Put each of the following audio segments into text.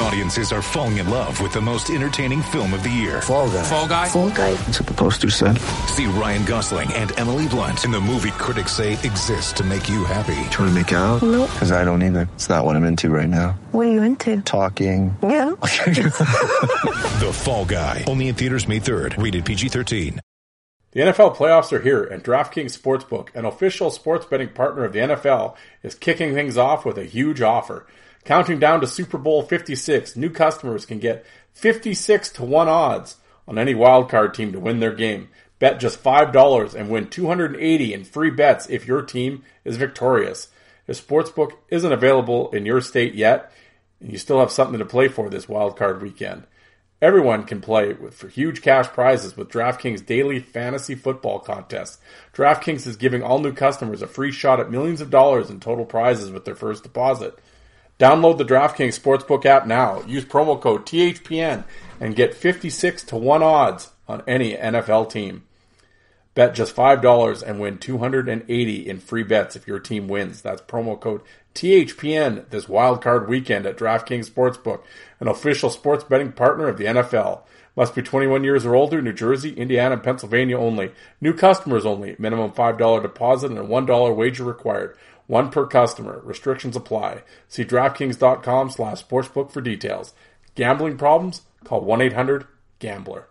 Audiences are falling in love with the most entertaining film of the year. Fall guy. Fall Guy. Fall guy. That's what the poster said. See Ryan Gosling and Emily Blunt in the movie critics say exists to make you happy. Trying to make it out? Nope. Because I don't either. It's not what I'm into right now. What are you into? Talking. Yeah. The Fall Guy. Only in theaters May 3rd. Rated PG-13. The NFL playoffs are here, and DraftKings Sportsbook, an official sports betting partner of the NFL, is kicking things off with a huge offer. Counting down to Super Bowl 56, new customers can get 56 to 1 odds on any wildcard team to win their game. Bet just $5 and win 280 in free bets if your team is victorious. If Sportsbook isn't available in your state yet, and you still have something to play for this wildcard weekend, Everyone can play with, for huge cash prizes with DraftKings daily fantasy football contest. DraftKings is giving all new customers a free shot at millions of dollars in total prizes with their first deposit. Download the DraftKings Sportsbook app now. Use promo code THPN and get 56 to 1 odds on any NFL team. Bet just $5 and win 280 in free bets if your team wins. That's promo code THPN this wild card weekend at DraftKings Sportsbook, an official sports betting partner of the NFL. Must be 21 years or older, New Jersey, Indiana, and Pennsylvania only. New customers only. Minimum $5 deposit and a $1 wager required. One per customer. Restrictions apply. See DraftKings.com slash sportsbook for details. Gambling problems? Call 1-800-GAMBLER.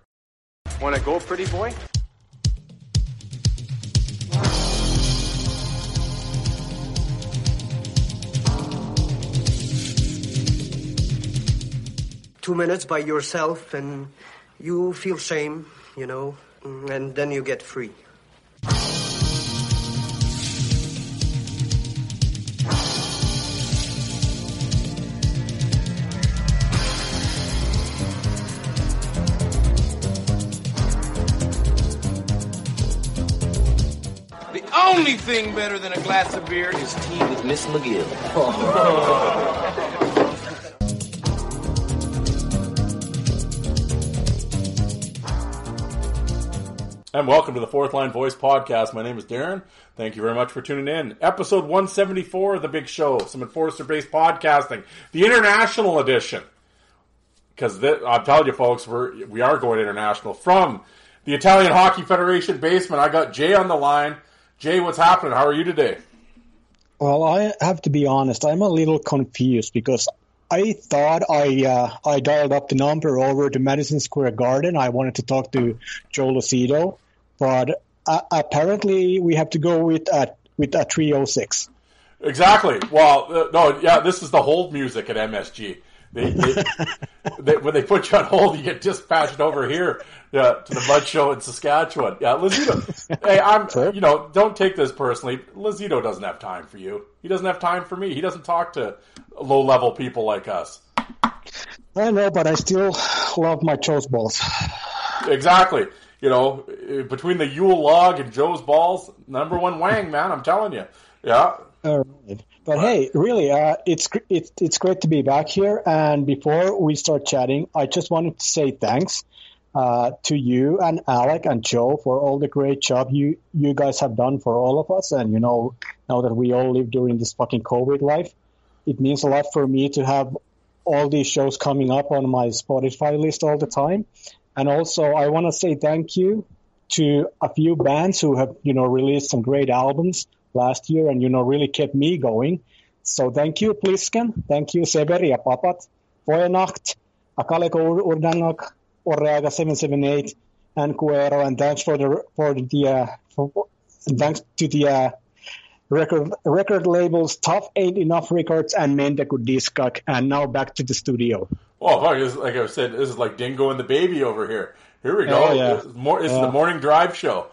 Want to go, pretty boy? two minutes by yourself and you feel shame, you know, and then you get free. Only thing better than a glass of beer is tea with Miss McGill. And welcome to the Fourth Line Voice Podcast. My name is Darren. Thank you very much for tuning in. Episode 174 of The Big Show, some enforcer based podcasting, the international edition. Because I'm telling you, folks, we're, we are going international. From the Italian Hockey Federation basement, I got Jay on the line. Jay, what's happening? How are you today? Well, I have to be honest. I'm a little confused because I thought I uh, I dialed up the number over to Madison Square Garden. I wanted to talk to Joe Lucido, but uh, apparently we have to go with a with a 306. Exactly. Well, uh, no, yeah, this is the hold music at MSG. They, they, they, when they put you on hold, you get dispatched over here yeah, to the Mud Show in Saskatchewan. Yeah, Lazito. hey, I'm. You know, don't take this personally. Lazito doesn't have time for you. He doesn't have time for me. He doesn't talk to low level people like us. I know, but I still love my Joe's balls. Exactly. You know, between the Yule log and Joe's balls, number one wang, man. I'm telling you. Yeah. All right. But hey, really, uh, it's it's it's great to be back here. And before we start chatting, I just wanted to say thanks uh, to you and Alec and Joe for all the great job you you guys have done for all of us. And you know, now that we all live during this fucking COVID life, it means a lot for me to have all these shows coming up on my Spotify list all the time. And also, I want to say thank you to a few bands who have you know released some great albums last year and you know really kept me going. So thank you, Plisken. Thank you, Severi ja Papat. Voenacht, Akaleko Ur- Urdangak, Orreaga 778, and Cuero. And thanks for the for the uh, for, thanks to the uh, record record labels Tough Ain't Enough Records and Mendeku Diskak. And now back to the studio. Well, fuck, this is- like I said, this is like Dingo and the Baby over here. Here we go. Oh, yeah. It's more, it's Yeah. the morning drive show.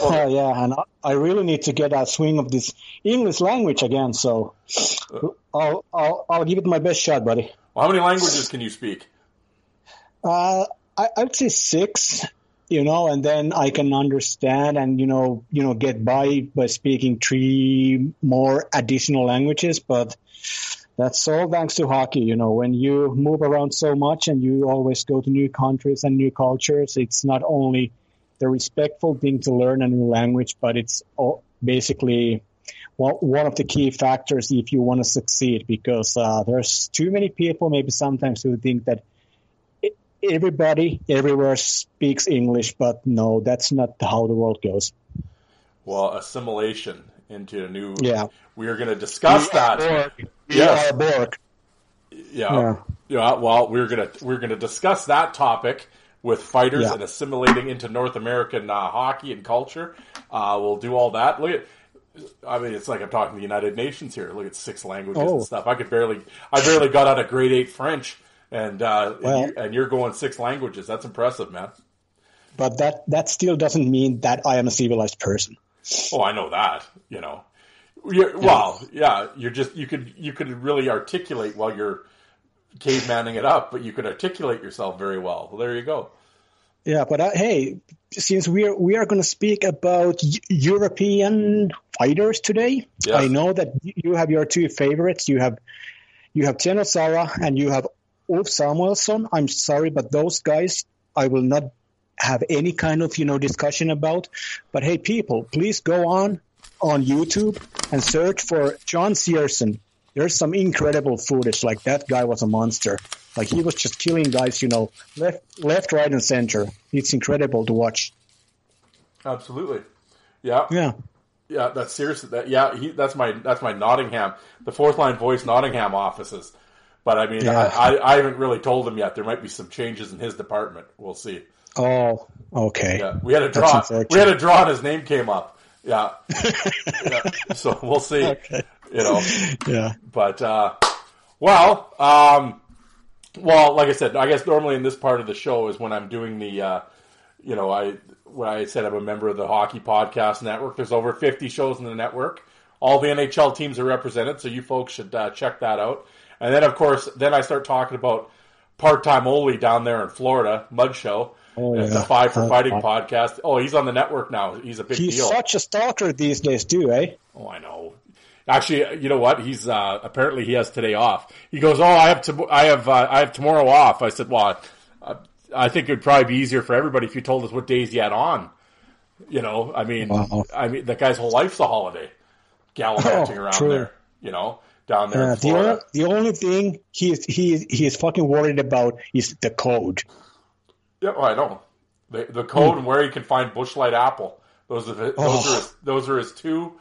Uh, yeah, and I, I really need to get a swing of this English language again. So I'll I'll, I'll give it my best shot, buddy. Well, how many languages can you speak? Uh, I, I'd say six, you know, and then I can understand and you know, you know, get by by speaking three more additional languages. But that's all thanks to hockey. You know, when you move around so much and you always go to new countries and new cultures, it's not only the respectful thing to learn a new language, but it's all basically one one of the key factors if you want to succeed because uh, there's too many people maybe sometimes who think that everybody everywhere speaks English, but no, that's not how the world goes. Well, assimilation into a new. Yeah. We are going to discuss that. Borg. Yes. We are Borg. Yeah. Yeah. Yeah. Well, we're gonna we're gonna discuss that topic with fighters Yeah. and assimilating into North American uh, hockey and culture. Uh, we'll do all that. Look at. I mean, it's like I'm talking to the United Nations here. Look at six languages Oh. and stuff. I could barely, I barely got out of grade eight French, and uh, Well- and, you, and you're going six languages. That's impressive, man. But that, that still doesn't mean that I am a civilized person. Oh, I know that. You know, you're, well, yeah. You're just you could you could really articulate while you're cavemaning it up, but you could articulate yourself very well. Well, there you go. Yeah, but uh, hey, since we are we are going to speak about Eu- European fighters today, Yes. I know that you have your two favorites. You have you have Teno Sara and you have Ulf Samuelsson. I'm sorry, but those guys I will not have any kind of you know discussion about. But hey, people, please go on on YouTube and search for John Searson. There's some incredible footage. Like that guy was a monster. Like he was just killing guys, you know, left, left, right, and center. It's incredible to watch. Absolutely. Yeah. Yeah. Yeah, that's seriously that. Yeah, he, that's my that's my Nottingham, the fourth line voice Nottingham offices. But I mean, Yeah. I, I, I haven't really told him yet. There might be some changes in his department. We'll see. Oh, okay. Yeah, we had a draw. We had a draw, and his name came up. Yeah. yeah. So we'll see. Okay. You know, Yeah. but uh, well, um, well, like I said, I guess normally in this part of the show is when I'm doing the, uh, you know, I when I said I'm a member of the Hockey Podcast Network. There's over 50 shows in the network. All the NHL teams are represented, so you folks should uh, check that out. And then, of course, then I start talking about part-time Oli down there in Florida, Mud Show. Oh, it's yeah. a Five for Fighting podcast. Oh, he's on the network now. He's a big He's deal. such a stalker these days, too, eh? Oh, I know. Actually, you know what? He's uh, apparently he has today off. He goes, "Oh, I have to, I have, uh, I have tomorrow off." I said, "Well, uh, I think it'd probably be easier for everybody if you told us what days you had on." You know, I mean, Wow. I mean, that guy's whole life's a holiday, gallivanting Oh, around true. there. You know, down there Uh, the, only, the only thing he is, he, is- he is fucking worried about is the code. Yeah, well, I know the the code and where he can find Busch Light Apple. Those are the, those Oh. are his, those are his two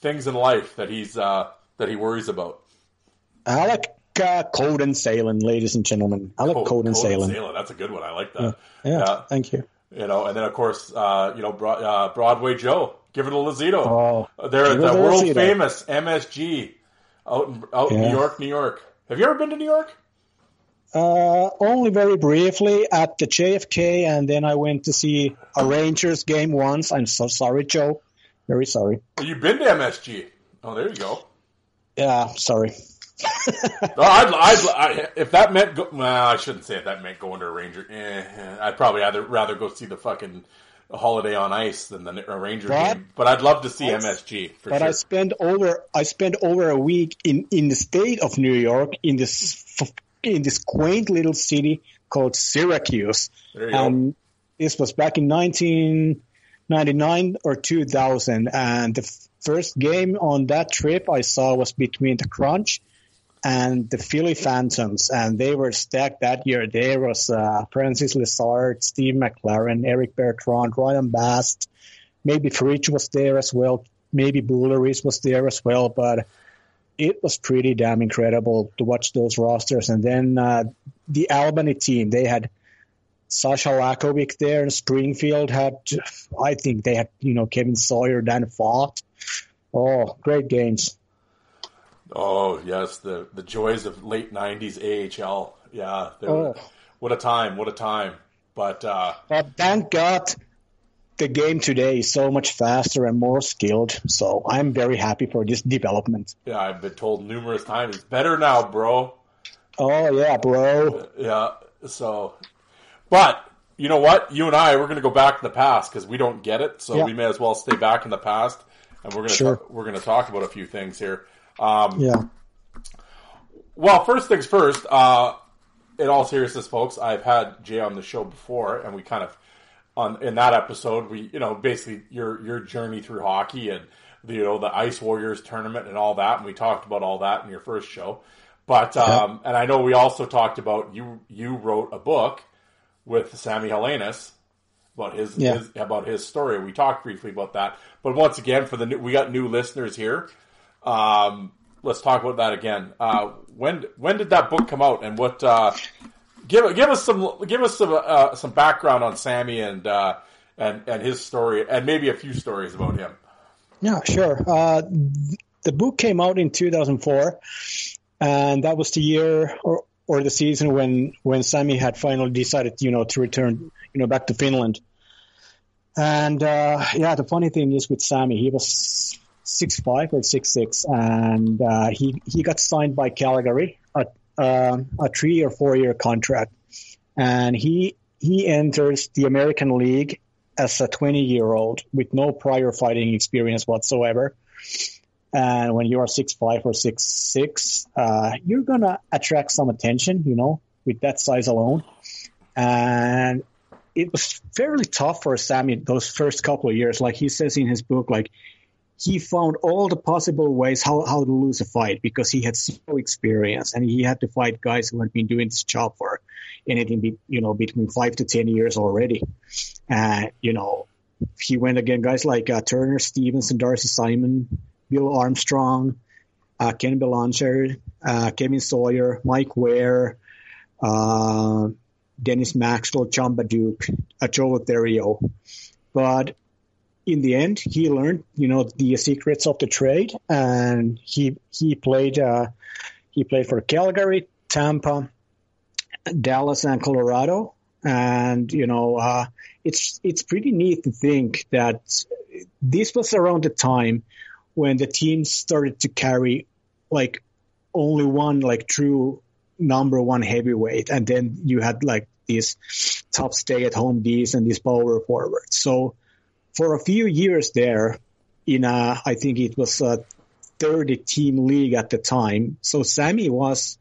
things in life that he's uh, that he worries about. Alec uh, Coden Salen, ladies and gentlemen. Alec Oh, Coden Salen. Salen, That's a good one. I like that. Yeah, Yeah. thank you. You know, and then of course, uh, you know, Bro- uh, Broadway Joe, give it a Lazito. Oh, Uh, They're at the world Lazito. famous MSG out in, out in New York, New York. Have you ever been to New York? Uh, only very briefly at the JFK, and then I went to see a Rangers game once. I'm so sorry, Joe. Very sorry. Well, you've been to MSG. Oh, there you go. Yeah, sorry. Well, I'd, I'd, I, if that meant, go, well, I shouldn't say if that meant going to a Ranger. Eh, I'd probably either, rather go see the fucking Holiday on Ice than the a Ranger But- game. But I'd love to see MSG for But sure. I spent over I spent over a week in in the state of New York in this in this quaint little city called Syracuse. There you go. And this was back in 1999 or 2000. And the first game on that trip I saw was between the Crunch and the Philly Phantoms. And they were stacked that year. There was uh, Francis Lessard, Steve McLaren, Eric Bertrand, Ryan Bast. Maybe Fritsch was there as well. Maybe Bulleris was there as well. But it was pretty damn incredible to watch those rosters. And then uh, the Albany team, they had Sasha Lakovic there, in Springfield had, I think they had, you know, Kevin Sawyer, Dan Fott. Oh, great games. Oh yes, the the joys of late '90s AHL. Yeah, Oh. what a time! What a time! But uh, But thank God the game today is so much faster and more skilled. So I'm very happy for this development. yeah, I've been told numerous times it's better now, bro. Oh yeah, bro. Yeah. So, but you know what? You and I, we're going to go back in the past because we don't get it. So Yeah. we may as well stay back in the past, and we're going to Sure. we're going to talk about a few things here. Um, Yeah. Well, first things first. Uh, in all seriousness, folks, I've had Jay on the show before, and we kind of on in that episode, we you know basically your your journey through hockey and the, you know the Ice Warriors tournament and all that, and we talked about all that in your first show. But um, and I know we also talked about you you wrote a book with Sammy Helenius about his, Yeah. his about his story. We talked briefly about that, but once again, for the new, we got new listeners here. Um, let's talk about that again. Uh, when when did that book come out, and what? Uh, give give us some give us some uh, some background on Sammy and uh, and and his story, and maybe a few stories about him. Yeah, sure. Uh, the book came out in 2004, and that was the year or, or the season when, when Sammy had finally decided, you know, to return, you know, back to Finland. And uh, yeah, the funny thing is with Sammy, he was six five or six six, and uh, he he got signed by Calgary a um a three or four year contract, and he he enters the American League as a 20 year old with no prior fighting experience whatsoever. And when you are six five or six six, uh, you're gonna attract some attention, you know, with that size alone. And it was fairly tough for Sammy those first couple of years. Like he says in his book, like he found all the possible ways how, how to lose a fight because he had zero experience and he had to fight guys who had been doing this job for anything, be, you know, between five to 10 years already. And, you know, he went against guys like uh, Turner Stevenson, Darcy Simon, Bill Armstrong, uh, Ken Belanger, uh, Kevin Sawyer, Mike Ware, uh, Dennis Maxwell, Chamba Duke, Joe Lothario. But in the end, he learned, you know, the secrets of the trade, and he he played uh, he played for Calgary, Tampa, Dallas, and Colorado. And you know, uh, it's it's pretty neat to think that this was around the time when the team started to carry like only one like true number one heavyweight, and then you had like these top stay at home D's and these power forwards. So for a few years there, in a, I think it was a 30 team league at the time. So Sammy was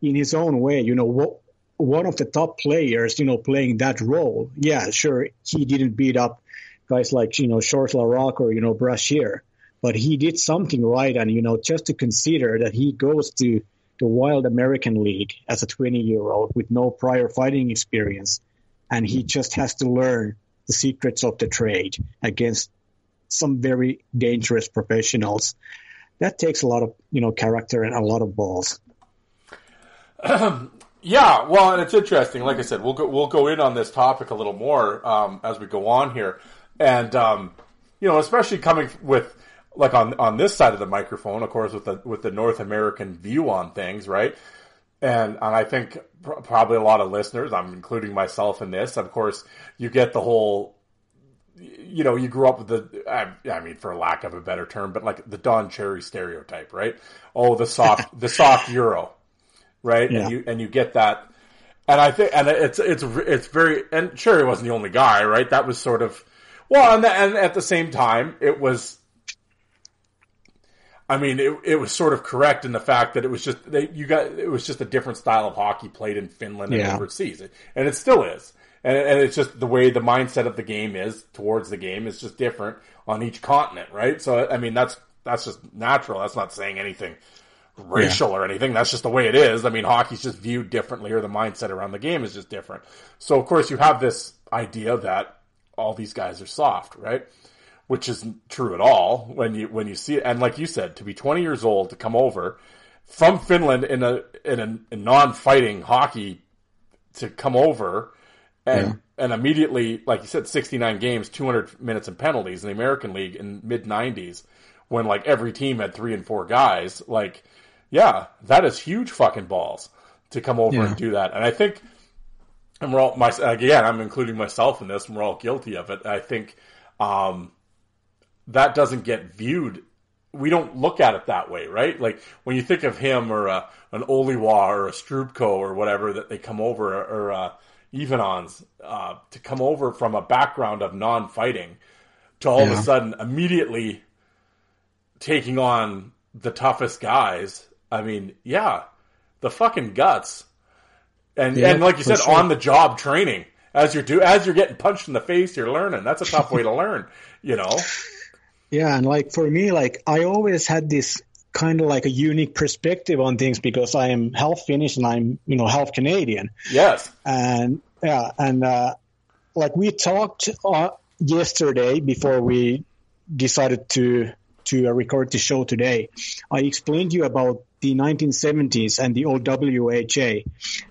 in his own way, you know, what, one of the top players, you know, playing that role. Yeah, sure, he didn't beat up guys like, you know, Short Laraque or, you know, Brashear, but he did something right. And, you know, just to consider that he goes to the Wild American League as a 20 year old with no prior fighting experience, and he just has to learn the secrets of the trade against some very dangerous professionals. That takes a lot of, you know, character and a lot of balls. Yeah, well, and it's interesting. Like I said, we'll go we'll go in on this topic a little more um, as we go on here, and um, you know, especially coming with like on on this side of the microphone, of course, with the with the North American view on things, right? And and I think pr- probably a lot of listeners, I'm including myself in this. Of course, you get the whole you know, you grew up with the, I, I mean, for lack of a better term, but like the Don Cherry stereotype, right? Oh, the soft, the soft Euro, right? Yeah. And you, and you get that. And I think, and it's, it's, it's very, and Cherry wasn't the only guy, right? That was sort of, well, and, and at the same time, it was, I mean, it, it was sort of correct in the fact that it was just, they, you got, it was just a different style of hockey played in Finland and Yeah. overseas. And it still is. And, and it's just the way the mindset of the game is towards the game is just different on each continent, right? So, I mean, that's, that's just natural. That's not saying anything racial or anything. That's just the way it is. I mean, hockey's just viewed differently or the mindset around the game is just different. So, of course, you have this idea that all these guys are soft, right? Which isn't true at all when you, when you see it. And like you said, to be 20 years old, to come over from Finland in a, in a, a non-fighting hockey to come over and and immediately, like you said, 69 games, 200 minutes and penalties in the American League in mid 90s, when like every team had three and four guys. Like, yeah, that is huge fucking balls to come over Yeah. and do that. And I think, and we're all my again. I'm including myself in this, and we're all guilty of it. I think um, that doesn't get viewed. We don't look at it that way, right? Like when you think of him or a, an Oliwa or a Srubko or whatever that they come over or uh, Evenons uh, to come over from a background of non-fighting to all of a sudden immediately taking on the toughest guys. I mean, yeah, the fucking guts, and Yeah, and like you said, sure. on the job training as you're do as you're getting punched in the face, you're learning. That's a tough way to learn, you know. Yeah, and like for me, like I always had this kind of like a unique perspective on things because I am half Finnish and I'm you know half Canadian, Yes, and yeah, and uh, like we talked uh, yesterday before we decided to to uh, record the show today. I explained to you about the 1970s and the old WHA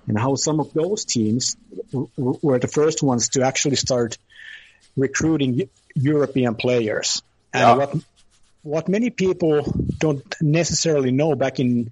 and how some of those teams w- were the first ones to actually start recruiting European players. And Yeah. what what many people don't necessarily know back in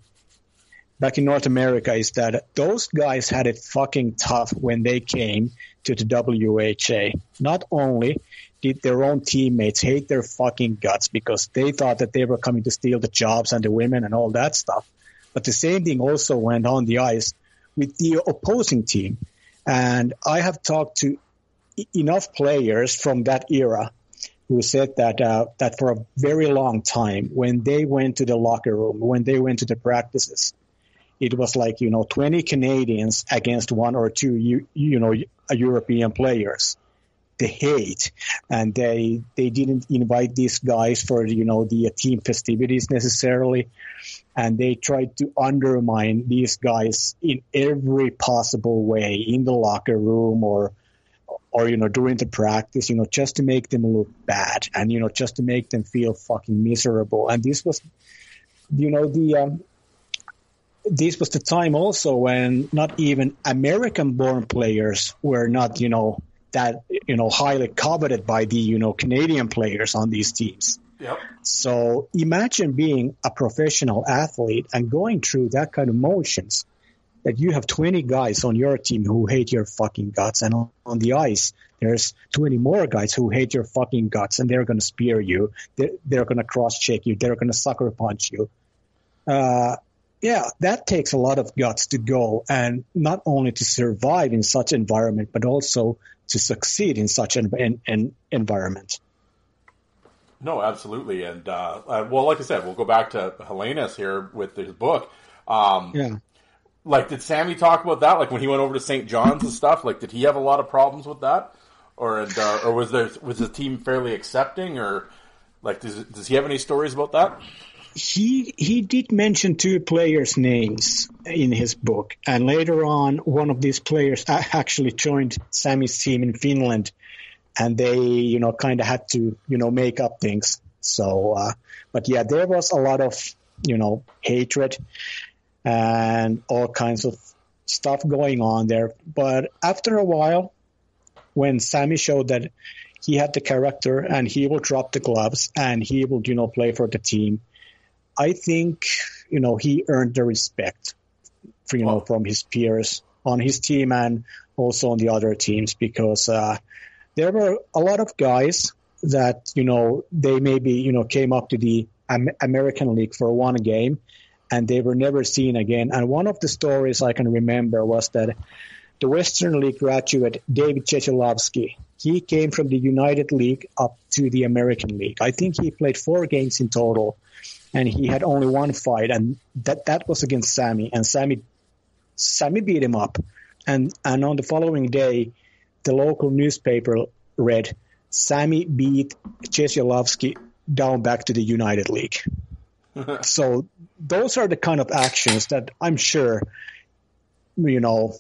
back in North America is that those guys had it fucking tough when they came to the WHA. Not only did their own teammates hate their fucking guts because they thought that they were coming to steal the jobs and the women and all that stuff, but the same thing also went on the ice with the opposing team. And I have talked to enough players from that era who said that uh, that for a very long time, when they went to the locker room, when they went to the practices, it was like you know 20 Canadians against one or two you, you know European players. The hate, and they they didn't invite these guys for you know the team festivities necessarily, and they tried to undermine these guys in every possible way in the locker room or or you know during the practice you know just to make them look bad and you know just to make them feel fucking miserable. And this was you know the um, this was the time also when not even American born players were not you know that you know highly coveted by the you know Canadian players on these teams. Yep. so imagine being a professional athlete and going through that kind of motions that you have 20 guys on your team who hate your fucking guts and on, on the ice there's 20 more guys who hate your fucking guts and they're going to spear you. They're, they're going to cross check you. They're going to sucker punch you. Uh, yeah that takes a lot of guts to go and not only to survive in such environment but also to succeed in such an, an, an environment. No, absolutely, and uh, uh, well, like I said, we'll go back to Helenius here with his book. Um, yeah Like, did Sammy talk about that? Like when he went over to St. John's and stuff. Like, did he have a lot of problems with that, or uh, or was there was the team fairly accepting, or like does does he have any stories about that? he he did mention two players' names in his book, and later on, one of these players actually joined Sammy's team in Finland, and they, you know, kind of had to, you know, make up things. So, uh, but yeah, there was a lot of, you know, hatred and all kinds of stuff going on there. But after a while, when Sammy showed that he had the character and he will drop the gloves and he will, you know, play for the team. I think, you know, he earned the respect, for, you know, from his peers on his team and also on the other teams because uh, there were a lot of guys that, you know, they maybe, you know, came up to the American League for one game and they were never seen again. And one of the stories I can remember was that the Western League graduate David Chechelovsky, he came from the United League up to the American League. I think he played four games in total, and he had only one fight, and that that was against Sammy, and Sammy Sammy beat him up, and and on the following day, the local newspaper read Sammy beat Chechelovsky down back to the United League. so those are the kind of actions that I'm sure, you know,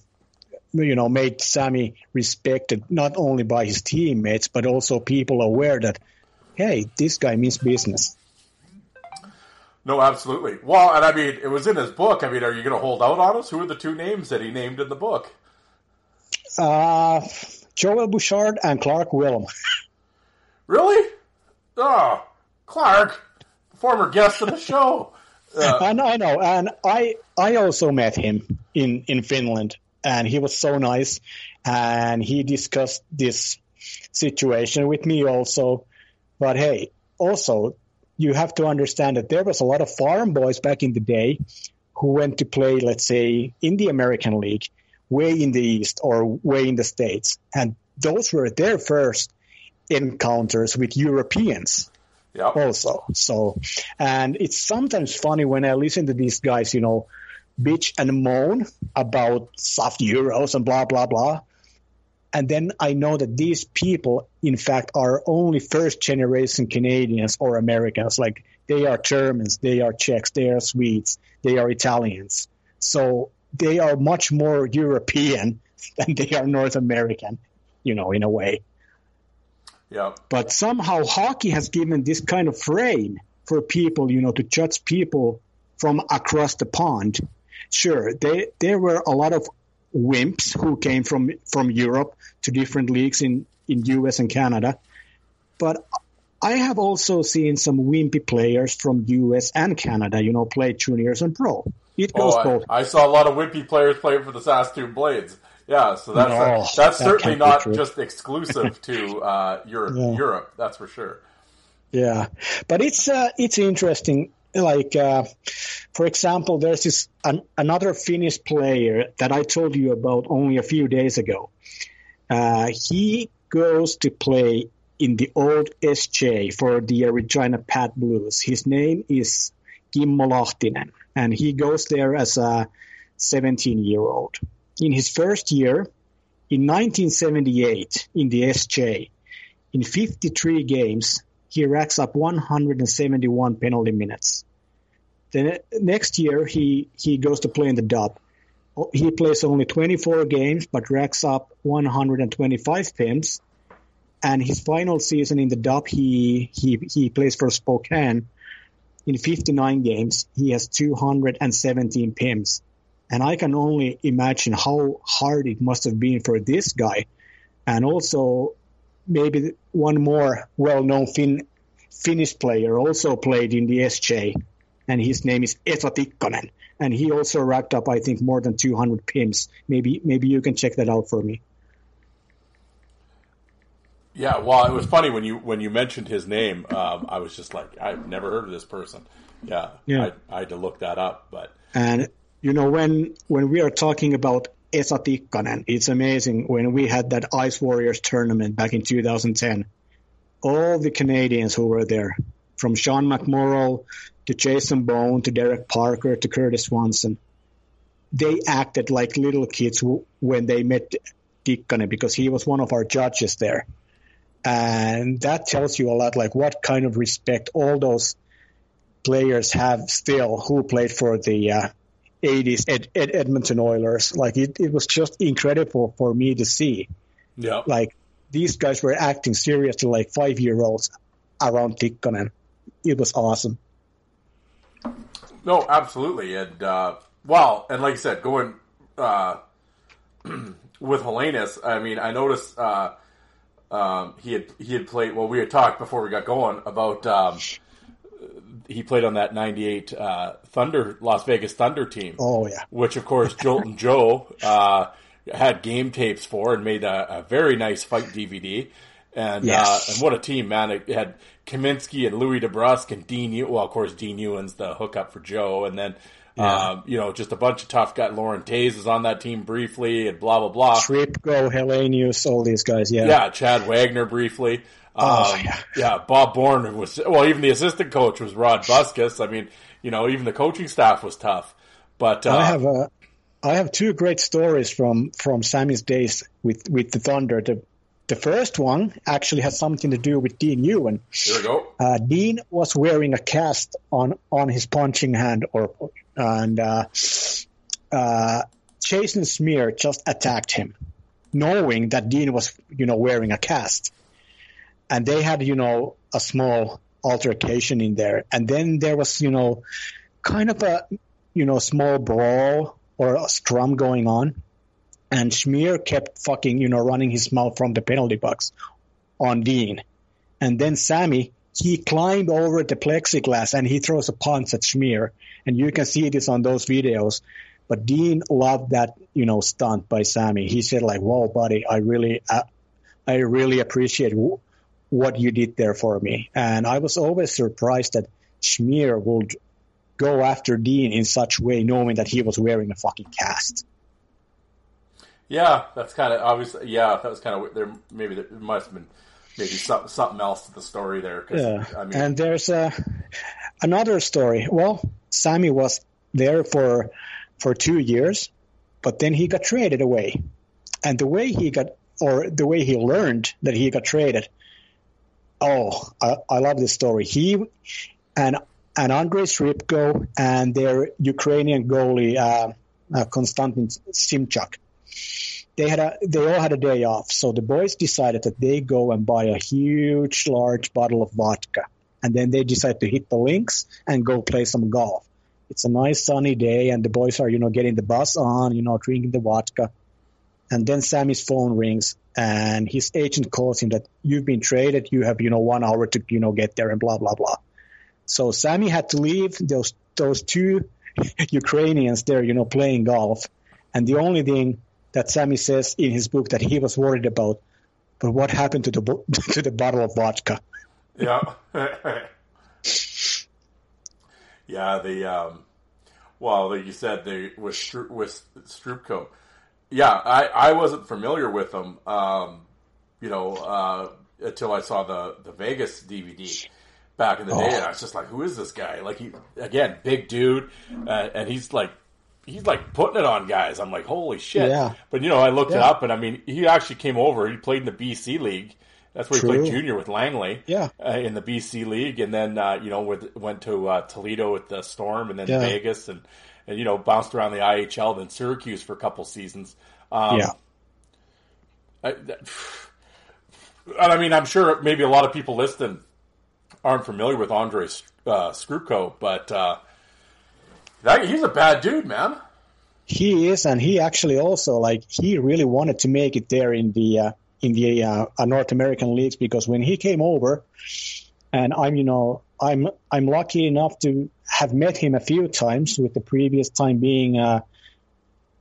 you know, made Sammy respected not only by his teammates but also people aware that, hey, this guy means business. No, absolutely. Well, and I mean, it was in his book. I mean, are you going to hold out on us? Who are the two names that he named in the book? Uh, Joel Bouchard and Clarke Wilm. Really? Oh, Clark, former guest of the show. Uh, I know, I know, and I I also met him in in Finland, and he was so nice. and he discussed this situation with me also. But hey, also you have to understand that there was a lot of farm boys back in the day who went to play, let's say, in the American League, way in the East or way in the States, and those were their first encounters with Europeans Also. So, and it's sometimes funny when I listen to these guys, you know, bitch and moan about soft euros and blah, blah, blah. And then I know that these people, in fact, are only first generation Canadians or Americans. Like they are Germans, they are Czechs, they are Swedes, they are Italians. So they are much more European than they are North American, you know, in a way. Yep. But somehow hockey has given this kind of frame for people, you know, to judge people from across the pond. Sure, they, there were a lot of wimps who came from, from Europe to different leagues in, in US and Canada. But I have also seen some wimpy players from US and Canada, you know, play juniors and pro. It goes Oh, I, both. I saw a lot of wimpy players playing for the Saskatoon Blades. Yeah, so that's No, that's that certainly not just exclusive to uh, Europe. Yeah. Europe, that's for sure. Yeah, but it's uh, it's interesting. Like, uh, for example, there's this an, another Finnish player that I told you about only a few days ago. Uh, he goes to play in the old SJ for the Regina Pat Blues. His name is Kimmo Lahtinen, and he goes there as a 17 year old. In his first year, in 1978, in the SJ, in 53 games, he racks up 171 penalty minutes. The ne- next year, he, he goes to play in the dub. Oh, he plays only 24 games, but racks up 125 pins. And his final season in the dub, he, he, he plays for Spokane. In 59 games, he has 217 pims. And I can only imagine how hard it must have been for this guy. And also, maybe one more well-known Fin- Finnish player also played in the SJ, and his name is Esa Tikkanen. And he also racked up, I think, more than 200 pims. Maybe, maybe you can check that out for me. Yeah, well, it was funny when you when you mentioned his name. Um, I was just like, I've never heard of this person. Yeah, Yeah. I, I had to look that up. But And you know, when when we are talking about Esa Tikkanen, it's amazing. When we had that Ice Warriors tournament back in 2010, all the Canadians who were there, from Sean McMorrow to Jason Bone to Derek Parker to Curtis Swanson, they acted like little kids when they met Tikkanen because he was one of our judges there. And that tells you a lot, like what kind of respect all those players have still who played for the uh, 80s Ed, Ed, Edmonton Oilers. Like it, it was just incredible for me to see. yeah, Like these guys were acting seriously like five year olds around Tikkanen. It was awesome. no, absolutely, and uh, well, and like I said, going uh, with Helenius, I mean, I noticed uh, um, he had he had played. Well, we had talked before we got going about um, he played on that '98 uh, Thunder Las Vegas Thunder team. Oh yeah. which of course Jolton Joe uh, had game tapes for and made a, a very nice fight DVD. And Yes. uh, and what a team, man! It had Kaminski and Louie DeBrusk and Dean. Ew- well, of course, Dean Ewen's the hookup for Joe, and then um, you know just a bunch of tough guys. Lauren Taze is on that team briefly, and blah blah blah. Tripko, Helenius, all these guys. Yeah. Yeah, Chad Wagner briefly. Oh, Um, yeah. yeah, Bob Bourne was well. Even the assistant coach was Rod Buskas. I mean, you know, even the coaching staff was tough. But uh, I have a, I have two great stories from from Sammy's days with with the Thunder. The the first one actually has something to do with Dean Ewen. here we go. Uh, Dean was wearing a cast on on his punching hand, or and uh, uh, Jason Smear just attacked him, knowing that Dean was you know wearing a cast, and they had you know a small altercation in there, and then there was you know kind of a you know small brawl or a scrum going on, and Smear kept fucking you know running his mouth from the penalty box on Dean. And then Sammy, he climbed over the plexiglass and he throws a punch at Schmier. And you can see this on those videos. But Dean loved that, you know, stunt by Sammy. He said like, "Whoa, buddy, I really, uh, I really appreciate what you did there for me." And I was always surprised that Schmier would go after Dean in such a way, knowing that he was wearing a fucking cast. Yeah, that's kind of obviously. Yeah, that was kind of there. Maybe there must have been maybe something something else to the story there. Yeah, I mean, and there's uh, another story. Well, Sammy was there for for two years, but then he got traded away, and the way he got or the way he learned that he got traded. Oh, I, I love this story. He and and Andrei Srubko and their Ukrainian goalie uh, uh, Konstantin Simchuk they had a they all had a day off, so the boys decided that they go and buy a huge, large bottle of vodka, and then they decide to hit the links and go play some golf. It's a nice sunny day, and the boys are you know getting the bus on, you know drinking the vodka, and then Sammy's phone rings, and his agent calls him that you've been traded, you have you know one hour to you know get there, and blah blah blah. So Sammy had to leave those those two Ukrainians there, you know, playing golf, and the only thing that Sammy says in his book that he was worried about. But what happened to the to the bottle of vodka? yeah, yeah. The um, well, like you said, they with with Srubko. Yeah, I, I wasn't familiar with them. Um, you know, uh, until I saw the the Vegas DVD back in the day, and I was just like, "Who is this guy?" Like he again, big dude, uh, and he's like he's like putting it on guys. I'm like, holy shit! Yeah. But you know, I looked it up, and I mean, he actually came over. He played in the BC league. That's where True. he played junior with Langley. Yeah. uh, in the BC league, and then uh, you know with, went to uh, Toledo with the Storm, and then Yeah. Vegas, and and you know bounced around the IHL, then Syracuse for a couple seasons. Um, yeah, I, that, I mean, I'm sure maybe a lot of people listening aren't familiar with Andre uh, Srubko, but uh, that, he's a bad dude, man. he is, and he actually also like he really wanted to make it there in the uh, in the uh, North American leagues because when he came over, and I'm you know I'm I'm lucky enough to have met him a few times. With the previous time being uh,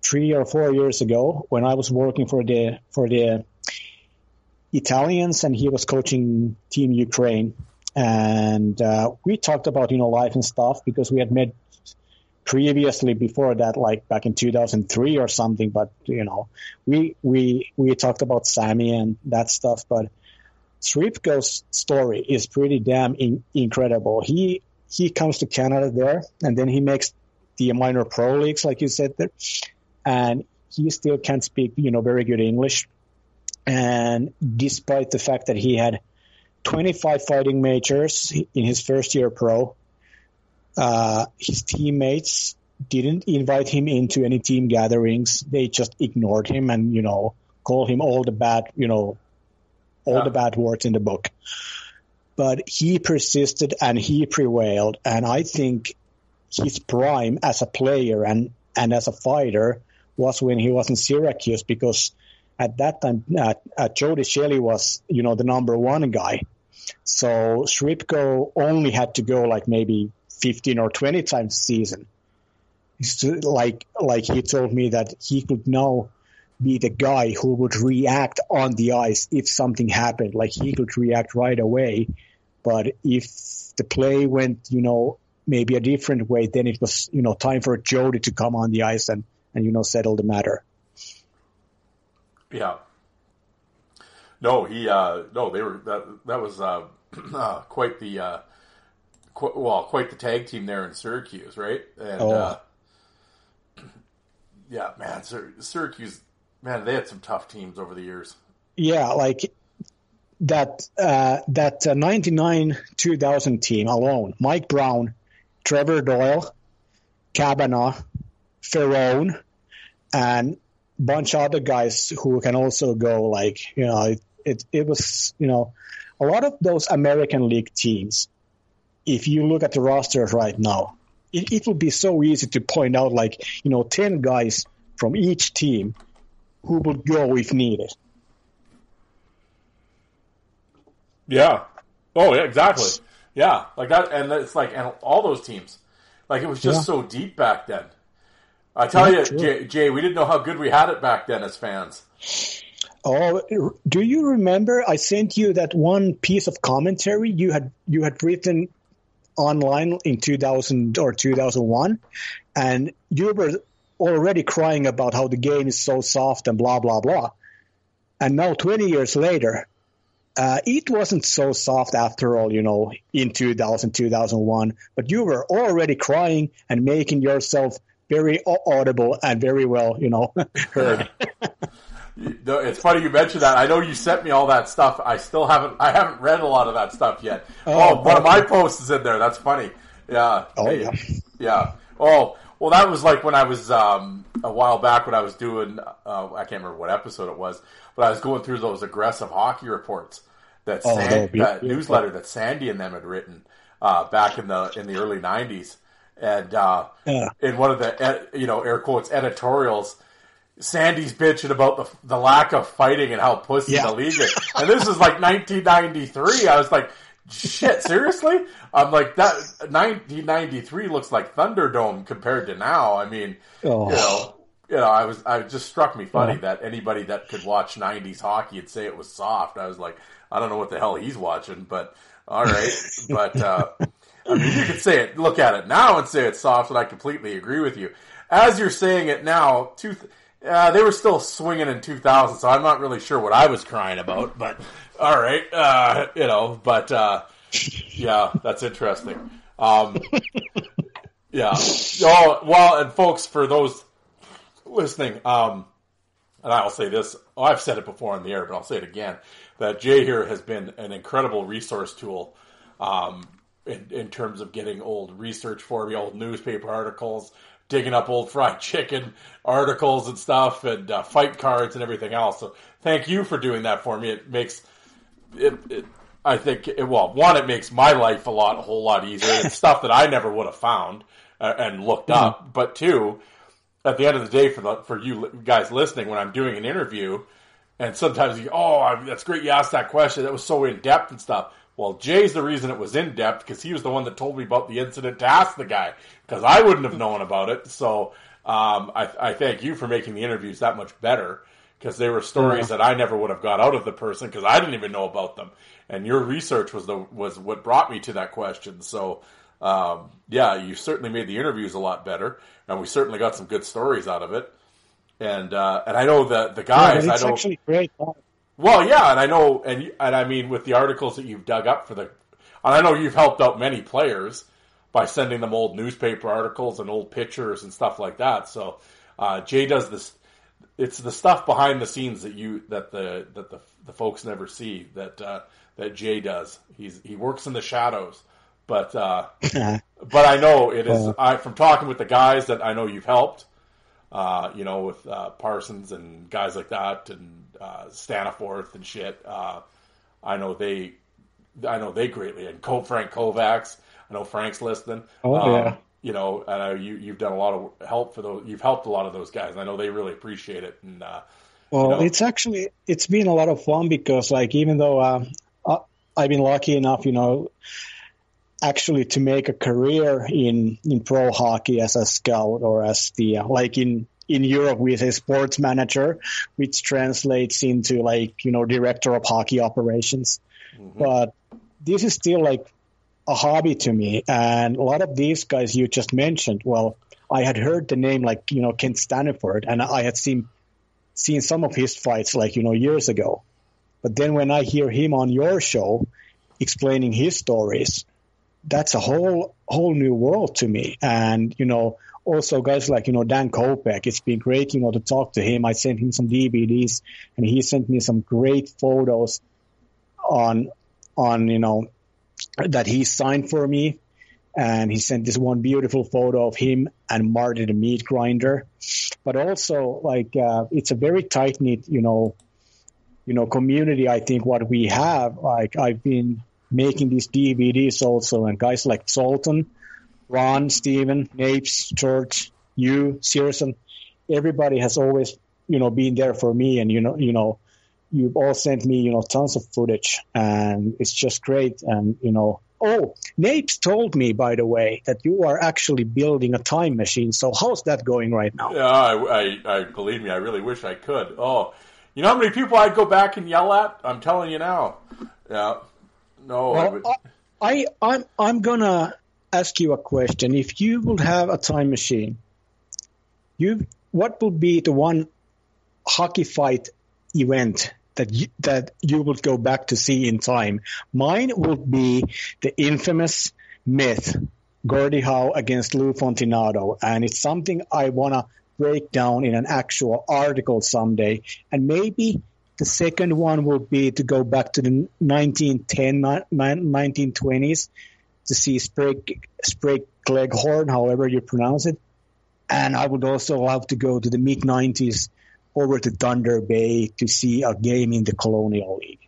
three or four years ago when I was working for the for the Italians, and he was coaching Team Ukraine. And uh, we talked about you know life and stuff because we had met previously before that, like back in 2003 or something. But you know, we we we talked about Sammy and that stuff. But Srubko's story is pretty damn in, incredible. He he comes to Canada there, and then he makes the minor pro leagues, like you said there, and he still can't speak you know very good English. And despite the fact that he had 25 fighting majors in his first year pro, uh, his teammates didn't invite him into any team gatherings. They just ignored him and, you know, called him all the bad, you know, all Yeah. the bad words in the book. But he persisted and he prevailed. And I think his prime as a player and, and as a fighter was when he was in Syracuse because at that time, uh, uh, Jody Shelley was, you know, the number one guy. So Srubko only had to go like maybe 15 or 20 times a season. Like, like he told me that he could now be the guy who would react on the ice if something happened. Like he could react right away. But if the play went, you know, maybe a different way, then it was, you know, time for Jody to come on the ice and, and, you know, settle the matter. Yeah. No, he. Uh, no, they were. That that was uh, uh, quite the. Uh, qu- well, quite the tag team there in Syracuse, right? And Oh. uh, yeah, man, Syr- Syracuse. Man, they had some tough teams over the years. Yeah, like that uh, that uh, 99 2000 team alone. Mike Brown, Trevor Doyle, Kavanaugh, Ferrone, and bunch of other guys who can also go. Like you know, it, it it was you know a lot of those American League teams. If you look at the rosters right now, it, it would be so easy to point out like you know ten guys from each team who would go if needed. Yeah. Oh, yeah, exactly. Yeah, like that, and it's like, and all those teams, like it was just Yeah. so deep back then. I tell Yeah, you. Jay, Jay, we didn't know how good we had it back then as fans. Oh, do you remember? I sent you that one piece of commentary you had you had written online in 2000 or 2001, and you were already crying about how the game is so soft and blah blah blah. And now, 20 years later, uh, it wasn't so soft after all, you know, in 2000 2001. But you were already crying and making yourself very audible and very well, you know, heard. It's funny you mentioned that. I know you sent me all that stuff. I still haven't. I haven't read a lot of that stuff yet. Oh, Oh, one of my posts is in there. That's funny. Yeah. Oh, yeah. Yeah. Oh, well, that was like when I was um, a while back when I was doing. Uh, I can't remember what episode it was, but I was going through those aggressive hockey reports that, Oh, San- that be- that newsletter that Sandy and them had written uh, back in the in the early '90s, and uh, Yeah. in one of the you know air quotes editorials. Sandy's bitching about the the lack of fighting and how pussy Yeah. the league is. And this is like 1993. I was like, shit, seriously? I'm like, that 1993 looks like Thunderdome compared to now. I mean, Oh. you know, you know, I was, I just struck me funny that anybody that could watch 90s hockey and say it was soft. I was like, I don't know what the hell he's watching, but all right. but, uh, I mean, you could say it, look at it now and say it's soft, and I completely agree with you. As you're saying it now, two, uh, they were still swinging in 2000, so I'm not really sure what I was crying about, but all right, uh, you know, but uh, yeah, that's interesting. Um, yeah. Oh, well, and folks, for those listening, um, and I'll say this, oh, I've said it before on the air, but I'll say it again, that Jay here has been an incredible resource tool um, in, in terms of getting old research for me, old newspaper articles, digging up old fried chicken articles and stuff, and uh, fight cards and everything else. So thank you for doing that for me. It makes it, it I think it, well, one, it makes my life a lot, a whole lot easier. It's stuff that I never would have found uh, and looked up. But two, at the end of the day, for the for you guys listening, when I'm doing an interview, and sometimes you, oh, I, that's great, you asked that question. That was so in depth and stuff. Well, Jay's the reason it was in depth because he was the one that told me about the incident to ask the guy because I wouldn't have known about it. So um, I, I thank you for making the interviews that much better because they were stories that I never would have got out of the person because I didn't even know about them. And your research was the was what brought me to that question. So um, yeah, you certainly made the interviews a lot better, and we certainly got some good stories out of it. And uh, and I know that the Yeah, guys, but I know. actually great. Well, yeah, and I know, and and I mean, with the articles that you've dug up for the, and I know you've helped out many players by sending them old newspaper articles and old pictures and stuff like that. So uh, Jay does this. It's the stuff behind the scenes that you that the that the the folks never see that uh, that Jay does. He's he works in the shadows, but uh, but I know it is. I from talking with the guys that I know you've helped uh, you know, with uh, Parsons and guys like that, and uh, Staniforth and shit. Uh, I know they, I know they greatly, and Co- Frank Kovacs. I know Frank's listening. Oh, Um, yeah. You know, and I, you you've done a lot of help for those. You've helped a lot of those guys. and I know they really appreciate it. And uh, Well, know? it's actually it's been a lot of fun because like even though uh, I've been lucky enough, you know, actually to make a career in in pro hockey as a scout or as the uh, like in in Europe we say sports manager, which translates into like you know director of hockey operations. But this is still like a hobby to me, and a lot of these guys you just mentioned. Well, I had heard the name like you know Kent Staniford, and I had seen seen some of his fights like you know years ago. But then when i hear him on your show explaining his stories that's a whole whole new world to me. And you know also guys like you know dan kopek it's been great you know to talk to him. I sent him some dvds and he sent me some great photos on on you know that he signed for me and he sent this one beautiful photo of him and Marty the meat grinder. But also, like, uh, it's a very tight knit, you know, you know, community. I think what we have, like, I've been making these DVDs also, and guys like Sultan, Ron, Steven, Napes, George, you, Searson, everybody has always, you know, been there for me, and you know, you know, you've all sent me, you know, tons of footage, and it's just great, and you know oh, Napes told me, by the way, that you are actually building a time machine. So how's that going right now? Yeah, I, I, I believe me. I really wish I could. Oh, you know how many people I'd go back and yell at? I'm telling you now. Yeah. No. Well, I, I, I'm, I'm gonna ask you a question. If you would have a time machine, you, what would be the one hockey fight event that you, that you would go back to see in time? Mine would be the infamous myth, Gordie Howe against Lou Fontinato, and it's something I wanna break down in an actual article someday, and maybe the second one will be to go back to the 1910, ni- ni- 1920s to see Sprague, Sprague Cleghorn, however you pronounce it. And I would also love to go to the mid 90s over to Thunder Bay to see a game in the Colonial League.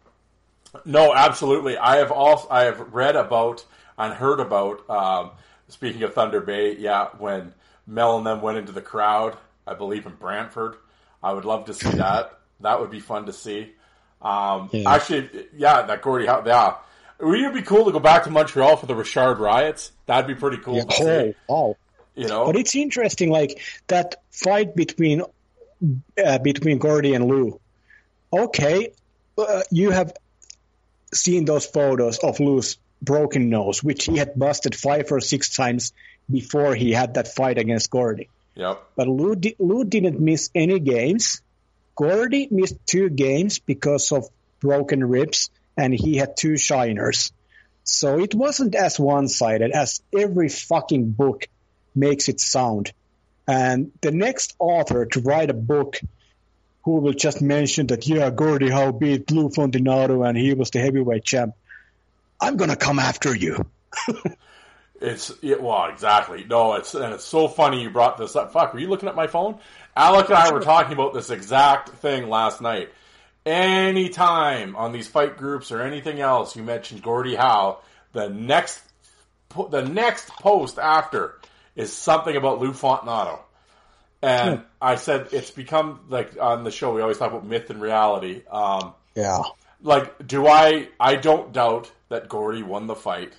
No, absolutely. I have also I have read about and heard about. Um, speaking of Thunder Bay, yeah, when Mel and them went into the crowd, I believe in Brantford. I would love to see that. That would be fun to see. Um, Yeah. Actually, yeah, that Gordie Howe. Yeah, would it be cool to go back to Montreal for the Richard riots? That'd be pretty cool to Oh, see. oh. You know, But it's interesting, like that fight between uh, between Gordie and Lou. Okay, uh, you have seen those photos of Lou's broken nose, which he had busted five or six times before he had that fight against Gordie. yep. But Lou, di- Lou didn't miss any games. Gordie missed two games because of broken ribs, and he had two shiners. So it wasn't as one-sided as every fucking book makes it sound. And the next author to write a book who will just mention that, yeah, Gordie Howe beat Lou Fontinato and he was the heavyweight champ, I'm gonna come after you. It's it, well, exactly. No, it's and it's so funny you brought this up. Fuck, were you looking at my phone? Alec and I were talking about this exact thing last night. Anytime on these fight groups or anything else you mentioned Gordie Howe, the next the next post after is something about Lou Fontinato. And I said it's become like on the show we always talk about myth and reality. Um, Yeah. like, do I? I don't doubt that Gordie won the fight.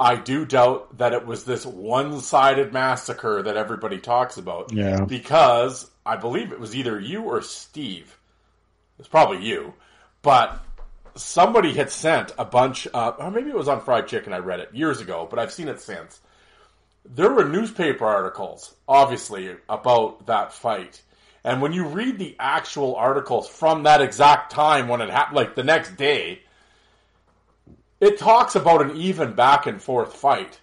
I do doubt that it was this one-sided massacre that everybody talks about. Yeah. Because I believe it was either you or Steve. It's probably you, but somebody had sent a bunch. Of, or maybe it was on Fried Chicken. I read it years ago, but I've seen it since. There were newspaper articles, obviously, about that fight. And when you read the actual articles from that exact time when it happened, like the next day, it talks about an even back and forth fight.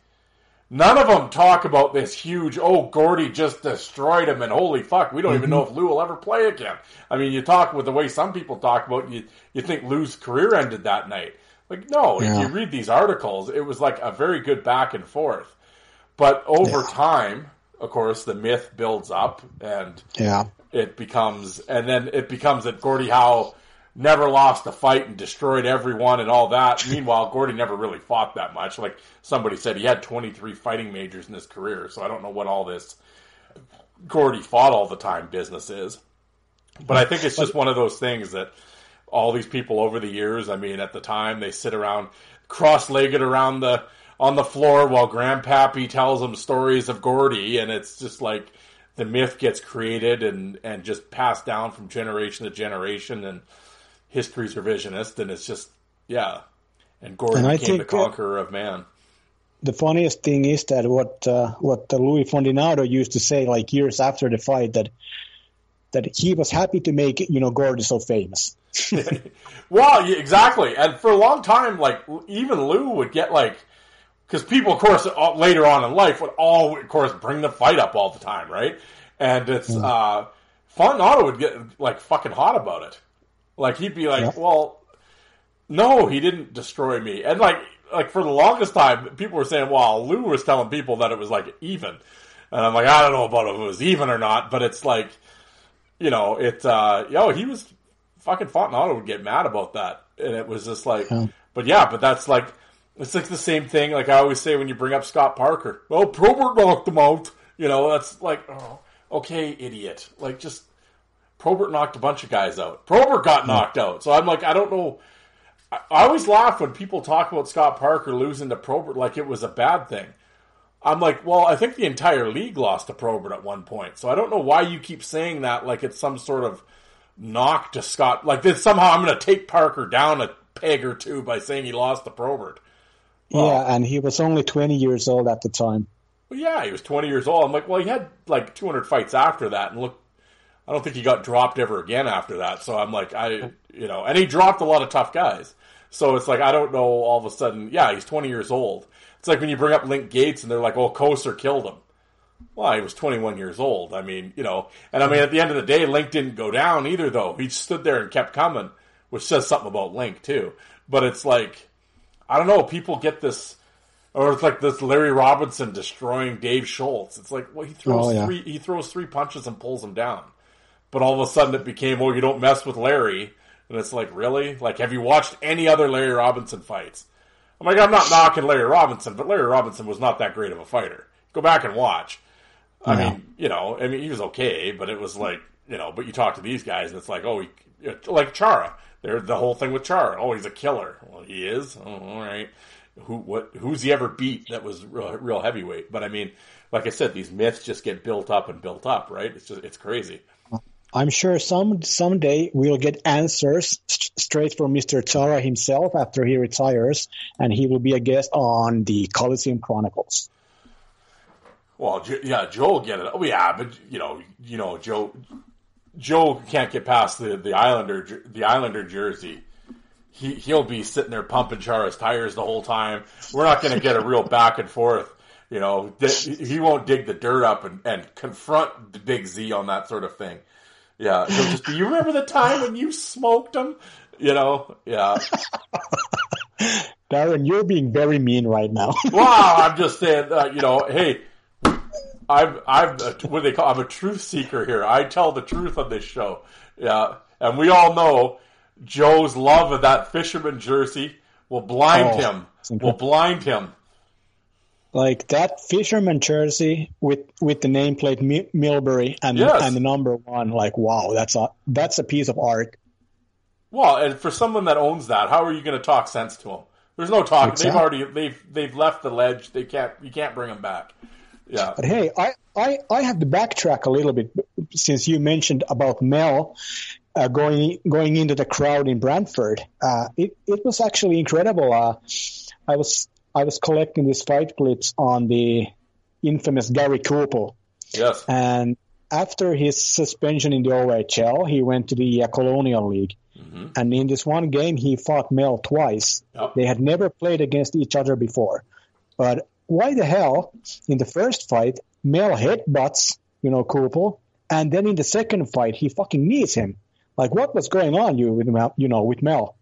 None of them talk about this huge, oh, Gordie just destroyed him and holy fuck, we don't even know mm-hmm. if Lou will ever play again. I mean, you talk with the way some people talk about you, you think Lou's career ended that night. Like, no, if you read these articles, it was like a very good back and forth. But over time, of course, the myth builds up and Yeah. it becomes, and then it becomes that Gordie Howe never lost a fight and destroyed everyone and all that. Meanwhile, Gordie never really fought that much. Like somebody said, he had 23 fighting majors in his career, so I don't know what all this Gordie fought all the time business is. But I think it's just one of those things that all these people over the years, I mean, at the time, they sit around cross-legged around the on the floor while Grandpappy tells them stories of Gordie, and it's just like the myth gets created and and just passed down from generation to generation, and history's revisionist, and it's just yeah. And Gordie And became the uh, conqueror of man. the funniest thing is that what uh, what Louis Fontinato used to say like years after the fight that that he was happy to make you know Gordie so famous. Well, exactly. And for a long time, like even Lou would get like, because people, of course, uh, later on in life would all, of course, bring the fight up all the time, right? And it's uh, Fontinato would get like fucking hot about it. Like he'd be like, Yeah. "Well, no, he didn't destroy me," and like, like for the longest time, people were saying, "Well, Lou was telling people that it was like even," and I'm like, I don't know about if it was even or not, but it's like, you know, it, uh, yo, he was fucking Fontinato would get mad about that, and it was just like, but yeah, but that's like, it's like the same thing. Like I always say when you bring up Scott Parker, well, Probert knocked him out. You know, that's like, oh, okay, idiot. Like just Probert knocked a bunch of guys out. Probert got hmm. knocked out. So I'm like, I don't know. I, I always laugh when people talk about Scott Parker losing to Probert like it was a bad thing. I'm like, well, I think the entire league lost to Probert at one point, so I don't know why you keep saying that like it's some sort of knock to Scott. Like that somehow I'm going to take Parker down a peg or two by saying he lost to Probert. Yeah, and he was only 20 years old at the time. Well, yeah, he was 20 years old. I'm like, well, he had like 200 fights after that, and look, I don't think he got dropped ever again after that. So I'm like, I, you know, and he dropped a lot of tough guys. So it's like I don't know. All of a sudden, yeah, he's 20 years old. It's like when you bring up Link Gaetz and they're like, "Oh, Kocur killed him." Well, he was 21 years old. I mean, you know, and I mean, at the end of the day, Link didn't go down either, though. He stood there and kept coming, which says something about Link too. But it's like, I don't know. People get this, or it's like this Larry Robinson destroying Dave Schultz. It's like, well, he throws Oh, yeah. three, he throws three punches and pulls him down. But all of a sudden, it became, oh, you don't mess with Larry. And it's like, really? Like, have you watched any other Larry Robinson fights? I'm like, I'm not knocking Larry Robinson, but Larry Robinson was not that great of a fighter. Go back and watch. I Yeah. mean, you know, I mean, he was okay, but it was like, you know, but you talk to these guys, and it's like, oh, he, like Chara. They're the whole thing with Char. Oh, he's a killer. Well, he is. Oh, all right. Who, what, who's he ever beat that was real, real heavyweight? But I mean, like I said, these myths just get built up and built up, right? It's just, it's crazy. I'm sure some someday we'll get answers st- straight from Mr. Chara himself after he retires, and he will be a guest on the Coliseum Chronicles. Well, yeah, Joe will get it. Oh, yeah, but you know, you know, Joe, Joe can't get past the the Islander the Islander jersey. He he'll be sitting there pumping Chara's tires the whole time. We're not going to get a real back and forth. You know, he won't dig the dirt up and, and confront the Big Z on that sort of thing. Yeah, just you remember the time when you smoked him? You know, yeah. Darren, you're being very mean right now. Wow, I'm just saying, uh, you know, hey, I'm I'm a, what they call? I'm a truth seeker here. I tell the truth on this show. Yeah, and we all know Joe's love of that fisherman jersey will blind Oh, him. Will blind him. like that fisherman jersey with with the nameplate Mi- Milbury and Yes. and the number one. Like, wow, that's a that's a piece of art. Well, and for someone that owns that, how are you going to talk sense to him? There's no talk. They've already they've they've left the ledge. They can't you can't bring them back. Yeah. But hey, I, I, I have to backtrack a little bit since you mentioned about Mel uh, going going into the crowd in Brantford. Uh, it it was actually incredible. Uh, I was I was collecting these fight clips on the infamous Gary Cooper, Yes. and after his suspension in the OHL, he went to the uh, Colonial League. And in this one game, he fought Mel twice. Yep. They had never played against each other before. But why the hell, in the first fight, Mel headbutts, you know, Kupel, and then in the second fight, he fucking knees him. Like, what was going on, you with Mel? You know, with Mel?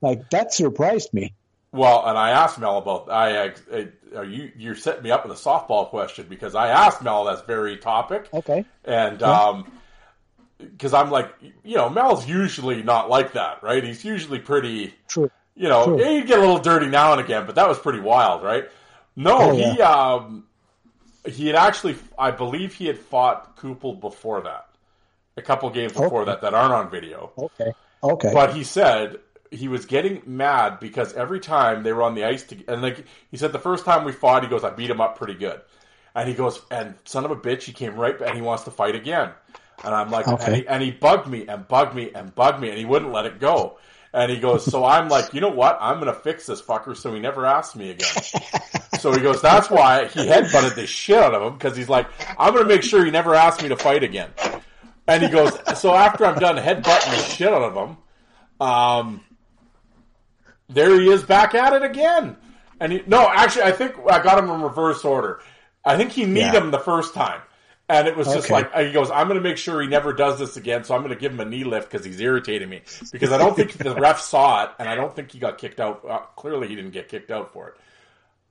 Like that surprised me. Well, and I asked Mel about I, I are you you're setting me up with a softball question because I asked Mel that very topic. Okay. And um because I'm like, you know, Mel's usually not like that, right? He's usually pretty, True. you know, True. he'd get a little dirty now and again, but that was pretty wild, right? No, Oh, he um he had actually I believe he had fought Kupel before that. A couple games before Okay. that that aren't on video. Okay. Okay. But he said he was getting mad because every time they were on the ice, to, and like he said, the first time we fought, he goes, "I beat him up pretty good," and he goes, "And son of a bitch, he came right back and he wants to fight again," and I'm like, Okay. and, he, and he bugged me and bugged me and bugged me, and he wouldn't let it go. And he goes, so I'm like, you know what? I'm gonna fix this fucker so he never asks me again. so he goes, that's why he headbutted the shit out of him because he's like, I'm gonna make sure he never asks me to fight again. And he goes, so after I'm done headbutting the shit out of him, um, there he is back at it again. And he, no, actually, I think I got him in reverse order. I think he kneed Yeah. him the first time. And it was just Okay. like, he goes, I'm going to make sure he never does this again, so I'm going to give him a knee lift because he's irritating me. Because I don't think the ref saw it, and I don't think he got kicked out. Uh, clearly, he didn't get kicked out for it.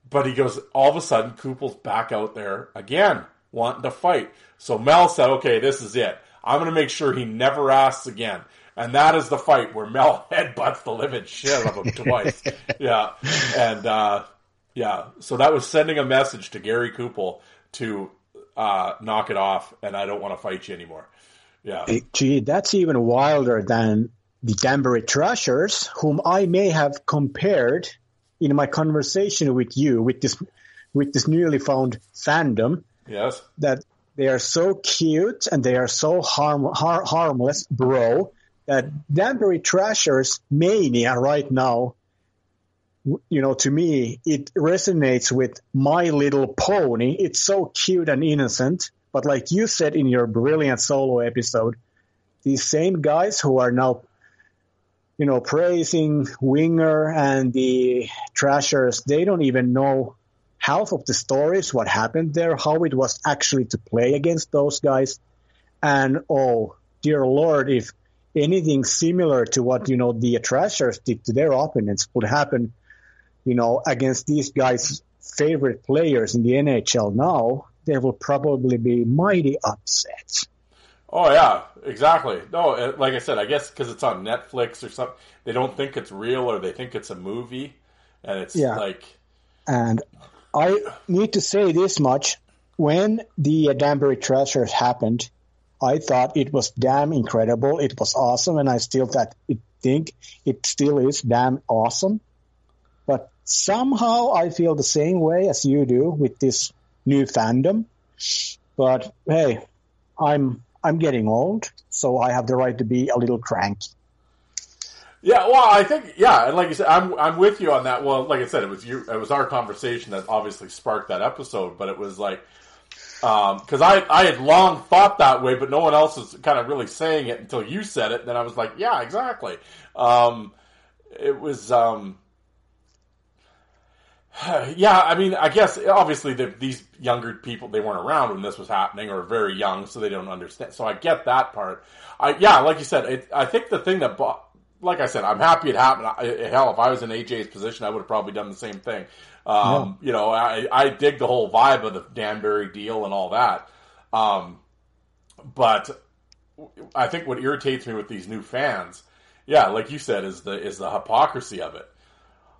But he goes, all of a sudden, Kupel's back out there again, wanting to fight. So Mel said, okay, this is it. I'm going to make sure he never asks again. And that is the fight where Mel headbutts the living shit out of him twice. Yeah. And, uh, yeah. So that was sending a message to Gary Kupel to, uh, knock it off and I don't want to fight you anymore. Yeah. Hey, Gee, that's even wilder than the Danbury Trashers, whom I may have compared in my conversation with you with this with this newly found fandom Yes. that they are so cute and they are so harm, har, harmless, bro, that Danbury Trashers mania right now, you know, to me, it resonates with My Little Pony. It's so cute and innocent. But like you said in your brilliant solo episode, these same guys who are now, you know, praising Winger and the Trashers, they don't even know half of the stories, what happened there, how it was actually to play against those guys. And oh, dear Lord, if anything similar to what, you know, the Trashers did to their opponents would happen, you know, against these guys' favorite players in the NHL now, they will probably be mighty upset. Oh yeah, exactly. No, like I said, I guess because it's on Netflix or something, they don't think it's real or they think it's a movie, and it's Yeah. like, And I need to say this much. When the Danbury Trashers happened, I thought it was damn incredible. It was awesome, and I still that it, think it still is damn awesome. But somehow I feel the same way as you do with this new fandom. But hey, I'm I'm getting old, so I have the right to be a little cranky. yeah. Well, I think yeah, and like you said, I'm I'm with you on that. Well, like I said, it was you, it was our conversation that obviously sparked that episode, but it was like. Because I, I had long thought that way, but no one else was kind of really saying it until you said it. Then I was like, yeah, exactly. Um, it was, um, yeah, I mean, I guess obviously the, these younger people they weren't around when this was happening or very young, so they don't understand. So I get that part. I yeah, like you said, it, I think the thing that, like I said, I'm happy it happened. I, hell, if I was in AJ's position, I would have probably done the same thing. Um, You know, I, I dig the whole vibe of the Danbury deal and all that. Um, but I think what irritates me with these new fans, yeah, like you said, is the is the hypocrisy of it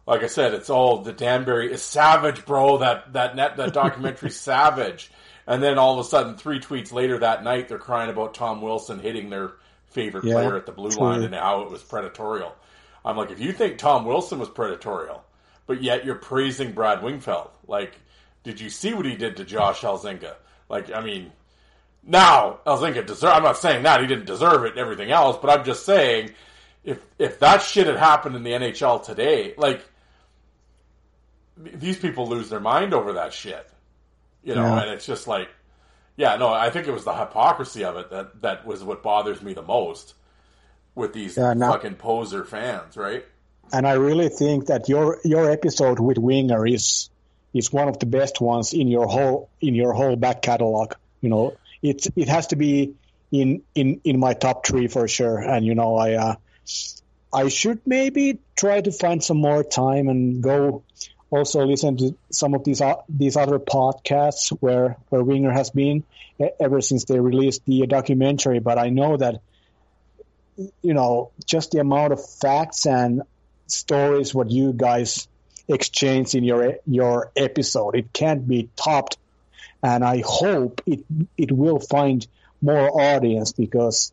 like I said, it's all the Danbury is savage, bro. That that net that documentary savage. And then all of a sudden, three tweets later that night, they're crying about Tom Wilson hitting their favorite Yeah, player at the blue true. line and how it was predatorial. I'm like, if you think Tom Wilson was predatorial, but yet you're praising Brad Wingfield, like, did you see what he did to Josh Elzinga? Like, I mean, now Elzinga deserve. I'm not saying that he didn't deserve it and everything else, but I'm just saying if if that shit had happened in the NHL today, like these people lose their mind over that shit, you know, Yeah. and it's just like, yeah, no, I think it was the hypocrisy of it that that was what bothers me the most with these Yeah, now- fucking poser fans, right? and I really think that your your episode with Winger is is one of the best ones in your whole in your whole back catalog. You know, it it has to be in in in my top three for sure. And you know, I uh, I should maybe try to find some more time and go also listen to some of these o- these other podcasts where where Winger has been ever since they released the documentary. But I know that you know just the amount of facts and stories what you guys exchange in your your episode it can't be topped and i hope it it will find more audience because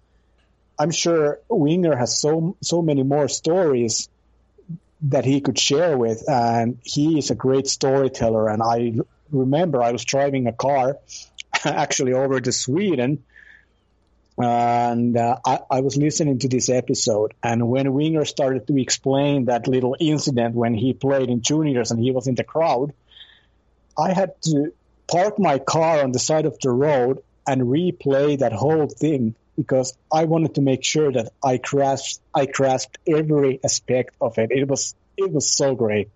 i'm sure winger has so so many more stories that he could share with and he is a great storyteller. And i remember i was driving a car actually over to sweden and uh, I, I was listening to this episode, and when Winger started to explain that little incident when he played in juniors and he was in the crowd, I had to park my car on the side of the road and replay that whole thing because I wanted to make sure that I grasped I grasped every aspect of it. It was it was so great.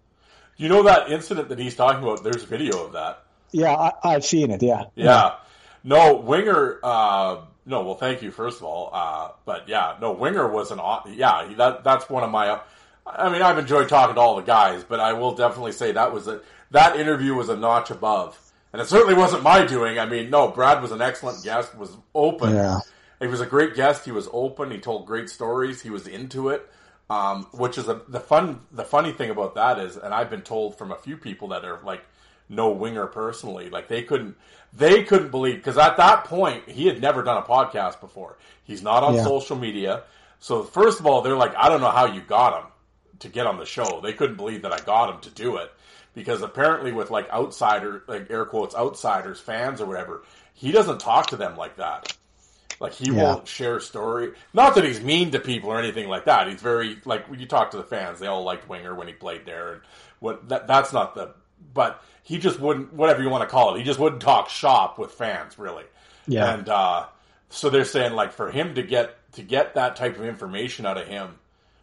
You know that incident that he's talking about? There's a video of that. Yeah, I, I've seen it. Yeah, Yeah. No, Winger. Uh, no, well, thank you first of all. Uh, but yeah, no, Winger was an. Yeah, that that's one of my. I mean, I've enjoyed talking to all the guys, but I will definitely say that was a that interview was a notch above, and it certainly wasn't my doing. I mean, no, Brad was an excellent guest. Was open. Yeah. He was a great guest. He was open. He told great stories. He was into it. Um, which is a, the fun. The funny thing about that is, and I've been told from a few people that are like no winger personally, like they couldn't, they couldn't believe because at that point he had never done a podcast before. He's not on Yeah. social media, So first of all, they're like, I don't know how you got him to get on the show. They couldn't believe that I got him to do it because apparently with like outsider, like air quotes, outsiders, fans or whatever, he doesn't talk to them like that. Like he Yeah. won't share a story. Not that he's mean to people or anything like that. He's very like when you talk to the fans, they all liked Winger when he played there, and what that that's not the. But he just wouldn't, whatever you want to call it, he just wouldn't talk shop with fans really. Yeah. And uh, so they're saying like for him to get to get that type of information out of him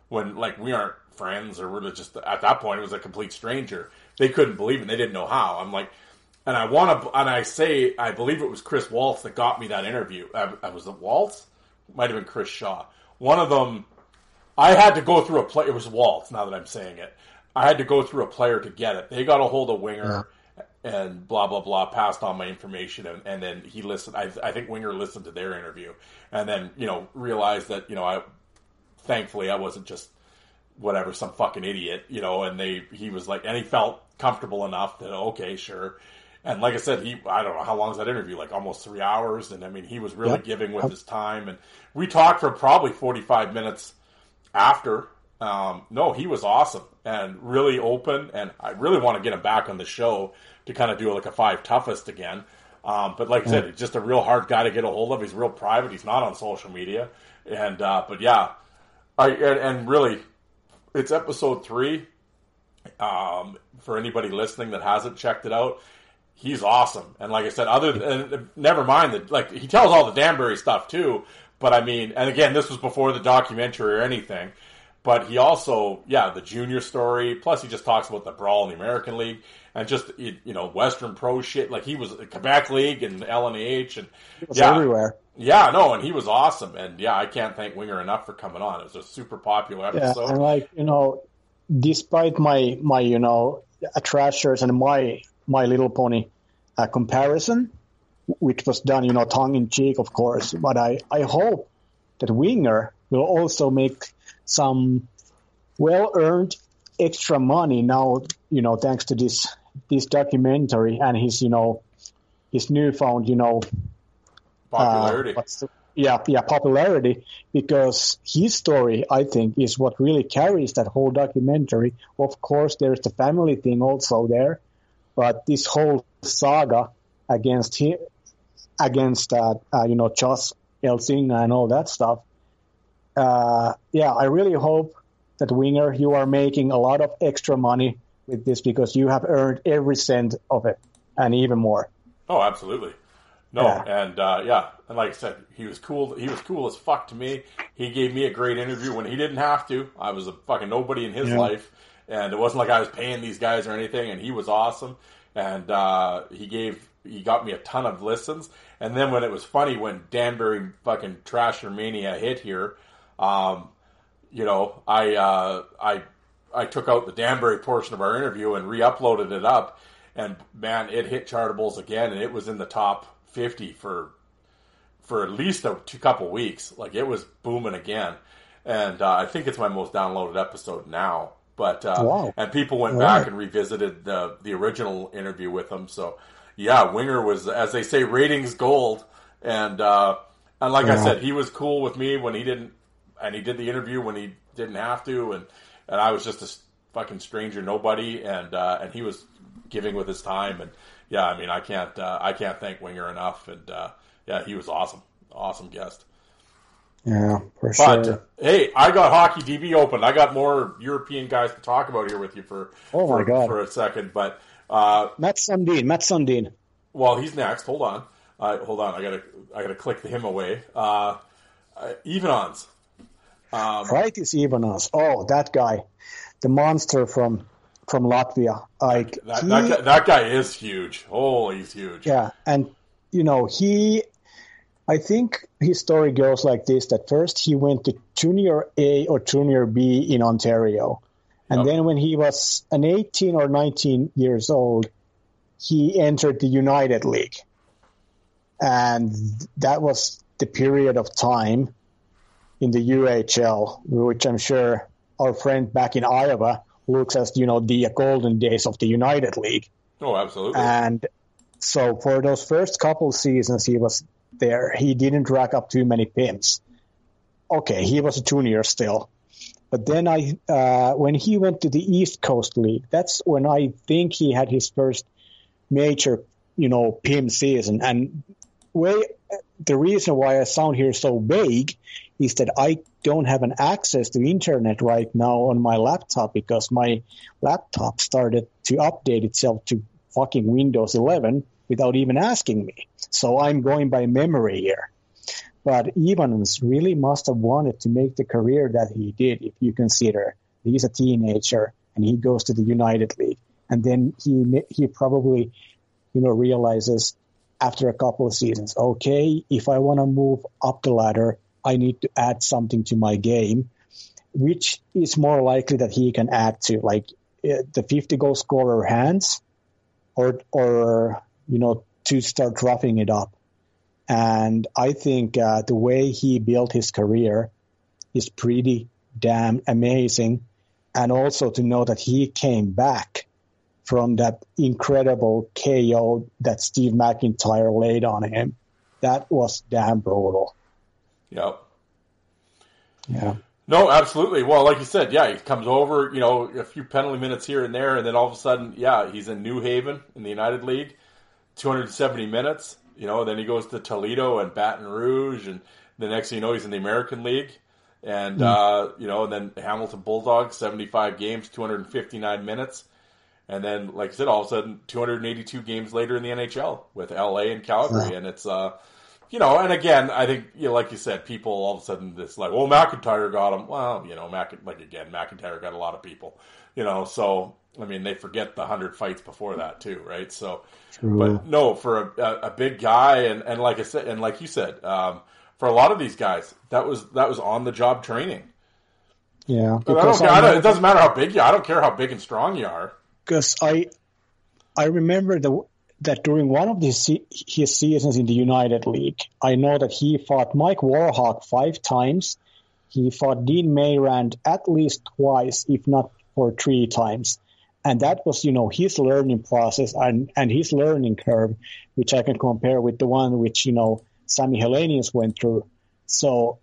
when like we aren't friends or we're just at that point it was a complete stranger. They couldn't believe it. They didn't know how. I'm like, and I want to, and I say I believe it was Chris Waltz that got me that interview. I, I was it Waltz, might have been Chris Shaw. One of them, I had to go through a play. It was Waltz. Now that I'm saying it, I had to go through a player to get it. They got a hold of Winger. And blah blah blah passed on my information and, and then he listened. I, I think Winger listened to their interview and then you know realized that you know I thankfully I wasn't just whatever some fucking idiot you know and they he was like and he felt comfortable enough that okay sure and like I said he I don't know how long was that interview like almost three hours and I mean he was really Yep. giving with his time and we talked for probably forty five minutes after. Um, no, he was awesome and really open, and I really want to get him back on the show to kind of do like a five toughest again. Um, but like I said, he's just a real hard guy to get a hold of. He's real private. He's not on social media, and uh, but yeah, I and, and really, it's episode three. Um, for anybody listening that hasn't checked it out, he's awesome. And like I said, other than, never mind that, like he tells all the Danbury stuff too. But I mean, and again, this was before the documentary or anything. But he also, yeah, the junior story. Plus, he just talks about the brawl in the American League and just you know Western Pro shit. Like he was Quebec League and LNH and yeah, everywhere. Yeah, no, and he was awesome. And yeah, I can't thank Winger enough for coming on. It was a super popular Yeah, episode. and like you know, despite my my you know uh, trashers and my my Little Pony uh, comparison, which was done you know tongue in cheek, of course, but I I hope that Winger will also make some well earned extra money now you know thanks to this this documentary and his you know his newfound you know Popularity. uh, the- yeah, yeah, popularity because his story, I think, is what really carries that whole documentary. Of course, there's the family thing also there, but this whole saga against him, against uh, uh, you know Josh Elzinga and all that stuff. Uh, yeah, I really hope that Winger, you are making a lot of extra money with this because you have earned every cent of it and even more. Oh, absolutely. No, Yeah. and uh, yeah, and like I said, he was cool. He was cool as fuck to me. He gave me a great interview when he didn't have to. I was a fucking nobody in his Yeah. life, and it wasn't like I was paying these guys or anything. And he was awesome, and uh, he gave he got me a ton of listens. And then when it was funny when Danbury fucking Trasher Mania hit here, um, you know, I uh, I I took out the Danbury portion of our interview and re-uploaded it up, and man, it hit chartables again, and it was in the top fifty for for at least a two couple weeks. Like it was booming again, and uh, I think it's my most downloaded episode now. But uh, Wow. and people went back and revisited the the original interview with him. So yeah, Winger was, as they say, ratings gold, and uh, and like I said, he was cool with me when he didn't, and he did the interview when he didn't have to, and and I was just a fucking stranger, nobody, and uh, and he was giving with his time, and yeah, I mean, I can't uh, I can't thank Winger enough, and uh, yeah, he was awesome, awesome guest. Yeah, for But sure. hey, I got Hockey DB open. I got more European guys to talk about here with you for Oh my for, God. for a second. But uh, Matt Sundin, Matt Sundin. well, he's next. Hold on, uh, hold on. I gotta I gotta click him away. Uh, uh, Ivanans. Um, Raitis Ivanans. Oh, that guy, the monster from from Latvia. Like that, he, that, guy, that guy is huge. Holy, he's huge. yeah, and you know he. I think his story goes like this: that first he went to Junior A or Junior B in Ontario, and then when he was an 18 or 19 years old, he entered the United League, and that was the period of time in the UHL, which I'm sure our friend back in Iowa looks as you know the golden days of the United League. Oh, absolutely. And so for those first couple seasons he was there, he didn't rack up too many pins. okay, he was a junior still. But then I, uh, when he went to the East Coast League, that's when I think he had his first major, you know, PIM season. And way, the reason why I sound here so vague is that I don't have an access to internet right now on my laptop because my laptop started to update itself to fucking Windows 11 without even asking me. So I'm going by memory here. But Evans really must have wanted to make the career that he did if you consider he's a teenager and he goes to the United League. And then he, he probably, you know, realizes after a couple of seasons, okay, if I want to move up the ladder, I need to add something to my game, which is more likely that he can add to like uh, the 50 goal scorer hands or, or, you know, to start roughing it up. And I think uh, the way he built his career is pretty damn amazing. And also to know that he came back from that incredible KO that Steve McIntyre laid on him. That was damn brutal. Yep. Yeah. No, absolutely. Well, like you said, yeah, he comes over, you know, a few penalty minutes here and there, and then all of a sudden, yeah, he's in New Haven in the United League, 270 minutes, you know, then he goes to Toledo and Baton Rouge, and the next thing you know, he's in the American League, and, mm. uh, you know, and then Hamilton Bulldogs, 75 games, 259 minutes. And then, like I said, all of a sudden, 282 games later in the NHL with LA and Calgary, and it's, uh, you know, and again, I think, you know, like you said, people all of a sudden it's like, well, McIntyre got him. Well, you know, Mac, like again, McIntyre got a lot of people, you know, so I mean, they forget the hundred fights before that too, right? So, True. but no, for a, a, big guy, and, and like I said, and like you said, um, for a lot of these guys, that was that was on the job training. Yeah, I don't, I don't, it doesn't matter how big you. are. I don't care how big and strong you are. Because I, I remember the that during one of his, his seasons in the United League, I know that he fought Mike Warhawk five times. He fought Dean Mayrand at least twice, if not for three times. And that was, you know, his learning process and, and his learning curve, which I can compare with the one which, you know, Sami Helenius went through. So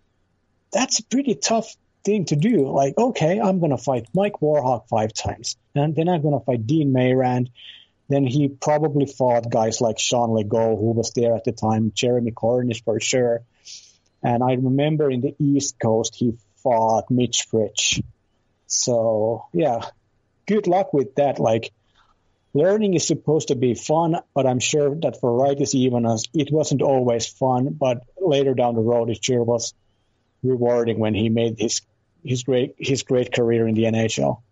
that's a pretty tough thing to do. Like, okay, I'm going to fight Mike Warhawk five times. And then I'm going to fight Dean Meyrand then he probably fought guys like Sean Legault, who was there at the time, Jeremy Cornish for sure. And I remember in the East Coast, he fought Mitch Fritz. So, yeah, good luck with that. Like, learning is supposed to be fun, but I'm sure that for Raitis Ivanans, it wasn't always fun, but later down the road, it sure was rewarding when he made his, his great, his great career in the NHL.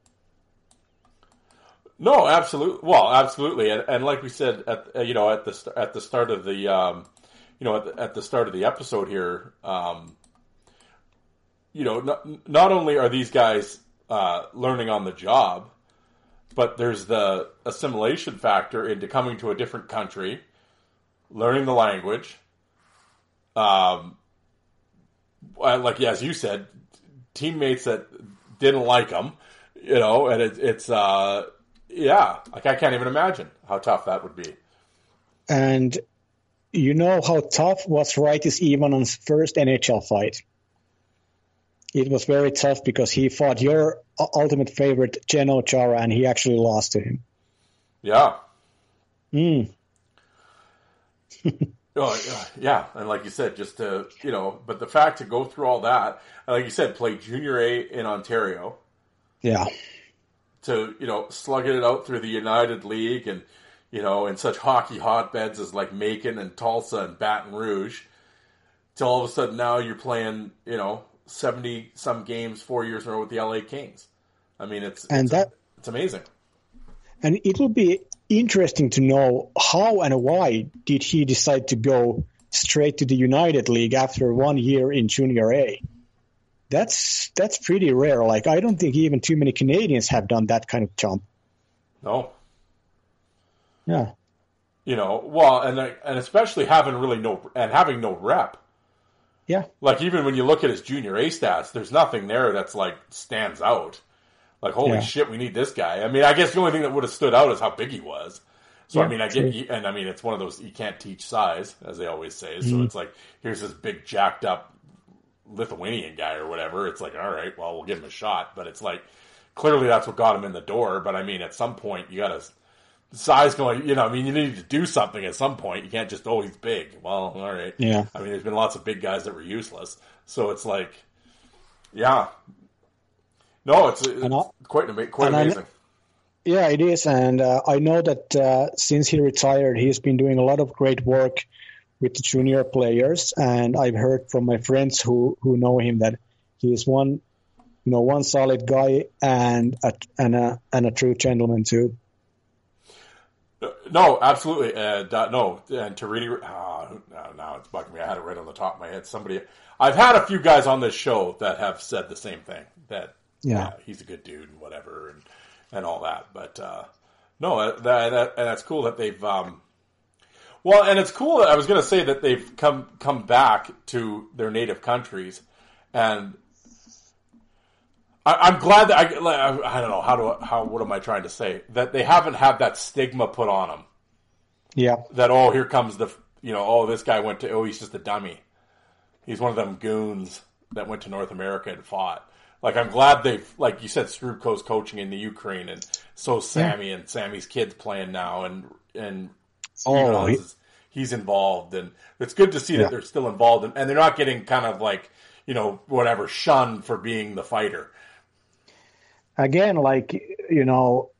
No, absolutely. Well, absolutely, and, and like we said at uh, you know at the at the start of the um, you know at the, at the start of the episode here, um, you know, not, not only are these guys uh, learning on the job, but there's the assimilation factor into coming to a different country, learning the language. Um, like as you said, teammates that didn't like him, you know, and it, it's uh, yeah, like I can't even imagine how tough that would be. And you know how tough was Raitis even on his first NHL fight? It was very tough because he fought your ultimate favorite, Zdeno Chara, and he actually lost to him. Yeah. Hmm. oh, yeah, and like you said, just to you know, but the fact to go through all that, like you said, play junior A in Ontario. Yeah to you know slugging it out through the United League and you know in such hockey hotbeds as like Macon and Tulsa and Baton Rouge, to all of a sudden now you're playing you know seventy some games four years in a row with the LA Kings. I mean it's and it's, that it's amazing. And it will be interesting to know how and why did he decide to go straight to the United League after one year in Junior A that's that's pretty rare. Like I don't think even too many Canadians have done that kind of jump. No. Yeah. You know, well, and and especially having really no and having no rep. Yeah. Like even when you look at his junior A stats, there's nothing there that's like stands out. Like holy yeah. shit, we need this guy. I mean, I guess the only thing that would have stood out is how big he was. So yeah, I mean, I get, and I mean, it's one of those you can't teach size, as they always say. So mm-hmm. it's like here's this big jacked up Lithuanian guy or whatever. It's like, all right, well, we'll give him a shot. But it's like, clearly that's what got him in the door. But I mean, at some point, you got to size going. You know, I mean, you need to do something at some point. You can't just oh he's big. Well, all right. Yeah. I mean, there's been lots of big guys that were useless. So it's like, yeah. No, it's, it's I- quite ama- quite and I- amazing. Yeah, it is, and uh, I know that uh, since he retired, he's been doing a lot of great work with the junior players, and I've heard from my friends who who know him that he is one, you know, one solid guy and a and a and a true gentleman too. No, absolutely. Uh, no, and to really, uh, now, now it's bugging me. I had it right on the top of my head. Somebody, I've had a few guys on this show that have said the same thing that Yeah. he's a good dude and whatever and and all that. But uh, no, that, that and that's cool that they've. Um, well, and it's cool. That I was going to say that they've come come back to their native countries, and I, I'm glad that I, like, I I don't know how do I, how what am I trying to say? That they haven't had that stigma put on them Yeah, that oh here comes the you know oh this guy went to oh he's just a dummy. He's one of them goons that went to North America and fought. Like I'm glad they've like you said Srubko's coaching in the Ukraine and so Sammy and Sammy's kids playing now and and Oh, he- he's involved and it's good to see Yeah. that they're still involved and, and they're not getting kind of like you know whatever shunned for being the fighter again, like you know,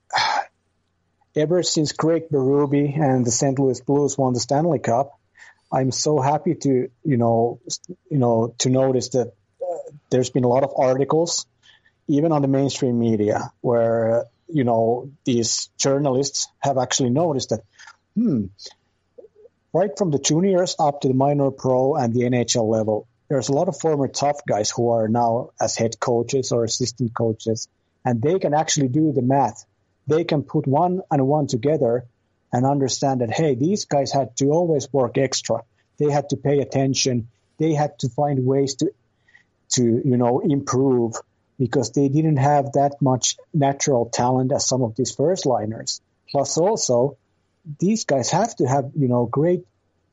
ever since Craig Berube and the St. Louis Blues won the Stanley Cup, I'm so happy to you know you know to notice that uh, there's been a lot of articles, even on the mainstream media, where you know these journalists have actually noticed that, hmm, right from the juniors up to the minor pro and the NHL level, there's a lot of former tough guys who are now as head coaches or assistant coaches, and they can actually do the math. They can put one and one together and understand that, hey, these guys had to always work extra. They had to pay attention. They had to find ways to, to, you know, improve because they didn't have that much natural talent as some of these first liners. Plus also, these guys have to have, you know, great,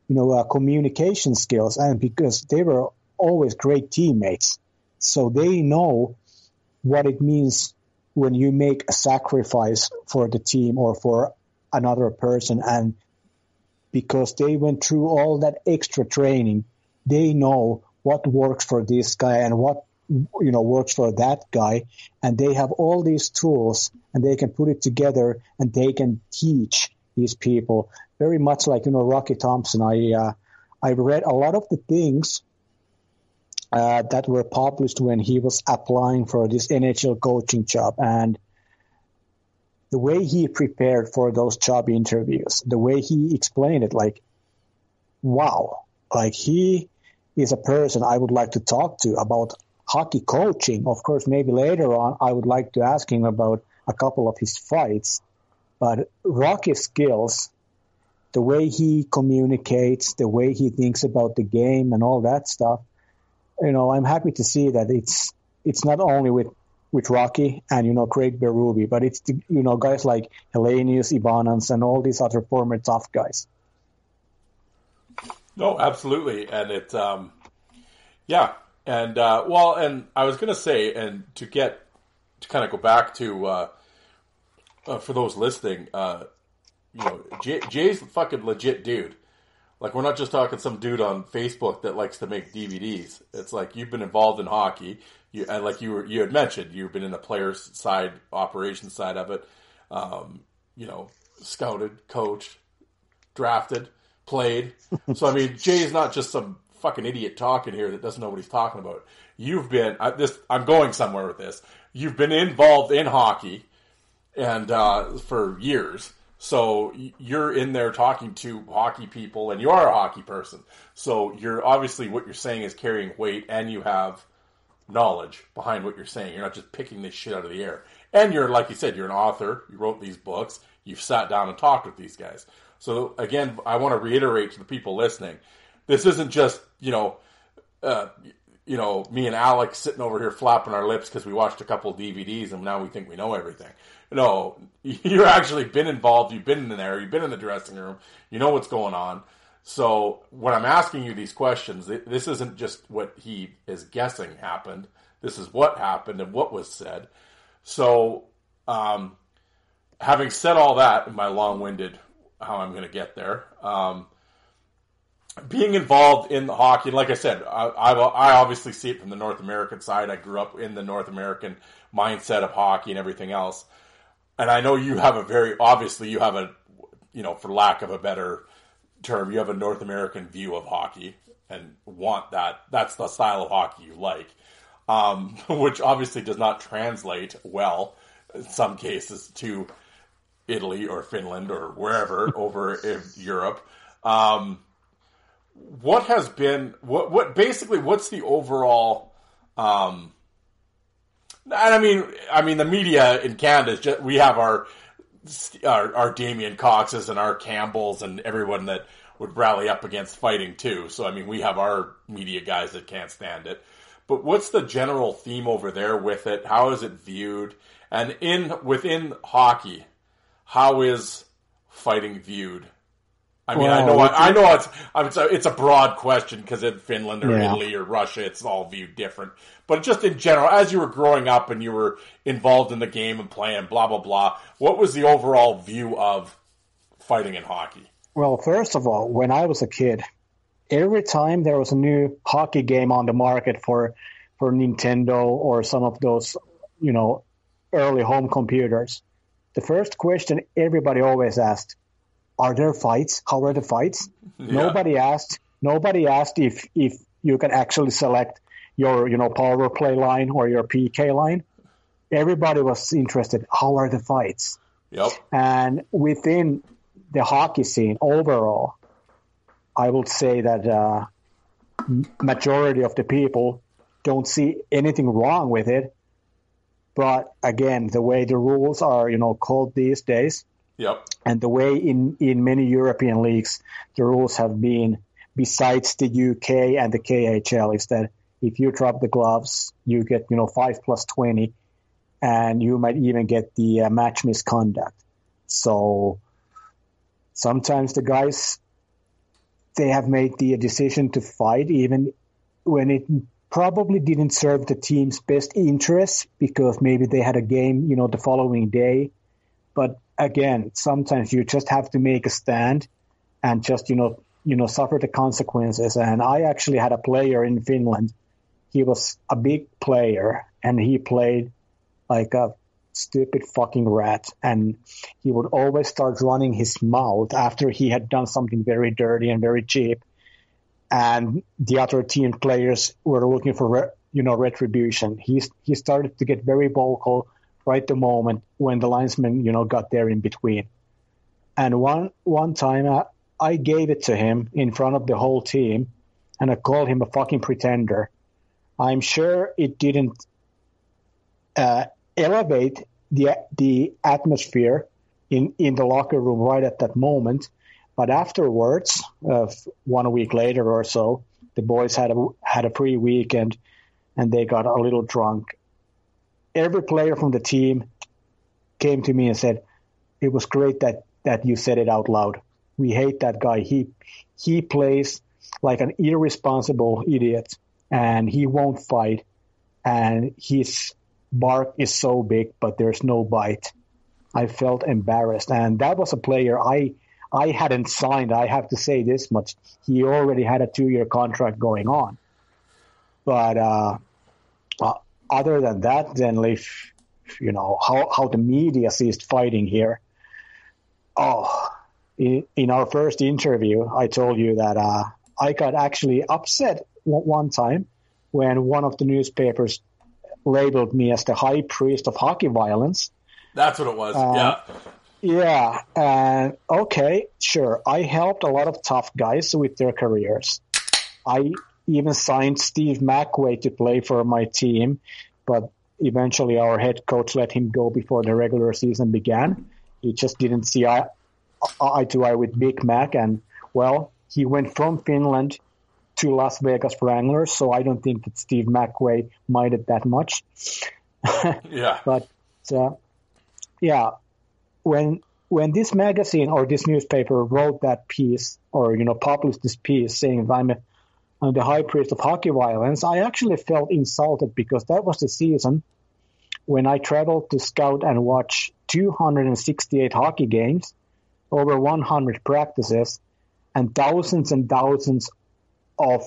you know, uh, communication skills and because they were always great teammates. So they know what it means when you make a sacrifice for the team or for another person and because they went through all that extra training they know what works for this guy and what you know works for that guy and they have all these tools and they can put it together and they can teach these people. Very much like you know Rocky Thompson I uh, I read a lot of the things uh, that were published when he was applying for this NHL coaching job. And the way he prepared for those job interviews, the way he explained it, like, wow, like he is a person I would like to talk to about hockey coaching. Of course, maybe later on, I would like to ask him about a couple of his fights. But Rocky skills, the way he communicates, the way he thinks about the game and all that stuff, you know, I'm happy to see that it's it's not only with with Rocky and you know Craig Berube, but it's you know guys like Helenius Ivanans and all these other former tough guys. No, absolutely, and it, um, yeah, and uh, well, and I was gonna say, and to get to kind of go back to uh, uh, for those listening, uh, you know, Jay, Jay's a fucking legit dude. Like we're not just talking some dude on Facebook that likes to make DVDs. It's like you've been involved in hockey, you and like you were you had mentioned, you've been in the players side, operations side of it. Um, you know, scouted, coached, drafted, played. So I mean, Jay is not just some fucking idiot talking here that doesn't know what he's talking about. You've been I, this. I'm going somewhere with this. You've been involved in hockey, and uh, for years. So you're in there talking to hockey people, and you are a hockey person. So you're obviously what you're saying is carrying weight, and you have knowledge behind what you're saying. You're not just picking this shit out of the air. And you're, like you said, you're an author. You wrote these books. You've sat down and talked with these guys. So again, I want to reiterate to the people listening, this isn't just you know, uh, you know, me and Alex sitting over here flapping our lips because we watched a couple DVDs and now we think we know everything. No, you've actually been involved. You've been in there. You've been in the dressing room. You know what's going on. So when I'm asking you these questions, this isn't just what he is guessing happened. This is what happened and what was said. So, um, having said all that in my long-winded how I'm going to get there, um, being involved in the hockey, like I said, I, I, I obviously see it from the North American side. I grew up in the North American mindset of hockey and everything else. And I know you have a very, obviously, you have a, you know, for lack of a better term, you have a North American view of hockey and want that. That's the style of hockey you like, um, which obviously does not translate well in some cases to Italy or Finland or wherever over in Europe. Um, what has been what what basically what's the overall um and I mean I mean the media in Canada just we have our our, our Damien Coxes and our Campbells and everyone that would rally up against fighting too. So I mean we have our media guys that can't stand it. But what's the general theme over there with it? How is it viewed? And in within hockey, how is fighting viewed? I mean, I know, I, I know it's, it's a, it's a broad question because in Finland or Yeah. Italy or Russia, it's all viewed different. But just in general, as you were growing up and you were involved in the game and playing, blah blah blah, what was the overall view of fighting in hockey? Well, first of all, when I was a kid, every time there was a new hockey game on the market for for Nintendo or some of those, you know, early home computers, the first question everybody always asked, "Are there fights? How are the fights?" Nobody asked. Nobody asked if if you can actually select your you know power play line or your PK line. Everybody was interested. How are the fights? Yep. And within the hockey scene overall, I would say that uh, majority of the people don't see anything wrong with it. But again, the way the rules are, you know, called these days, Yep. and the way in, in many European leagues the rules have been, besides the UK and the KHL, is that if you drop the gloves, you get you know five plus twenty, and you might even get the uh, match misconduct. So sometimes the guys they have made the decision to fight even when it probably didn't serve the team's best interests because maybe they had a game you know the following day but again sometimes you just have to make a stand and just you know you know suffer the consequences. And i actually had a player in finland. He was a big player and he played like a stupid fucking rat. And he would always start running his mouth after he had done something very dirty and very cheap. And the other team players were looking for re- you know retribution. He he started to get very vocal right the moment when the linesman you know got there in between and one one time I, I gave it to him in front of the whole team and I called him a fucking pretender I'm sure it didn't uh, elevate the the atmosphere in in the locker room right at that moment. But afterwards, uh, one week later or so, the boys had a had a free weekend, and they got a little drunk. Every player from the team came to me and said, "It was great that that you said it out loud. We hate that guy. He he plays like an irresponsible idiot, and he won't fight, and his bark is so big, but there's no bite." I felt embarrassed, and that was a player I I hadn't signed. I have to say this much: he already had a two-year contract going on. But uh, uh, other than that, then if you know how how the media sees fighting here. Oh, in, in our first interview, I told you that uh, I got actually upset one time when one of the newspapers labeled me as the high priest of hockey violence. That's what it was. Uh, yeah. Yeah, and okay, sure. I helped a lot of tough guys with their careers. I even signed Steve McWay to play for my team, but eventually our head coach let him go before the regular season began. He just didn't see eye, eye to eye with Big Mac, and well, he went from Finland to Las Vegas Wranglers, so I don't think that Steve McWay minded that much. Yeah. But uh, yeah, when when this magazine or this newspaper wrote that piece or you know published this piece saying I'm, a, the high priest of hockey violence, I actually felt insulted because that was the season when I traveled to scout and watch 268 hockey games, over 100 practices, and thousands and thousands of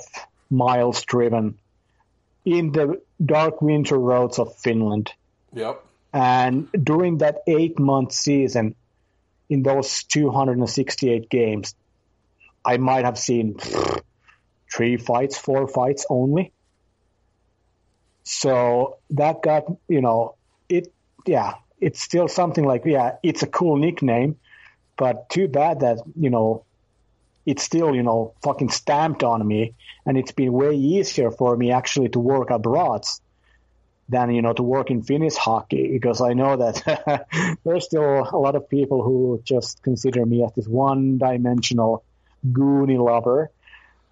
miles driven in the dark winter roads of Finland. Yep. And during that eight month season, in those 268 games, I might have seen three fights, four fights only. So that got, you know, it, yeah, it's still something like, yeah, it's a cool nickname, but too bad that, you know, it's still, you know, fucking stamped on me. And it's been way easier for me actually to work abroad than, you know, to work in Finnish hockey because I know that there's still a lot of people who just consider me as this one dimensional goonie lover,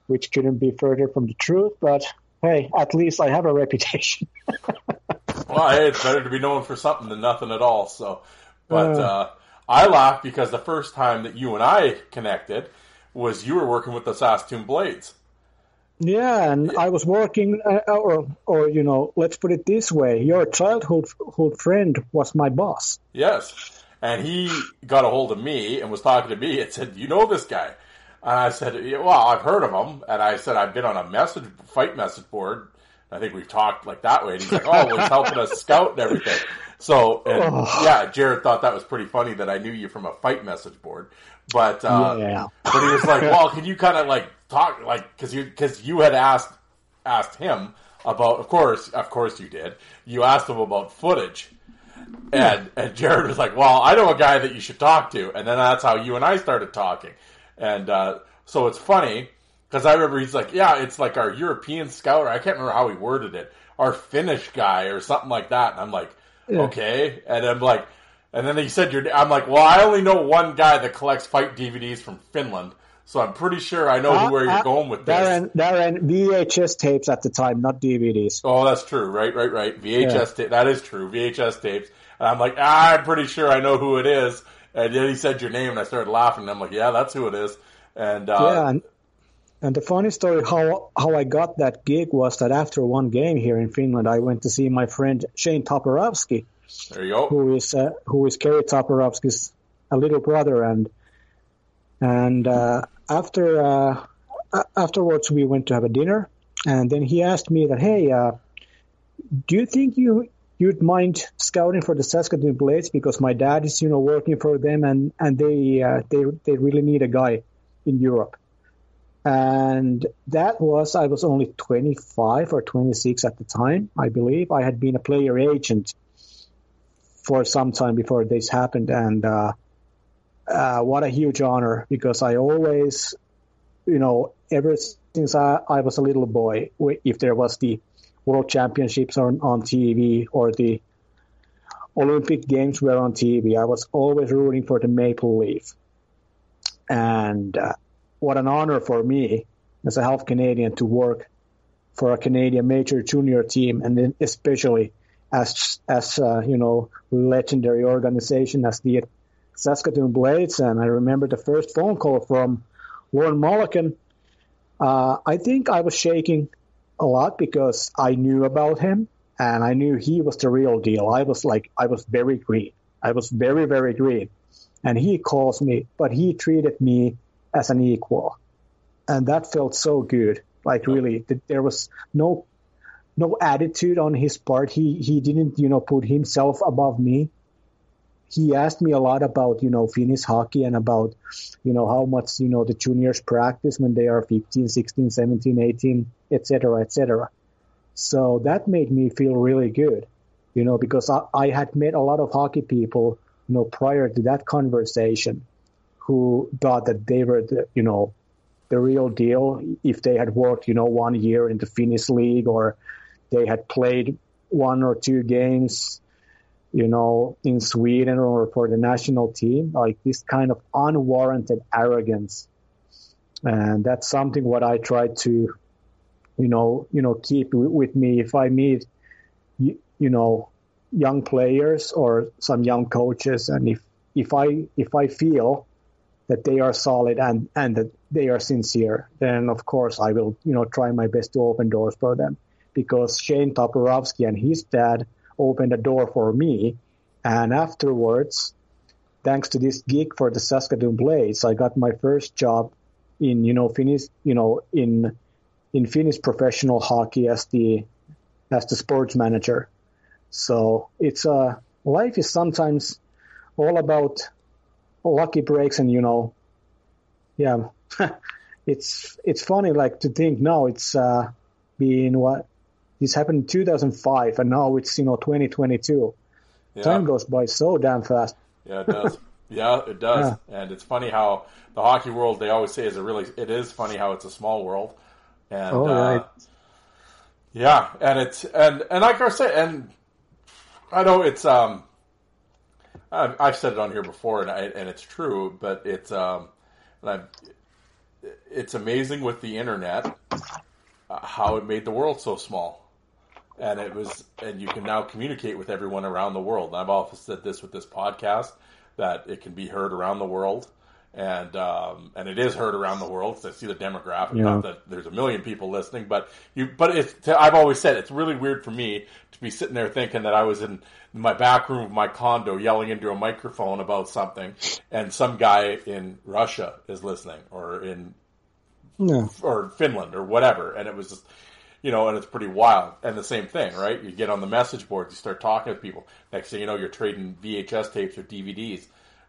which couldn't be further from the truth. But hey, at least I have a reputation. well, hey, it's better to be known for something than nothing at all. So, but uh, I laugh because the first time that you and I connected was you were working with the Saskatoon Blades. Yeah, and I was working, uh, or or you know, let's put it this way: your childhood friend was my boss. Yes, and he got a hold of me and was talking to me and said, "You know this guy?" And I said, "Well, I've heard of him." And I said, "I've been on a message fight message board." I think we've talked like that way. And he's like, "Oh, well, he's helping us scout and everything." So, and, yeah, Jared thought that was pretty funny that I knew you from a fight message board. But uh, yeah. but he was like, "Well, can you kind of like talk like because you because you had asked asked him about of course of course you did you asked him about footage." And and Jared was like, "Well, I know a guy that you should talk to," and then that's how you and I started talking. And uh, so it's funny because I remember he's like, "Yeah, it's like our European scout." I can't remember how he worded it, our Finnish guy or something like that. And I'm like, Yeah. "Okay," and I'm like, and then he said, "Your," I'm like, "Well, I only know one guy that collects fight DVDs from Finland." So I'm pretty sure I know Uh, where you're uh, going with this. Darren, Darren, VHS tapes at the time, not DVDs. Oh, that's true. Right, right, right. VHS tape. That is true. VHS tapes. And I'm like, ah, I'm pretty sure I know who it is. And then he said your name, and I started laughing. And I'm like, yeah, that's who it is. And uh, yeah, and, and the funny story how how I got that gig was that after one game here in Finland, I went to see my friend Shane Toporowski, there you go. who is uh, who is Kerry Toporowski's a little brother, and and uh, after uh, afterwards we went to have a dinner, and then he asked me that, hey, uh, do you think you you'd mind scouting for the Saskatoon Blades because my dad is you know working for them and and they uh, they they really need a guy in Europe. And that was, I was only 25 or 26 at the time, I believe. I had been a player agent for some time before this happened. And uh, uh, what a huge honor because I always, you know, ever since I, I was a little boy, if there was the World Championships on, on TV or the Olympic Games were on TV, I was always rooting for the Maple Leaf. And uh, what an honor for me as a half Canadian to work for a Canadian major junior team, and then especially as as uh, you know legendary organization as the Saskatoon Blades. And I remember the first phone call from Lorne Molleken. Uh, I think I was shaking a lot because I knew about him and I knew he was the real deal. I was like, I was very green. I was very, very green. And he calls me, but he treated me as an equal. And that felt so good. Like really, th- there was no, no attitude on his part. He, he didn't, you know, put himself above me. He asked me a lot about, you know, Finnish hockey and about, you know, how much, you know, the juniors practice when they are 15, 16, 17, 18, et cetera, et cetera. So that made me feel really good, you know, because I, I had met a lot of hockey people, you know, prior to that conversation who thought that they were, the, you know, the real deal if they had worked, you know, one year in the Finnish league or they had played one or two games, you know, in Sweden or for the national team, like this kind of unwarranted arrogance. And that's something what I try to, you know, you know, keep w- with me if I meet, you, you know, young players or some young coaches, and if if I if I feel that they are solid and and that they are sincere, then of course I will you know try my best to open doors for them because Shane Toporowski and his dad opened a door for me, and afterwards, thanks to this gig for the Saskatoon Blades, I got my first job in you know Finnish you know in in Finnish professional hockey as the as the sports manager. So it's uh life is sometimes all about lucky breaks and you know yeah it's it's funny like to think now it's uh been what this happened in 2005 and now it's you know 2022 Yeah. time goes by so damn fast Yeah, it does. yeah, it does. And it's funny how the hockey world they always say is a really it is funny how it's a small world. And Oh, uh, right. yeah, and it's and and like I said, and I know it's um I've, I've said it on here before, and I, and it's true, but it's um and I'm it's amazing with the internet uh, how it made the world so small and it was and you can now communicate with everyone around the world. And I've often said this with this podcast that it can be heard around the world, and um, and it is heard around the world. 'cause I see the demographic. Yeah. Not that there's a million people listening, but you. But it's. I've always said it's really weird for me to be sitting there thinking that I was in my back room of my condo yelling into a microphone about something, and some guy in Russia is listening, or in or Finland or whatever, and it was just, you know, and it's pretty wild. And the same thing, right? You get on the message boards, you start talking to people. Next thing you know, you're trading VHS tapes or DVDs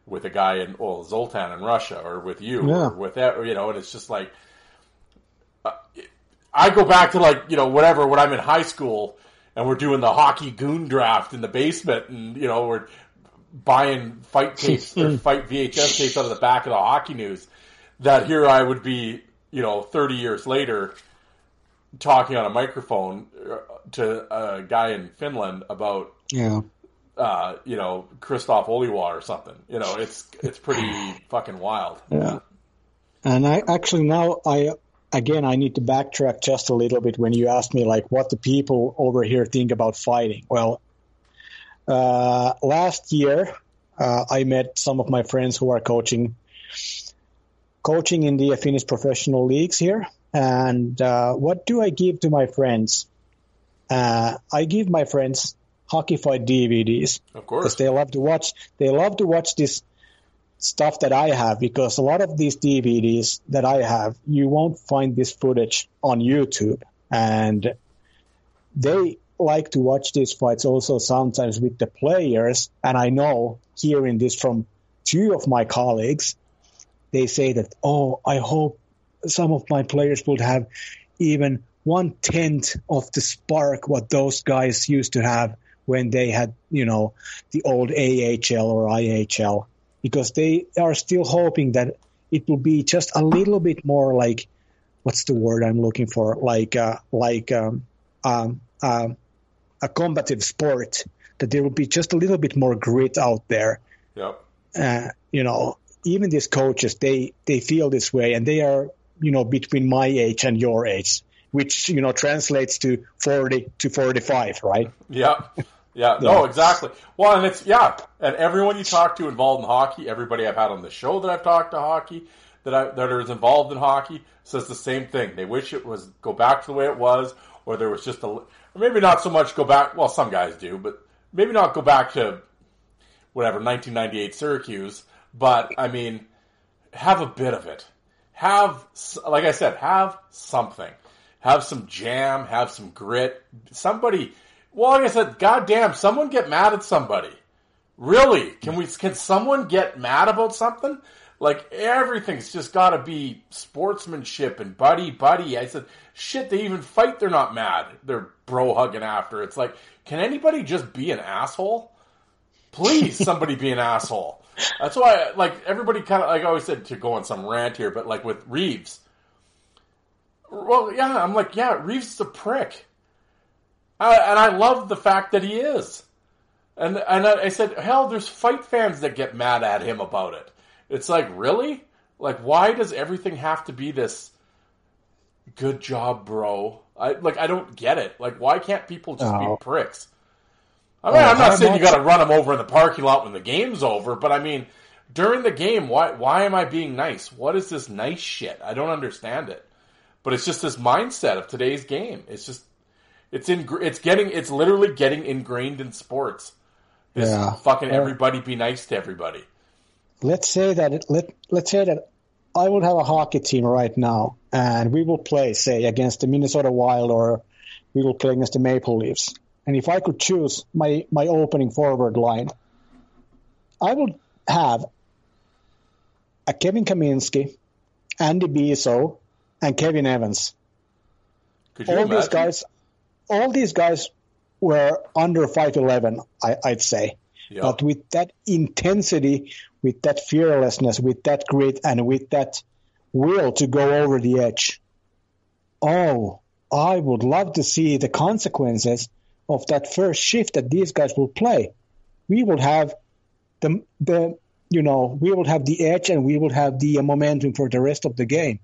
with a guy in well Zoltan in Russia, or with you, Yeah. or with that, you know, and it's just like. uh, I go back to like you know whatever when I'm in high school and we're doing the hockey goon draft in the basement and you know we're buying fight tapes or fight VHS tapes out of the back of the hockey news that here I would be you know 30 years later talking on a microphone uh, to a guy in Finland about yeah uh, you know Christoph Oliwa or something you know it's it's pretty fucking wild Yeah. And I actually now I again I need to backtrack just a little bit when you asked me like what the people over here think about fighting. Well, uh, last year uh, I met some of my friends who are coaching coaching in the Finnish professional leagues here. And uh, what do I give to my friends? Uh, I give my friends hockey fight DVDs of course, because they love to watch. They love to watch this stuff that I have because a lot of these DVDs that I have, you won't find this footage on YouTube, and they like to watch these fights also sometimes with the players. And I know hearing this from two of my colleagues, they say that, oh, I hope some of my players would have even one tenth of the spark what those guys used to have when they had, you know, the old AHL or IHL, because they are still hoping that it will be just a little bit more like, what's the word I'm looking for? Like, uh, like, um, um, um, a combative sport, that there will be just a little bit more grit out there. Yep. Uh, you know, even these coaches, they, they feel this way and they are, you know, between my age and your age, which, you know, translates to 40 to 45, right? Yeah. Yeah, no, exactly. Well, and it's yeah, and everyone you talk to involved in hockey, everybody I've had on the show that I've talked to hockey, that I that is involved in hockey, says the same thing. They wish it was go back to the way it was, or there was just a or maybe not so much go back. Well, some guys do, but maybe not go back to whatever 1998 Syracuse. But I mean, have a bit of it. Have like I said, have something. Have some jam. Have some grit. Somebody. Well, like I said, goddamn, someone get mad at somebody. Really? Can we? Can someone get mad about something? Like everything's just got to be sportsmanship and buddy buddy. I said, shit. They even fight. They're not mad. They're bro hugging after. It's like, can anybody just be an asshole? Please, somebody be an asshole. That's why, like everybody, kind of like I always said to go on some rant here, but like with Reaves. Well, yeah, I'm like, yeah, Reaves is a prick. I, and I love the fact that he is. And and I I said, hell, there's fight fans that get mad at him about it. It's like, really? Like, why does everything have to be this? Good job, bro. I like, I don't get it. Like, why can't people just Oh. be pricks? I mean, Uh, I'm not saying you got to run them over in the parking lot when the game's over, but I mean, during the game, why why am I being nice? What is this nice shit? I don't understand it. But it's just this mindset of today's game. It's just it's in it's getting it's literally getting ingrained in sports. This Yeah. fucking everybody be nice to everybody. let's say that it, let let's say that I would have a hockey team right now, and we will play, say, against the Minnesota Wild, or we will play against the Maple Leafs. And if I could choose my my opening forward line, I would have a Kevin Kaminski, Andy Bezeau, and Kevin Evans. Could you all imagine? these guys, all these guys were under five eleven. I'd say. Yeah. But with that intensity, with that fearlessness, with that grit, and with that will to go over the edge, oh, I would love to see the consequences of that first shift that these guys will play. We will have the the you know we will have the edge and we will have the momentum for the rest of the game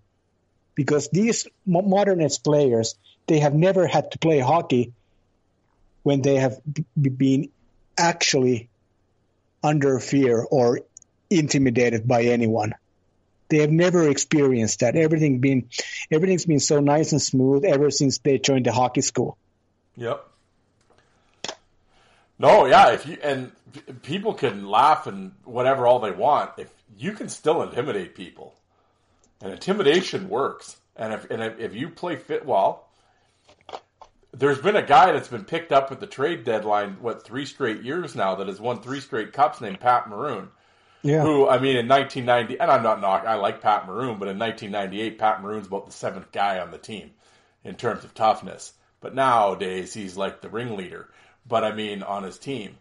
because these modernist players they have never had to play hockey when they have b- been actually under fear or intimidated by anyone. They have never experienced that. Everything been everything's been so nice and smooth ever since they joined the hockey school. Yep. No, yeah, if you and people can laugh and whatever all they want, if you can still intimidate people, and intimidation works. And if and if, if you play fit well, there's been a guy that's been picked up at the trade deadline what three straight years now that has won three straight cups named Pat Maroon. Yeah. Who I mean in 1990, and I'm not knock. I like Pat Maroon, but in 1998, Pat Maroon's about the seventh guy on the team in terms of toughness. But nowadays, he's like the ringleader. But I mean, on his team.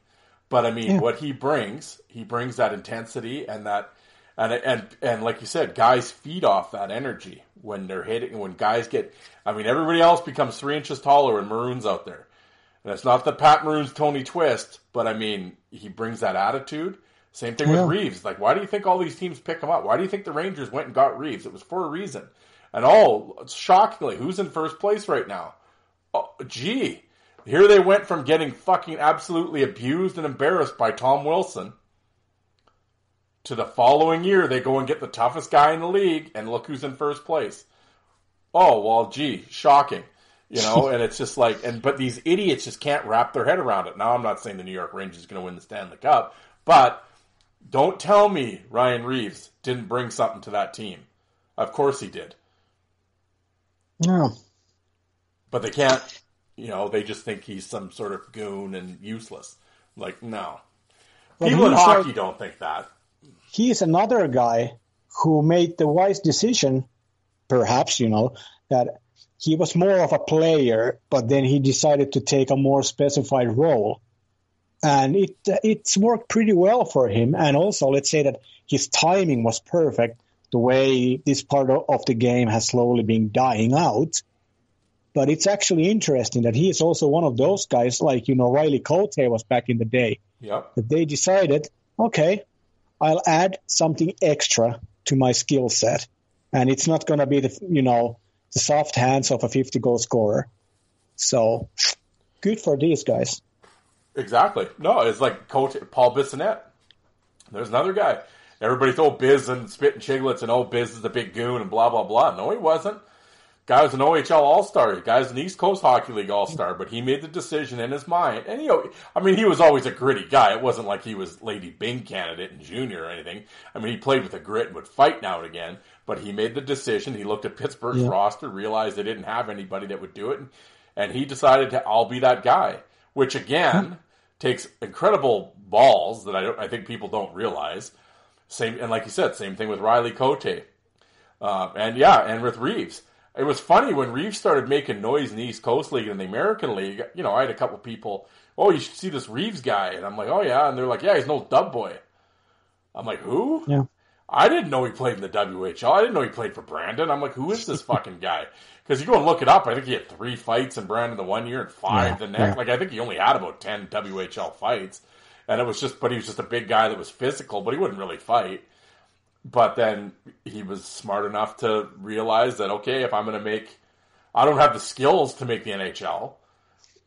But I mean, Yeah. what he brings, he brings that intensity and that, and and and like you said, guys feed off that energy when they're hitting. When guys get, I mean, everybody else becomes three inches taller when Maroon's out there. And it's not that Pat Maroon's Tony Twist, but I mean, he brings that attitude. Same thing with Reaves. Like, why do you think all these teams pick him up? Why do you think the Rangers went and got Reaves? It was for a reason. And oh, shockingly, who's in first place right now? Oh, gee, here they went from getting fucking absolutely abused and embarrassed by Tom Wilson to the following year they go and get the toughest guy in the league, and look who's in first place. Oh well, gee, shocking. You know, and it's just like, and but these idiots just can't wrap their head around it. Now, I'm not saying the New York Rangers is going to win the Stanley Cup, but don't tell me Ryan Reaves didn't bring something to that team. Of course he did, No. but they can't. You know, they just think he's some sort of goon and useless. Like, no, But people in hockey like- don't think that. he's another guy who made the wise decision, perhaps, you know, that he was more of a player, but then he decided to take a more specified role. And it it's worked pretty well for him. And also, let's say that his timing was perfect, the way this part of the game has slowly been dying out. But it's actually interesting that he is also one of those guys, like, you know, Riley Cote was back in the day Yep. that they decided, okay, I'll add something extra to my skill set, and it's not going to be the you know the soft hands of a 50 goal scorer. So good for these guys. Exactly. No, it's like Coach Paul Bissonnette. There's another guy. Everybody's oh Biz and Spit and Chiclets and old Biz is the big goon and blah blah blah. No, he wasn't. Guy was an OHL All Star. Guy was an East Coast Hockey League All Star. But he made the decision in his mind, and you know, I mean, he was always a gritty guy. It wasn't like he was Lady Byng candidate in junior or anything. I mean, he played with a grit and would fight now and again. But he made the decision. He looked at Pittsburgh's Yeah. roster, realized they didn't have anybody that would do it, and, and he decided to, I'll be that guy. Which again takes incredible balls that I don't, I think people don't realize. Same and like you said, same thing with Riley Cote, uh, and yeah, and with Reaves. It was funny when Reaves started making noise in the East Coast League and the American League. You know, I had a couple people, oh, you should see this Reaves guy, and I'm like, oh yeah, and they're like, yeah, he's no dub boy. I'm like, who? Yeah. I didn't know he played in the WHL. I didn't know he played for Brandon. I'm like, who is this fucking guy? Because you go and look it up. I think he had three fights in Brandon the one year and five Yeah, the next. yeah. Like I think he only had about ten WHL fights, and it was just. But he was just a big guy that was physical, but he wouldn't really fight. But then he was smart enough to realize that okay, if I'm going to make, I don't have the skills to make the NHL.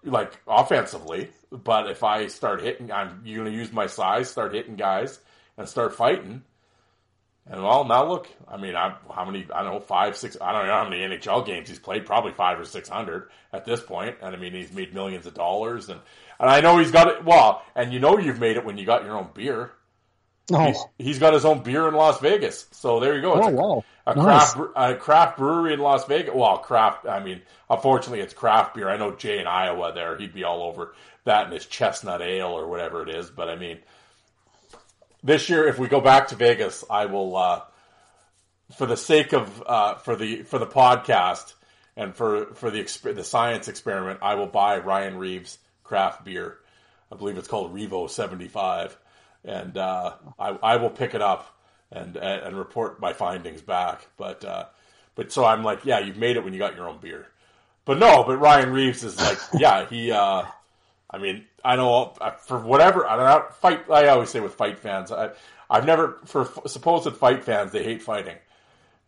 like offensively. But if I start hitting, I'm going to use my size, start hitting guys, and start fighting. And well, now look, I mean, I, how many? I don't know, five, six. I don't know how many NHL games he's played. Probably five or six hundred at this point. And I mean, he's made millions of dollars, and and I know he's got it. Well, and you know you've made it when you got your own beer. Oh, He's, he's got his own beer in Las Vegas. So there you go. It's Oh, a, wow. a craft a craft brewery in Las Vegas. Well, craft. I mean, unfortunately, it's craft beer. I know Jay in Iowa there. He'd be all over that and his chestnut ale or whatever it is. But I mean, this year, if we go back to Vegas, I will, uh, for the sake of uh, for the for the podcast and for for the the science experiment, I will buy Ryan Reaves craft beer. I believe it's called Revo seventy five, and uh, I I will pick it up and and report my findings back. But uh, but so I'm like, yeah, you've made it when you got your own beer. But no, but Ryan Reaves is like, yeah, he. Uh, I mean, I know uh, for whatever. I don't know, fight. I always say with fight fans, I, I've never for supposed fight fans, they hate fighting.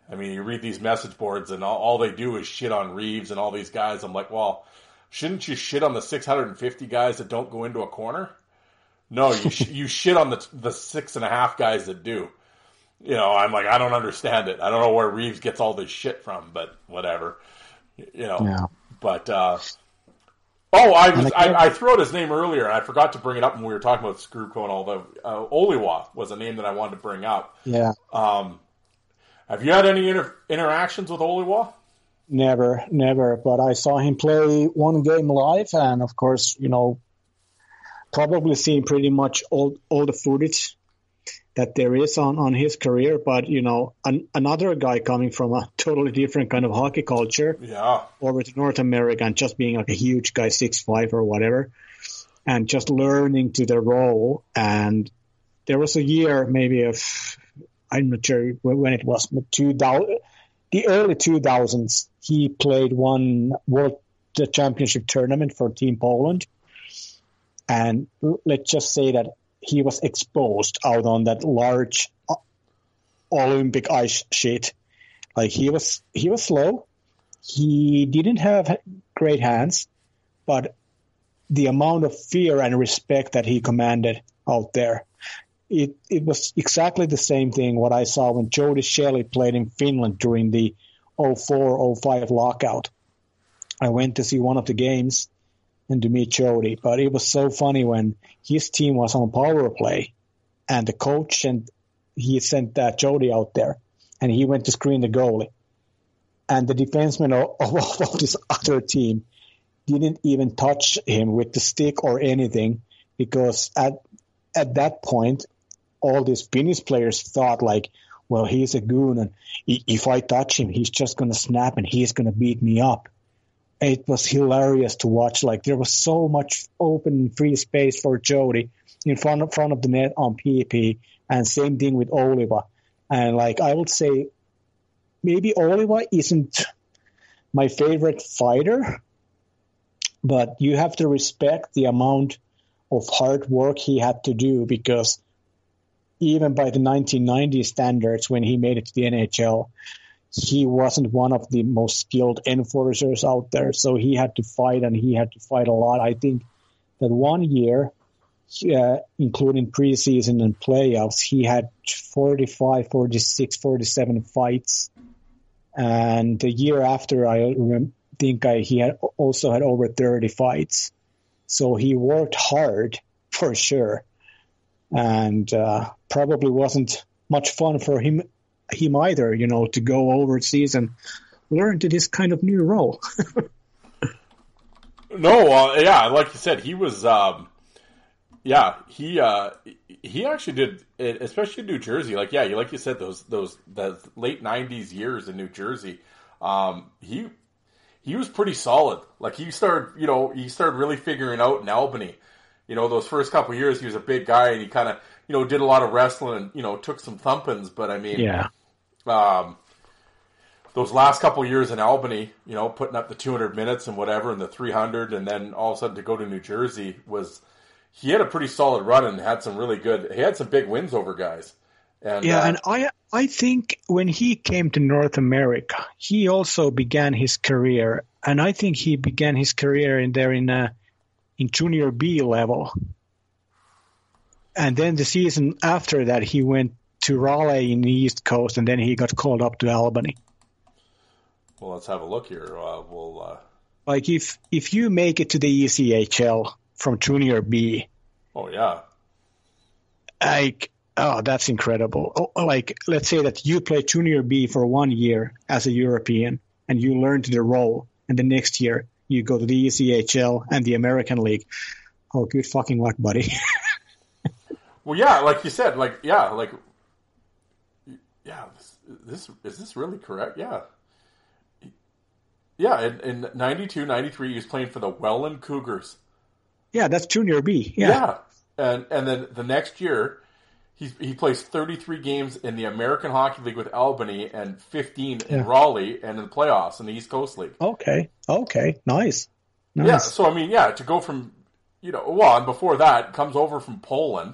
I mean, you read these message boards, and all, all they do is shit on Reaves and all these guys. I'm like, well, shouldn't you shit on the 650 guys that don't go into a corner? No, you sh- you shit on the the six and a half guys that do. You know, I'm like, I don't understand it. I don't know where Reaves gets all this shit from, but whatever. You know, Yeah. but uh, oh, I was I, I threw out his name earlier, and I forgot to bring it up when we were talking about Srubko and all the uh, Oliwa was a name that I wanted to bring up. yeah. Um, have you had any inter- interactions with Oliwa? Never, never. But I saw him play one game live, and of course, you know, probably seen pretty much all all the footage that there is on on his career. But you know, an, another guy coming from a totally different kind of hockey culture Yeah, over to North America and just being like a huge guy, six five or whatever, and just learning to the role. And there was a year, maybe of I'm not sure when it was, but two thousand, the early two thousands. He played one World the Championship tournament for Team Poland, and let's just say that he was exposed out on that large uh, Olympic ice sheet. Like he was, he was slow he didn't have great hands, but the amount of fear and respect that he commanded out there, it it was exactly the same thing what I saw when Jody Shelley played in Finland during the 04-05 lockout. I went to see one of the games and meet Jody, but it was so funny when his team was on power play and the coach and he sent uh, Jody out there and he went to screen the goalie. And the defenseman of, of, of this other team didn't even touch him with the stick or anything because at at that point all these Finnish players thought like well he's a goon and if I touch him he's just going to snap and he's going to beat me up it was hilarious to watch. Like there was so much open free space for Jody in front of, front of the net on PP and same thing with Oliwa and like I would say maybe Oliwa isn't my favorite fighter, but you have to respect the amount of hard work he had to do because even by the 1990 standards, when he made it to the NHL, he wasn't one of the most skilled enforcers out there. So he had to fight and he had to fight a lot. I think that one year, uh, including preseason and playoffs, he had 45, 46, 47 fights and the year after, I think I, he had also had over 30 fights. So he worked hard for sure, and uh, probably wasn't much fun for him him either. You know, to go overseas and learn to this kind of new role. no, uh, yeah, like you said, he was. Um, yeah, he uh, he actually did, it, especially in New Jersey. Like, yeah, like you said, those those the late '90s years in New Jersey, um, he he was pretty solid. Like he started, you know, he started really figuring out in Albany. You know, those first couple of years, he was a big guy, and he kind of, you know, did a lot of wrestling and you know took some thumpings. But I mean, yeah, um, those last couple of years in Albany, you know, putting up the 200 minutes and whatever, and the 300, and then all of a sudden to go to New Jersey was he had a pretty solid run and had some really good. He had some big wins over guys. And, yeah, uh, and I I think when he came to North America, he also began his career, and I think he began his career in there in uh, in junior B level. And then the season after that, he went to Raleigh in the East Coast, and then he got called up to Albany. Well, let's have a look here. Uh, we'll. Uh... Like if if you make it to the ECHL from junior B, Oh yeah. like oh that's incredible oh, like let's say that you play junior b for one year as a european and you learn the role and the next year you go to the echl and the american league oh good fucking luck buddy Well, yeah, like you said, like yeah, like yeah. This, this is this really correct? Yeah. Yeah, in, in 92, 93, he was playing for the Welland Cougars. yeah that's junior b yeah, Yeah. And and then the next year, he he plays 33 games in the American Hockey League with Albany and 15 in Raleigh and in the playoffs in the East Coast League. okay okay nice nice Yeah, so I mean, yeah, to go from you know, well, and before that comes over from Poland.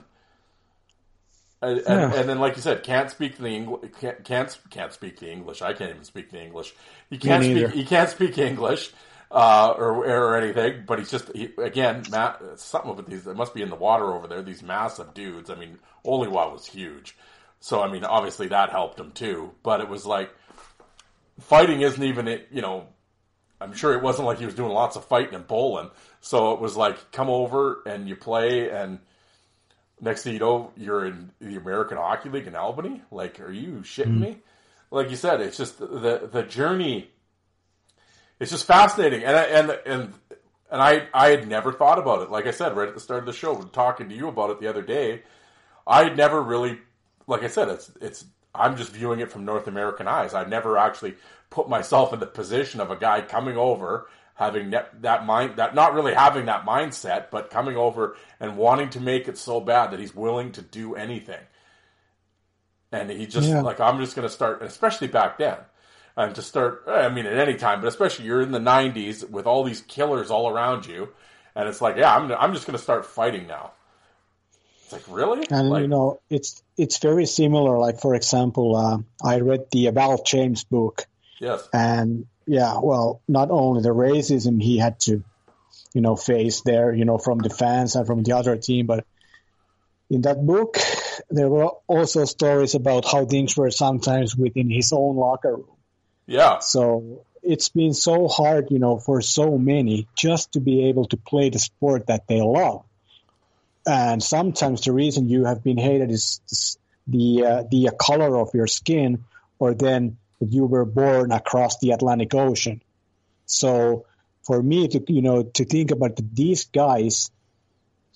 And, and, Yeah. and then, like you said, can't speak the English. Can't, can't can't speak the English. I can't even speak the English. He can't speak. He can't speak English uh, or or anything. But he's just he, again ma- something with these. It must be in the water over there. These massive dudes. I mean, Oliwa was huge. So I mean, obviously that helped him too. But it was like fighting isn't even it. You know, I'm sure it wasn't like he was doing lots of fighting in Poland. So it was like, come over and you play, and next thing you know, you're in the American Hockey League in Albany. Like, are you shitting hmm. me? Like you said, it's just the the journey. It's just fascinating, and I- and and and I I had never thought about it. Like I said, right at the start of the show, talking to you about it the other day, I had never really, like I said, it's it's. I'm just viewing it from North American eyes. I never actually put myself in the position of a guy coming over, having that, that mind, that not really having that mindset, but coming over and wanting to make it so bad that he's willing to do anything. And he just Yeah. like I'm just going to start, especially back then, and to start. I mean, at any time, but especially you're in the '90s with all these killers all around you, and it's like, yeah, I'm I'm just going to start fighting now. It's like really, and like, you know it's it's very similar like for example uh, i read the val james book yes, and yeah well not only the racism he had to you know face there you know from the fans and from the other team but in that book there were also stories about how things were sometimes within his own locker room. Yeah, so it's been so hard you know for so many just to be able to play the sport that they love. And sometimes the reason you have been hated is the uh, the color of your skin or then that you were born across the Atlantic Ocean. So for me to you know to think about these guys,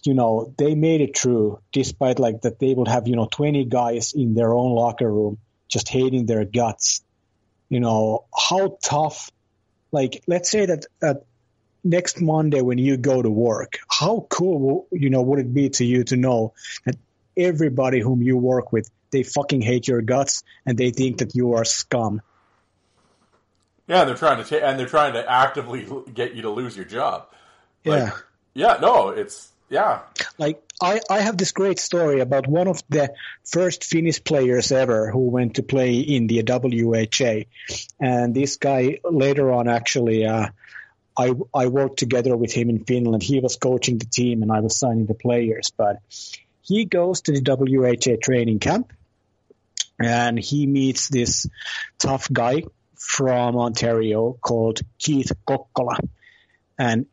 you know, they made it through despite like that they would have you know 20 guys in their own locker room just hating their guts. You know how tough. Like let's say that next Monday when you go to work, how cool you know would it be to you to know that everybody whom you work with they fucking hate your guts and they think that you are scum. yeah. They're trying to and they're trying to actively get you to lose your job. Like, Yeah. yeah. No, it's yeah, Like I, I have this great story about one of the first Finnish players ever who went to play in the WHA, and this guy later on actually, uh, I I worked together with him in Finland. He was coaching the team, and I was signing the players. But he goes to the WHA training camp, and he meets this tough guy from Ontario called Keith Kokkola, and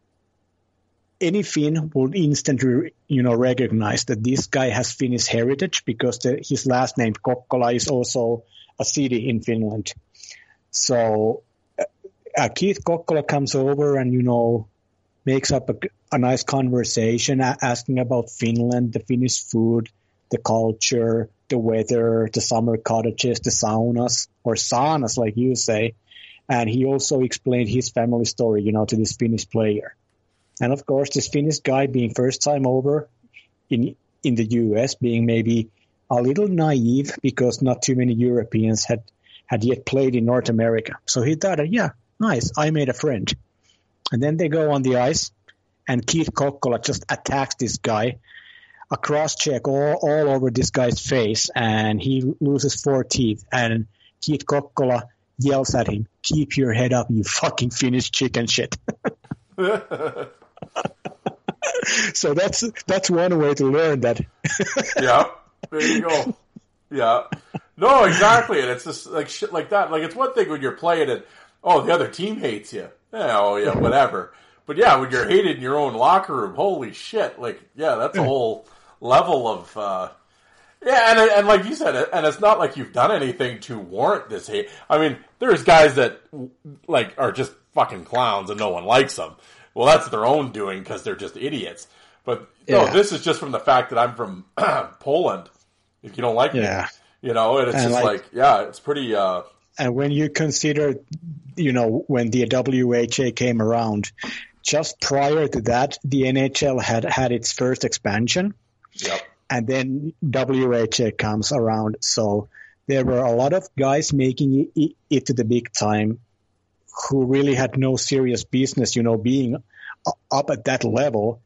any Finn would instantly, you know, recognize that this guy has Finnish heritage because the, his last name Kokkola is also a city in Finland. So uh, Keith Kokkola comes over and you know makes up a, a nice conversation, asking about Finland, the Finnish food, the culture, the weather, the summer cottages, the saunas or saunas, like you say. And he also explained his family story, you know, to this Finnish player. And of course, this Finnish guy being first time over in in the US, being maybe a little naive because not too many Europeans had had yet played in North America. So he thought, yeah, nice, I made a friend. And then they go on the ice, and Keith Kokkola just attacks this guy, a cross check all, all over this guy's face, and he loses four teeth. And Keith Kokkola yells at him, "Keep your head up, you fucking Finnish chicken shit." so that's that's one way to learn that. yeah, there you go. Yeah, no, exactly, and it's just like shit like that. Like it's one thing when you're playing it. Oh, the other team hates you. Yeah, oh yeah, whatever. But yeah, when you're hated in your own locker room, holy shit! Like yeah, that's a whole level of. uh yeah, and and like you said, and it's not like you've done anything to warrant this hate. I mean, there's guys that like are just fucking clowns and no one likes them. Well, that's their own doing because they're just idiots. But no, Yeah. this is just from the fact that I'm from Poland. If you don't like Yeah. me, you know, and it's And just like- like, yeah, it's pretty. uh And when you consider, you know, when the WHA came around, just prior to that, the NHL had had its first expansion, Yep. and then WHA comes around. So there were a lot of guys making it, it to the big time who really had no serious business, you know, being up at that level.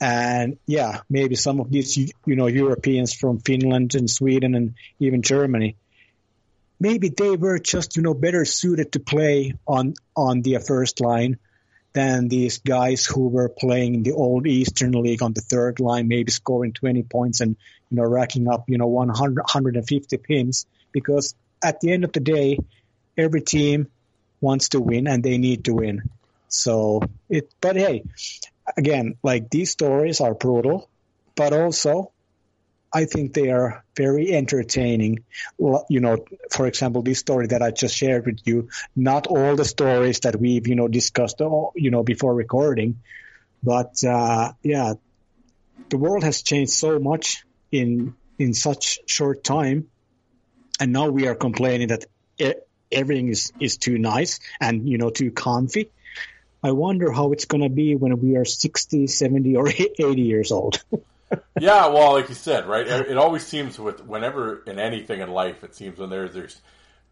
And yeah, maybe some of these, you know, Europeans from Finland and Sweden and even Germany, maybe they were just, you know, better suited to play on, on the first line than these guys who were playing in the old Eastern League on the third line, maybe scoring 20 points and, you know, racking up, you know, 100, 150 pins. Because at the end of the day, every team wants to win and they need to win. So it, but hey, again, like these stories are brutal, but also I think they are very entertaining. You know, for example, this story that I just shared with you, not all the stories that we've, you know, discussed, you know, before recording, but, uh, yeah, the world has changed so much in, in such short time. And now we are complaining that everything is, is too nice and, you know, too comfy. I wonder how it's going to be when we are 60, 70, or 80 years old. yeah, well, like you said, right? It always seems with whenever in anything in life, it seems when there's there's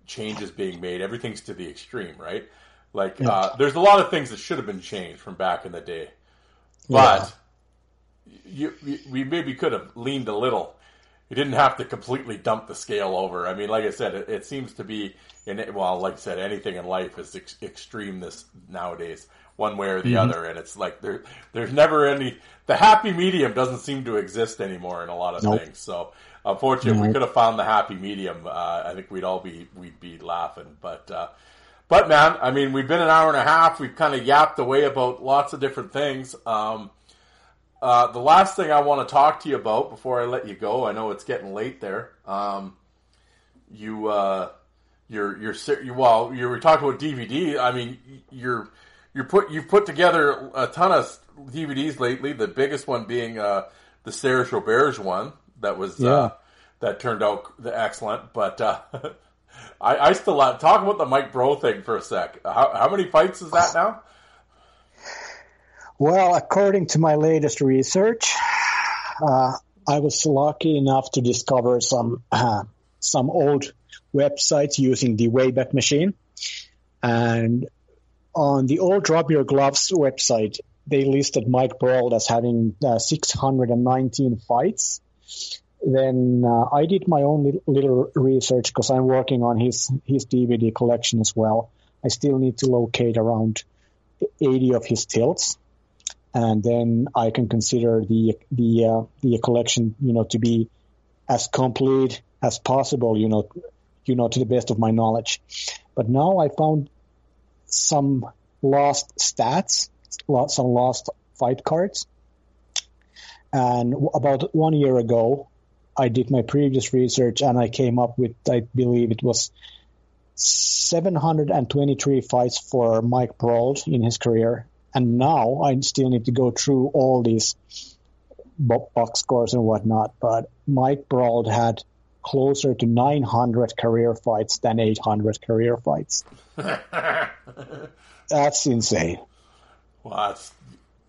changes being made, everything's to the extreme, right? Like uh, there's a lot of things that should have been changed from back in the day, but you, you, we maybe could have leaned a little. You didn't have to completely dump the scale over. I mean, like I said, it, it seems to be in well, like I said, anything in life is ex- extreme this nowadays, one way or the other, and it's like there there's never any the happy medium doesn't seem to exist anymore in a lot of Nope. things. So, unfortunately, if we could have found the happy medium, uh, I think we'd all be we'd be laughing. But uh, but man, I mean, we've been an hour and a half. We've kind of yapped away about lots of different things. Um, uh, the last thing I want to talk to you about before I let you go, I know it's getting late there. Um, you, uh, you're, you're, you, well, you were talking about DVD. I mean, you're, you're put, you've put together a ton of DVDs lately. The biggest one being uh, the Serge Roberge one that was uh, that turned out excellent. But uh, I, I still uh, talk about the Mike Brault thing for a sec. How, how many fights is that now? Well, according to my latest research, uh, I was lucky enough to discover some uh, some old websites using the Wayback Machine, and on the old Drop Your Gloves website, they listed Mike Brault as having uh, 619 fights. Then uh, I did my own little, research because I'm working on his his DVD collection as well. I still need to locate around 80 of his tilts and then I can consider the the uh, the collection, you know, to be as complete as possible, you know, you know, to the best of my knowledge. But now I found some lost stats, some lost fight cards, and about one year ago, I did my previous research and I came up with, I believe it was 723 fights for Mike Brault in his career, and now I still need to go through all these box scores and whatnot. But Mike Brault had closer to 900 career fights than 800 career fights. That's insane. Well, that's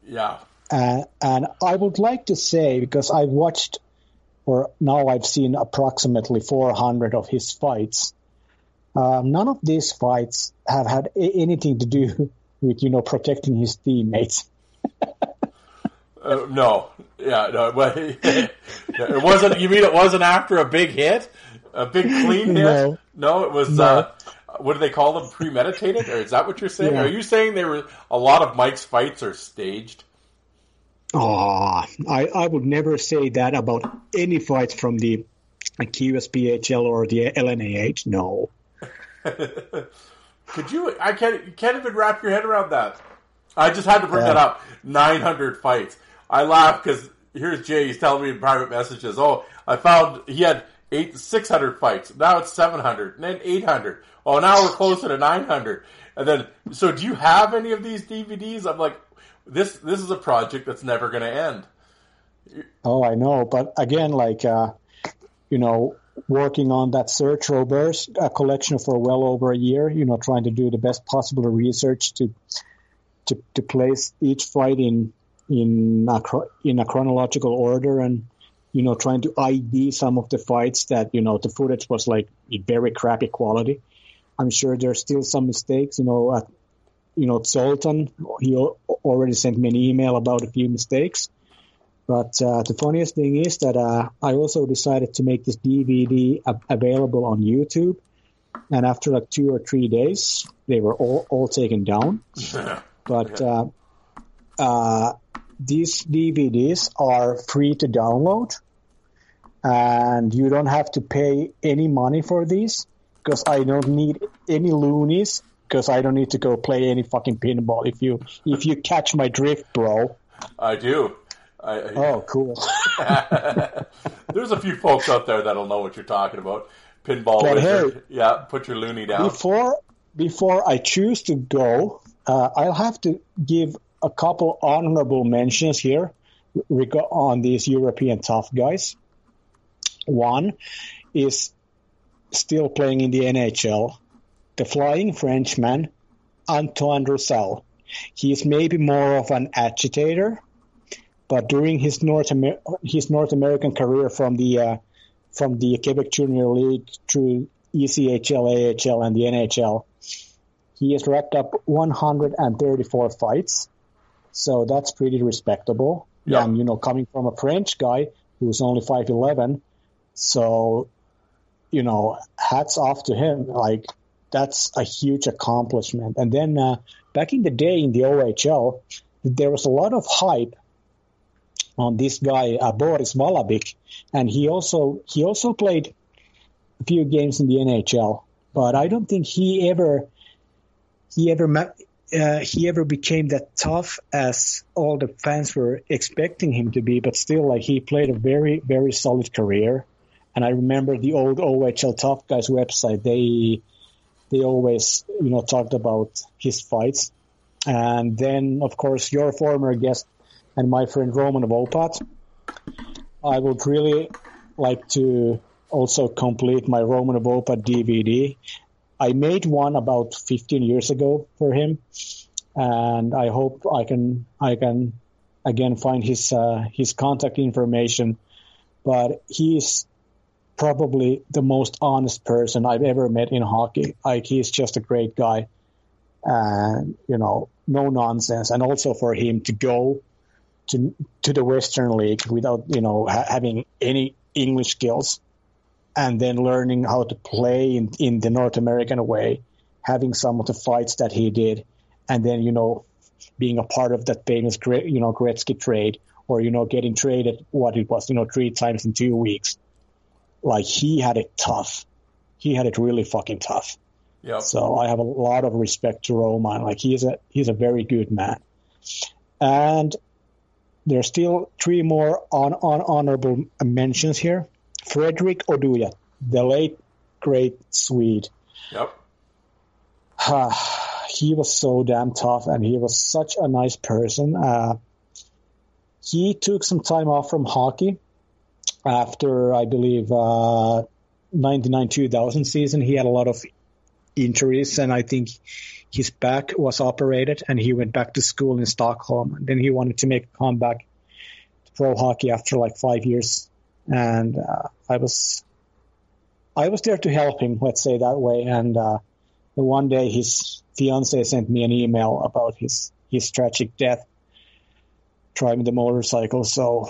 yeah. Uh, and I would like to say, because I've watched, or now I've seen approximately 400 of his fights, um, none of these fights have had a- anything to do with, you know, protecting his teammates. Uh, no, yeah, no, but it wasn't. You mean it wasn't after a big hit, a big clean hit? No. No, it was. No. Uh, what do they call them? Premeditated, or is that what you're saying? Yeah. Are you saying there were a lot of Mike's fights are staged? Oh, I, I would never say that about any fights from the QSPHL or the LNAH. No. Could you? I can't. You can't even wrap your head around that. I just had to bring Yeah. that up. Nine hundred fights. I laugh because here's Jay. He's telling me in private messages. Oh, I found he had eight six hundred fights. Now it's seven hundred, and then eight hundred. Oh, now we're closer to nine hundred. And then, so do you have any of these DVDs? I'm like, this. This is a project that's never going to end. Oh, I know, but again, like uh, you know, working on that Serge Roberge uh, collection for well over a year. You know, trying to do the best possible research to to to place each fight in in a, in a chronological order, and you know, trying to ID some of the fights that you know the footage was like very crappy quality. I'm sure there's still some mistakes. You know, at, you know, Zoltan, he already sent me an email about a few mistakes. But uh, the funniest thing is that uh, I also decided to make this DVD a- available on YouTube, and after like two or three days, they were all, all taken down. But uh, uh, these DVDs are free to download, and you don't have to pay any money for these because I don't need any loonies because I don't need to go play any fucking pinball. If you if you catch my drift, bro. I do. I, I- Oh, cool. There's a few folks out there that'll know what you're talking about. Pinball But wizard. hey- yeah, put your loony down. before before I choose to go, uh, I'll have to give a couple honorable mentions here on these European tough guys. One is still playing in the NHL, the flying Frenchman Antoine Roussel. He's maybe more of an agitator, but during his North Amer- his North American career from the uh, from the Quebec Junior League through ECHL, AHL, and the NHL, he has racked up 134 fights. So that's pretty respectable. Yeah. And, you know, coming from a French guy who's only 5'11, so, you know, hats off to him. Like, that's a huge accomplishment. And then uh, back in the day in the OHL, there was a lot of hype on this guy uh, Boris Valabik, and he also he also played a few games in the NHL, but I don't think he ever he ever ma- uh, he ever became that tough as all the fans were expecting him to be. But still, like he played a very very solid career, and I remember the old OHL Tough Guys website. They they always you know talked about his fights, and then of course your former guest and my friend Roman Vopat. I would really like to also complete my Roman Vopat DVD. I made one about 15 years ago for him, and I hope I can I can again find his uh, his contact information. But he's probably the most honest person I've ever met in hockey. Like he's just a great guy, and you know, no nonsense. And also for him to go to to the Western League without you know ha- having any English skills, and then learning how to play in in the North American way, having some of the fights that he did, and then you know being a part of that famous you know Gretzky trade, or you know getting traded what it was you know three times in two weeks. Like he had it tough. He had it really fucking tough. Yep. So I have a lot of respect to Roman. Like he's a he's a very good man. And there's still three more on, on honorable mentions here. Fredrik Oduya, the late great Swede. Yep. he was so damn tough and he was such a nice person. Uh, he took some time off from hockey after, I believe, uh, 99-2000 season. He had a lot of injuries and I think his back was operated and he went back to school in Stockholm. And then he wanted to make a comeback to pro hockey after like five years. And uh, I was I was there to help him, let's say that way. And uh, one day his fiance sent me an email about his his tragic death driving the motorcycle. So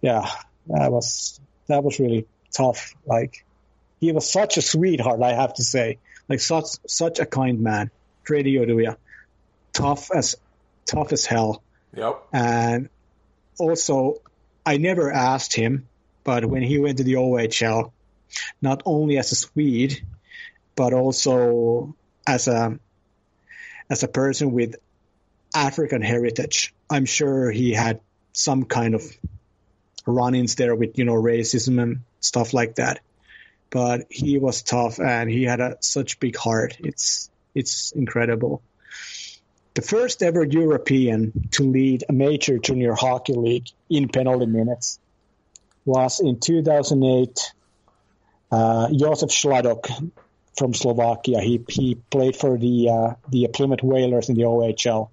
yeah, that was that was really tough. Like he was such a sweetheart, I have to say. Like such such a kind man. Freddy Oduya. Tough as tough as hell. Yep. And also, I never asked him, but when he went to the OHL, not only as a Swede, but also as a as a person with African heritage, I'm sure he had some kind of run-ins there with you know racism and stuff like that. But he was tough and he had a, such big heart. It's it's incredible. The first ever European to lead a major junior hockey league in penalty minutes was in 2008. Uh, Josef Schladok from Slovakia. He he played for the uh, the Plymouth Whalers in the OHL.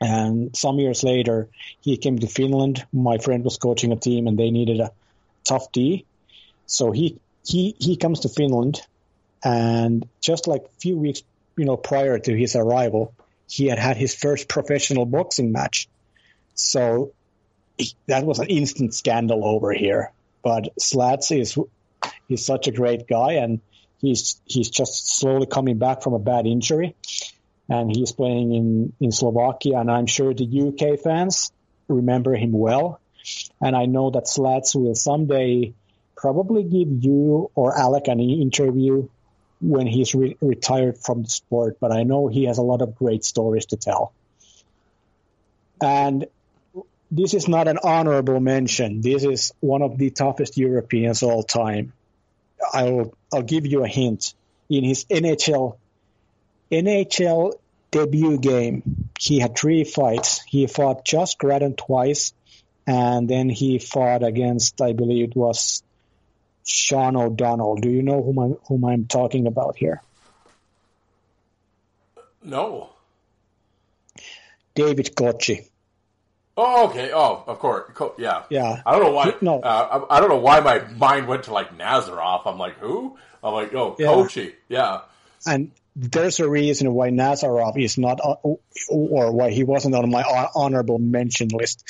And some years later, he came to Finland. My friend was coaching a team, and they needed a tough D. So he he he comes to Finland, and just like a few weeks, you know, prior to his arrival, he had had his first professional boxing match. So that was an instant scandal over here. But Slats is he's such a great guy, and he's he's just slowly coming back from a bad injury and he's playing in, in Slovakia, and I'm sure the UK fans remember him well. And I know that Slats will someday probably give you or Alec an interview when he's re- retired from the sport, but I know he has a lot of great stories to tell. And this is not an honorable mention. This is one of the toughest Europeans all time. I'll I'll give you a hint. In his NHL NHL debut game, he had three fights. He fought Josh Gratton twice, and then he fought against, I believe it was Sean O'Donnell. Do you know whom I'm, whom I'm talking about here? No. David Koci. Oh, okay. Oh, of course. Co- yeah. Yeah. I don't know why. No. Uh, I, I don't know why my mind went to like Nazarov. I'm like, who? I'm like, oh, Yeah. Koci. Yeah. And there's a reason why Nazarov is not, uh, or why he wasn't on my hon- honorable mention list.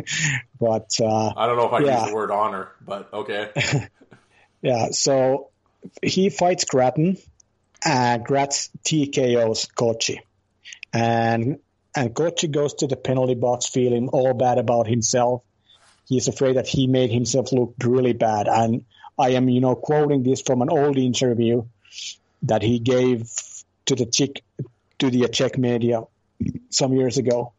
but uh, I don't know if I Yeah. use the word honor, but okay. yeah, so he fights Gratton, and Gratz TKOs Koci, and and Koci goes to the penalty box feeling all bad about himself. He's afraid that he made himself look really bad, and I am, you know, quoting this from an old interview that he gave to the Czech to the Czech media some years ago.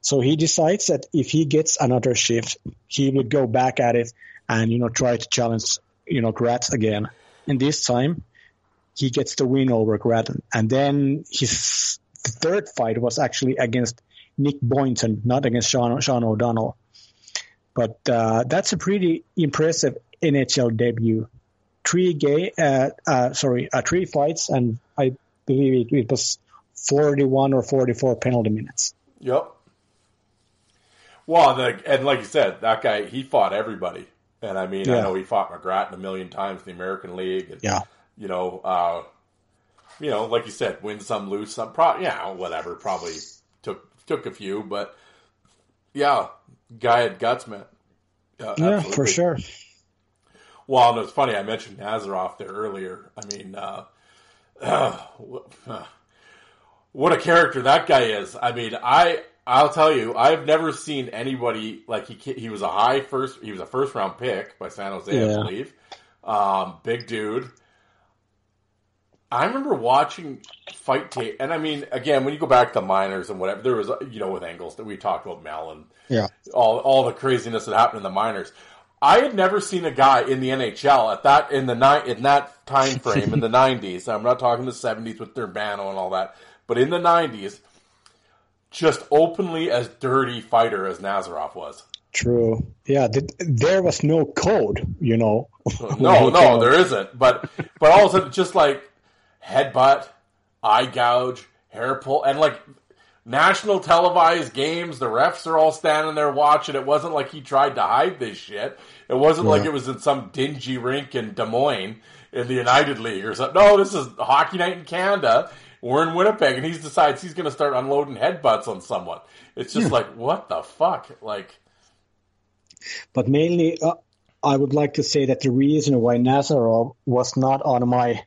So he decides that if he gets another shift, he would go back at it and you know try to challenge you know Gratz again. And this time, he gets the win over Gratton. And then his third fight was actually against Nick Boynton, not against Sean, Sean O'Donnell. But uh, that's a pretty impressive NHL debut. Three gay, uh, uh, sorry, uh, three fights, and I believe it, it was 41 or 44 penalty minutes. Yep. Well, the, and like you said, that guy he fought everybody, and I mean, I know he fought McGrattan a million times in the American League, and Yeah. you know, uh, you know, like you said, win some, lose some, pro- yeah, whatever. Probably took took a few, but yeah, guy had guts, man. Uh, Yeah, absolutely. for sure. Well, it's funny. I mentioned Nazarov there earlier. I mean, uh, what a character that guy is. I mean, I I'll tell you, I've never seen anybody like he. He was a high first. He was a first round pick by San Jose, I believe. Um, big dude. I remember watching fight tape, and I mean, again, when you go back to the minors and whatever, there was, you know, with Engels that we talked about Mel and Yeah. all all the craziness that happened in the minors. I had never seen a guy in the NHL at that in the ni- in that time frame in the nineties. I'm not talking the seventies with Durbano and all that, but in the nineties, just openly as dirty fighter as Nazarov was. True. Yeah, th- there was no code, you know. No, no, there isn't. But but all of a sudden, just like headbutt, eye gouge, hair pull, and like national televised games, the refs are all standing there watching. It wasn't like he tried to hide this shit. It wasn't like it was in some dingy rink in Des Moines in the United League or something. No, this is hockey night in Canada. We're in Winnipeg, and he decides he's going to start unloading headbutts on someone. It's just like what the fuck, like. But mainly, uh, I would like to say that the reason why Nazarov was not on my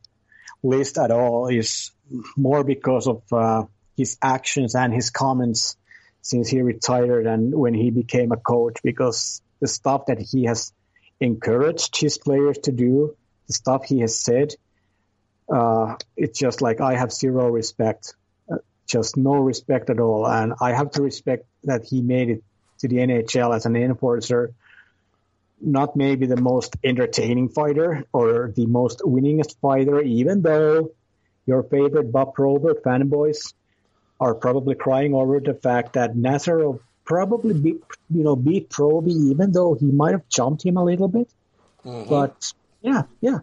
list at all is more because of uh, his actions and his comments since he retired and when he became a coach because the stuff that he has encouraged his players to do, the stuff he has said, uh, it's just like I have zero respect, uh, just no respect at all. And I have to respect that he made it to the NHL as an enforcer. Not maybe the most entertaining fighter or the most winningest fighter, even though your favorite Bob Probert fanboys are probably crying over the fact that Nazarov probably beat, you know, beat Proby, even though he might have jumped him a little bit. Mm-hmm. But yeah, yeah.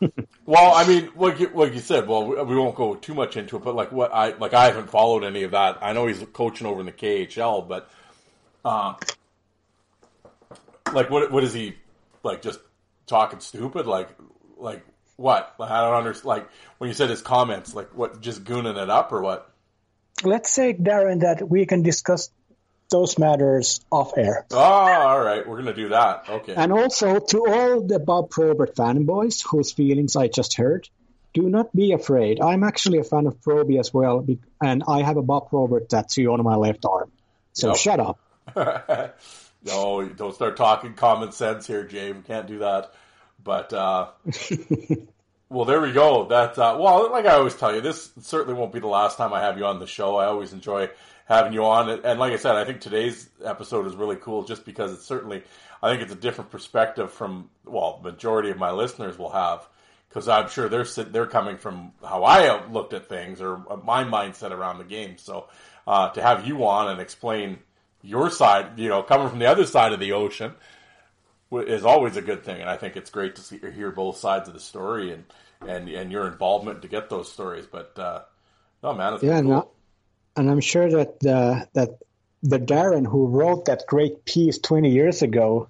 Well, I mean, like you, like you said, well, we, we won't go too much into it, but like what I like, I haven't followed any of that. I know he's coaching over in the KHL, but uh, like, what what is he like? Just talking stupid? Like, like what? Like, I don't understand. Like when you said his comments, like what? Just gooning it up or what? Let's say, Darren, that we can discuss those matters off air. Oh, all right, we're gonna do that. Okay. And also to all the Bob Probert fanboys whose feelings I just heard, do not be afraid. I'm actually a fan of Proby as well, and I have a Bob Probert tattoo on my left arm. So Yep. shut up. no, don't start talking common sense here, James. Can't do that. But uh, well, there we go. That uh, well, like I always tell you, this certainly won't be the last time I have you on the show. I always enjoy having you on, and, and like I said, I think today's episode is really cool, just because it's certainly, I think it's a different perspective from well, majority of my listeners will have. Because I'm sure they're they're coming from how I looked at things or my mindset around the game. So uh, to have you on and explain your side, you know, coming from the other side of the ocean, is always a good thing, and I think it's great to see hear both sides of the story and and and your involvement to get those stories. But uh, no, man, it's Yeah, cool. no, and I'm sure that uh, that the Darren who wrote that great piece 20 years ago,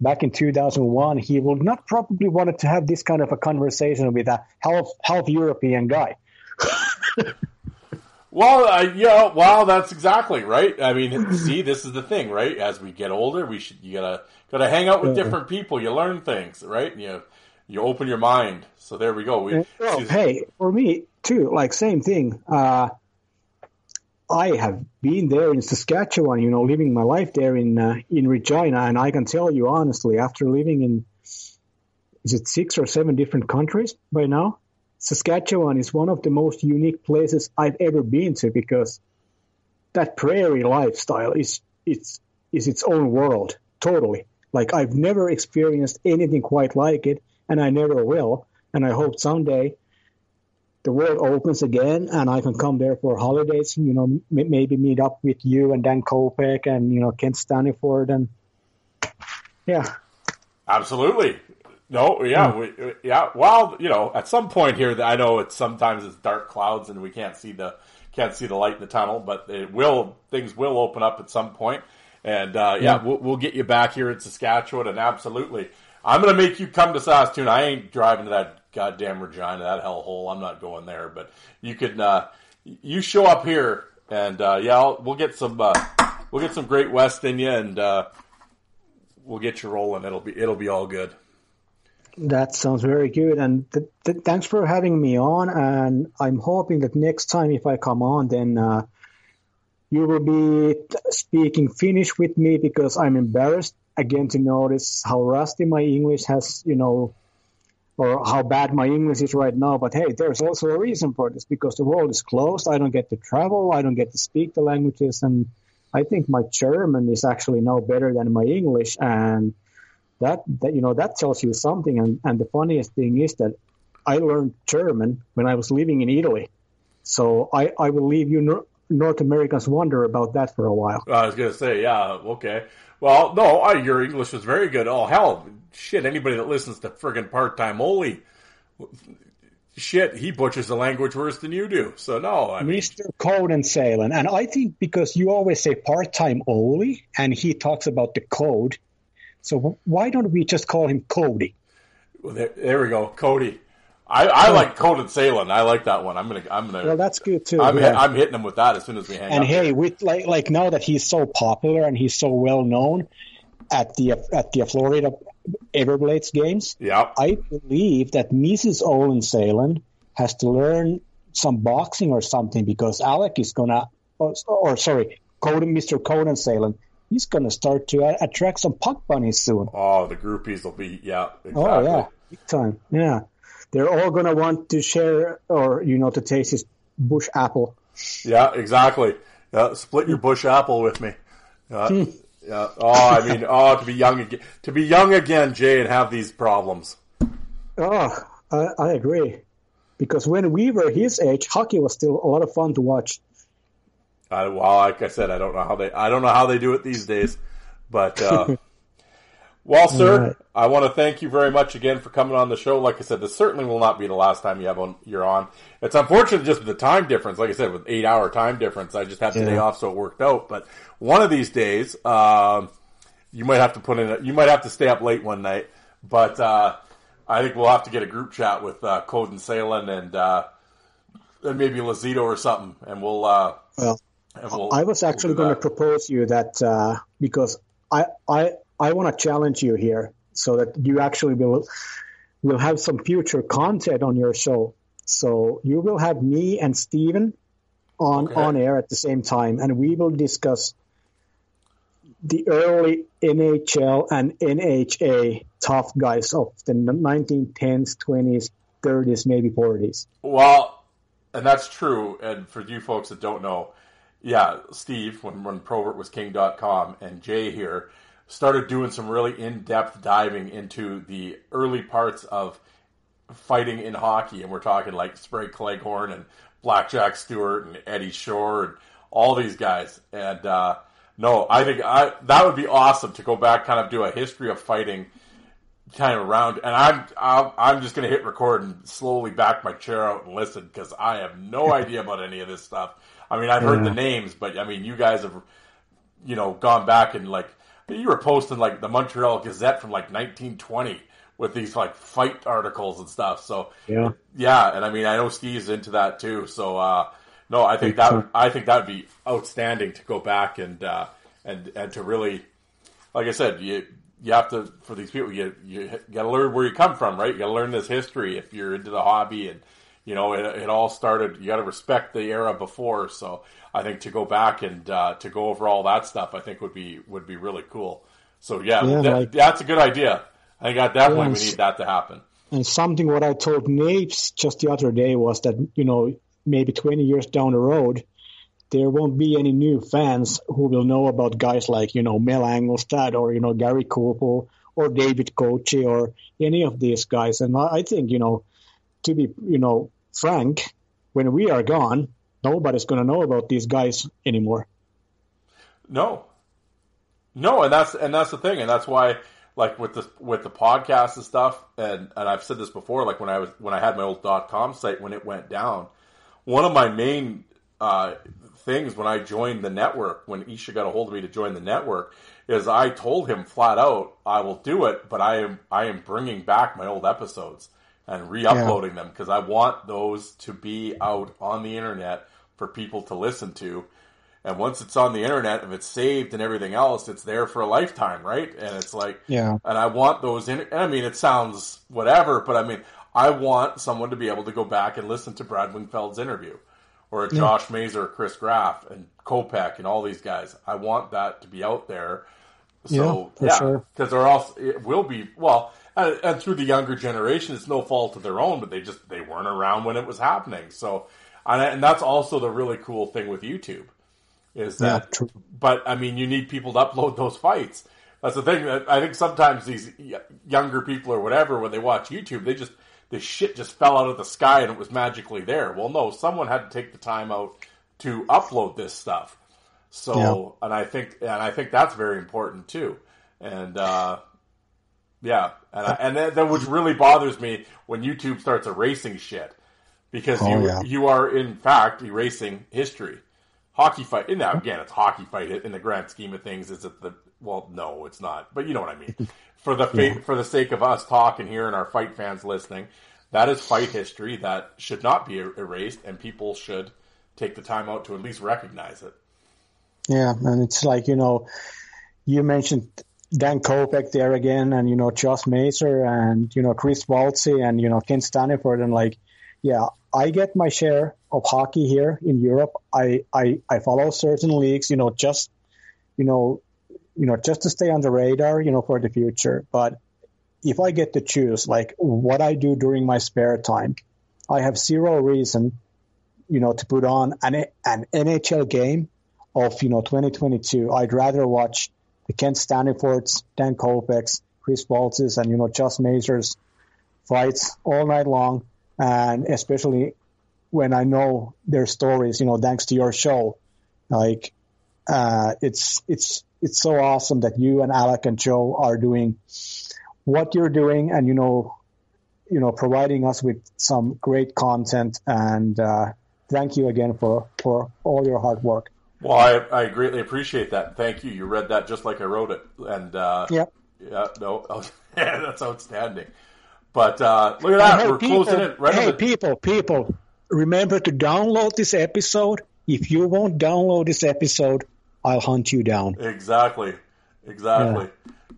back in 2001, he would not probably wanted to have this kind of a conversation with a half half European guy. Well, uh, yeah, well, that's exactly right. I mean, see, this is the thing, right? As we get older, we should you gotta gotta hang out with different people. You learn things, right? You you open your mind. So there we go. We, Well, hey, for me too, like same thing. Uh, I have been there in Saskatchewan, you know, living my life there in uh, in Regina, and I can tell you honestly, after living in is it six or seven different countries by now, Saskatchewan is one of the most unique places I've ever been to because that prairie lifestyle is it's is its own world totally. Like I've never experienced anything quite like it, and I never will. And I hope someday the world opens again, and I can come there for holidays. You know, m- maybe meet up with you and Dan Kopek and you know Kent Staniford and yeah. Absolutely. No, yeah, we, yeah. Well, you know, at some point here, I know it's sometimes it's dark clouds and we can't see the can't see the light in the tunnel, but it will things will open up at some point. And uh, yeah, Yeah. We'll, we'll get you back here in Saskatchewan, and absolutely, I'm going to make you come to Saskatoon. I ain't driving to that goddamn Regina, that hellhole. I'm not going there, but you could uh, you show up here, and uh, yeah, I'll, we'll get some uh, we'll get some Great West in you, and uh, we'll get you rolling. It'll be it'll be all good. That sounds very good, and th- th- thanks for having me on. And I'm hoping that next time, if I come on, then uh, you will be speaking Finnish with me because I'm embarrassed again to notice how rusty my English has, you know, or how bad my English is right now. But hey, there's also a reason for this because the world is closed. I don't get to travel. I don't get to speak the languages, and I think my German is actually now better than my English, and that, that you know that tells you something. And, and the funniest thing is that I learned German when I was living in Italy, so I, I will leave you Nor- North Americans wonder about that for a while. I was gonna say, yeah, okay. Well, no, I, your English was very good. Oh hell, shit! Anybody that listens to friggin' part time Oli, shit, he butchers the language worse than you do. So no, I mean, Mr. Code and Salen, and I think because you always say part time only, and he talks about the code, so why don't we just call him Cody? well, there, there we go, Cody. I, I like Code and Salem. I like that one. I'm gonna, I'm gonna, Well, that's good too. I'm, yeah. I'm hitting him with that as soon as we hang and hey, with like like now that he's so popular and he's so well known at the at the Florida Everblades games, yeah, I believe that Mrs. Olin Salen has to learn some boxing or something because Alec is gonna or, or sorry, Coden, Mr. Coden Salen, he's going to start to uh, attract some puck bunnies soon. Oh, the groupies will be yeah. Exactly. Oh yeah, big time. Yeah, they're all going to want to share or you know to taste his bush apple. Yeah, exactly. Yeah, split your bush apple with me. Yeah, yeah. Oh, I mean, oh, to be young again, to be young again, Jay, and have these problems. Oh, I, I agree. Because when we were his age, hockey was still a lot of fun to watch. I, well, like I said, I don't know how they, I don't know how they do it these days, but, uh, well, sir, Right. I want to thank you very much again for coming on the show. Like I said, this certainly will not be the last time you have on, you're on. It's unfortunate just the time difference. Like I said, with eight hour time difference, I just had the Yeah. day off, so it worked out. But one of these days, um, you might have to put in, a, you might have to stay up late one night, but, uh, I think we'll have to get a group chat with, uh, Code and Salen and, uh, and maybe Lazito or something, and we'll, uh, Well, we'll, I was actually going to propose you that uh, because I I I want to challenge you here so that you actually will will have some future content on your show. So you will have me and Steven on Okay. on air at the same time, and we will discuss the early NHL and NHA tough guys of the 1910s, 20s, 30s, maybe 40s. Well, and that's true. And for you folks that don't know, yeah, Steve, when, when Probert was king.com and Jay here started doing some really in depth diving into the early parts of fighting in hockey. And we're talking like Sprague Cleghorn and Blackjack Stewart and Eddie Shore and all these guys. And, uh, no, I think I, that would be awesome to go back, kind of do a history of fighting kind of around, and I'm I'm, I'm just gonna hit record and slowly back my chair out and listen because I have no idea about any of this stuff. I mean, I've heard the names, but I mean, you guys have, you know, gone back and like you were posting like the Montreal Gazette from like 1920 with these like fight articles and stuff. So Yeah. yeah, and I mean, I know Steve's into that too. So uh, no, I think that would, I think that would be outstanding to go back and uh, and and to really, like I said, you you have to for these people you you got to learn where you come from, right? You got to learn this history if you're into the hobby, and you know it, it all started. You got to respect the era before. So I think to go back and uh, to go over all that stuff, I think would be would be really cool. So yeah, Yeah, that- like- that's a good idea. I think definitely Yes. we need that to happen. And something what I told Napes just the other day was that, you know, maybe 20 years down the road, there won't be any new fans who will know about guys like, you know, Mel Angelstad or, you know, Gary Koppel or David Koci or any of these guys. And I I think, you know, to be, you know, frank, when we are gone, nobody's going to know about these guys anymore. No, no, and that's and that's the thing, and that's why, like with the with the podcast and stuff, and and I've said this before, like when I was when I had my old dot com site when it went down, one of my main uh, things when I joined the network, when Isha got a hold of me to join the network, is I told him flat out, I will do it, but I am I am bringing back my old episodes and re-uploading them because I want those to be out on the internet for people to listen to. And once it's on the internet, if it's saved and everything else, it's there for a lifetime, right? And it's like, Yeah. And I want those in. I mean, it sounds whatever, but I mean, I want someone to be able to go back and listen to Brad Wingfield's interview, or a Josh Mazer, Chris Graff, and Kopech, and all these guys. I want that to be out there. So Yeah, for yeah, sure. because or else it will be well. And, through the younger generation, it's no fault of their own, but they just they weren't around when it was happening. So, and, and that's also the really cool thing with YouTube is Yeah, that. true. but I mean, you need people to upload those fights. That's the thing. I think sometimes these younger people or whatever, when they watch YouTube, they just the shit just fell out of the sky and it was magically there. Well, no, someone had to take the time out to upload this stuff. So, and I think, and I think that's very important too. And uh, yeah, and I, and that, that which really bothers me when YouTube starts erasing shit because Oh, you yeah. you are in fact erasing history. Hockey fight. Now again, it's hockey fight in the grand scheme of things. Is it the well? No, it's not. But you know what I mean. For the fa- for the sake of us talking here and our fight fans listening, that is fight history that should not be er- erased, and people should take the time out to at least recognize it. Yeah, and it's like you know, you mentioned Dan Kopech there again, and you know Josh Mazer, and you know Chris Waltzy, and you know Ken Staniford, and like yeah, I get my share of hockey here in Europe. I, I, I follow certain leagues, you know, just, you know, you know, just to stay on the radar, you know, for the future. But if I get to choose, like what I do during my spare time, I have zero reason, you know, to put on an, an NHL game of, you know, 2022. I'd rather watch Kent Stanifords, Dan Kopechs, Chris Waltzes, and, you know, Josh Mazur's fights all night long. And especially when I know their stories, you know, thanks to your show, like, uh, it's, it's, it's so awesome that you and Alec and Joe are doing what you're doing and, you know, you know, providing us with some great content. And, uh, thank you again for, for all your hard work. Well, I, I greatly appreciate that. Thank you. You read that just like I wrote it. And, uh, yep. yeah, no, yeah, that's outstanding. But, uh, look at that. Hey, We're people, closing it right Hey, the, people, people, remember to download this episode. If you won't download this episode, I'll hunt you down. Exactly. Exactly.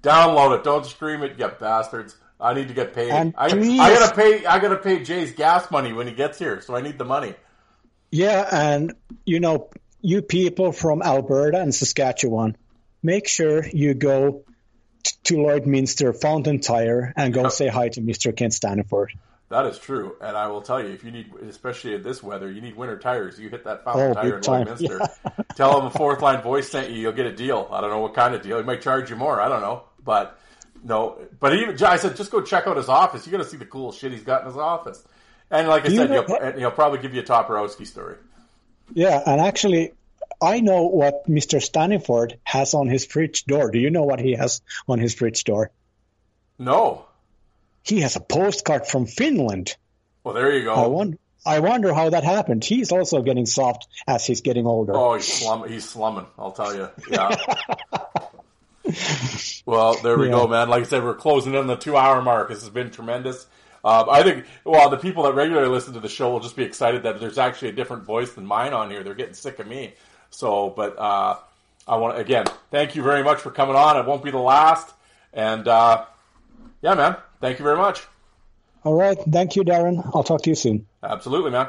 Download it. Don't stream it, you bastards. I need to get paid. And I, please- I gotta pay. I gotta pay Jay's gas money when he gets here, so I need the money. Yeah, and you know, you people from Alberta and Saskatchewan, make sure you go t- to Lloydminster Fountain Tire and go say hi to Mr. Kent Stanford. That is true, and I will tell you, if you need, especially in this weather, you need winter tires. You hit that fountain Oh, tire in. Lloydminster. Tell him a fourth line voice sent you. You'll get a deal. I don't know what kind of deal. He might charge you more. I don't know, but no. But even I said, just go check out his office. You're gonna see the cool shit he's got in his office. And like I You said, know he'll, he'll probably give you a Toporowski story. Yeah, and actually, I know what Mr. Stanford has on his fridge door. Do you know what he has on his fridge door? No. He has a postcard from Finland. Well, there you go. I wonder. I wonder how that happened. He's also getting soft as he's getting older. Oh, he's slum. He's slumming. I'll tell you. Yeah. well, there we Yeah. go, man. Like I said, we're closing in the two-hour mark. This has been tremendous. Um, I think, well, the people that regularly listen to the show will just be excited that there's actually a different voice than mine on here. They're getting sick of me. So, but uh, I want to again thank you very much for coming on. It won't be the last. And uh, yeah, man, thank you very much. All right. Thank you, Darren. I'll talk to you soon. Absolutely, man.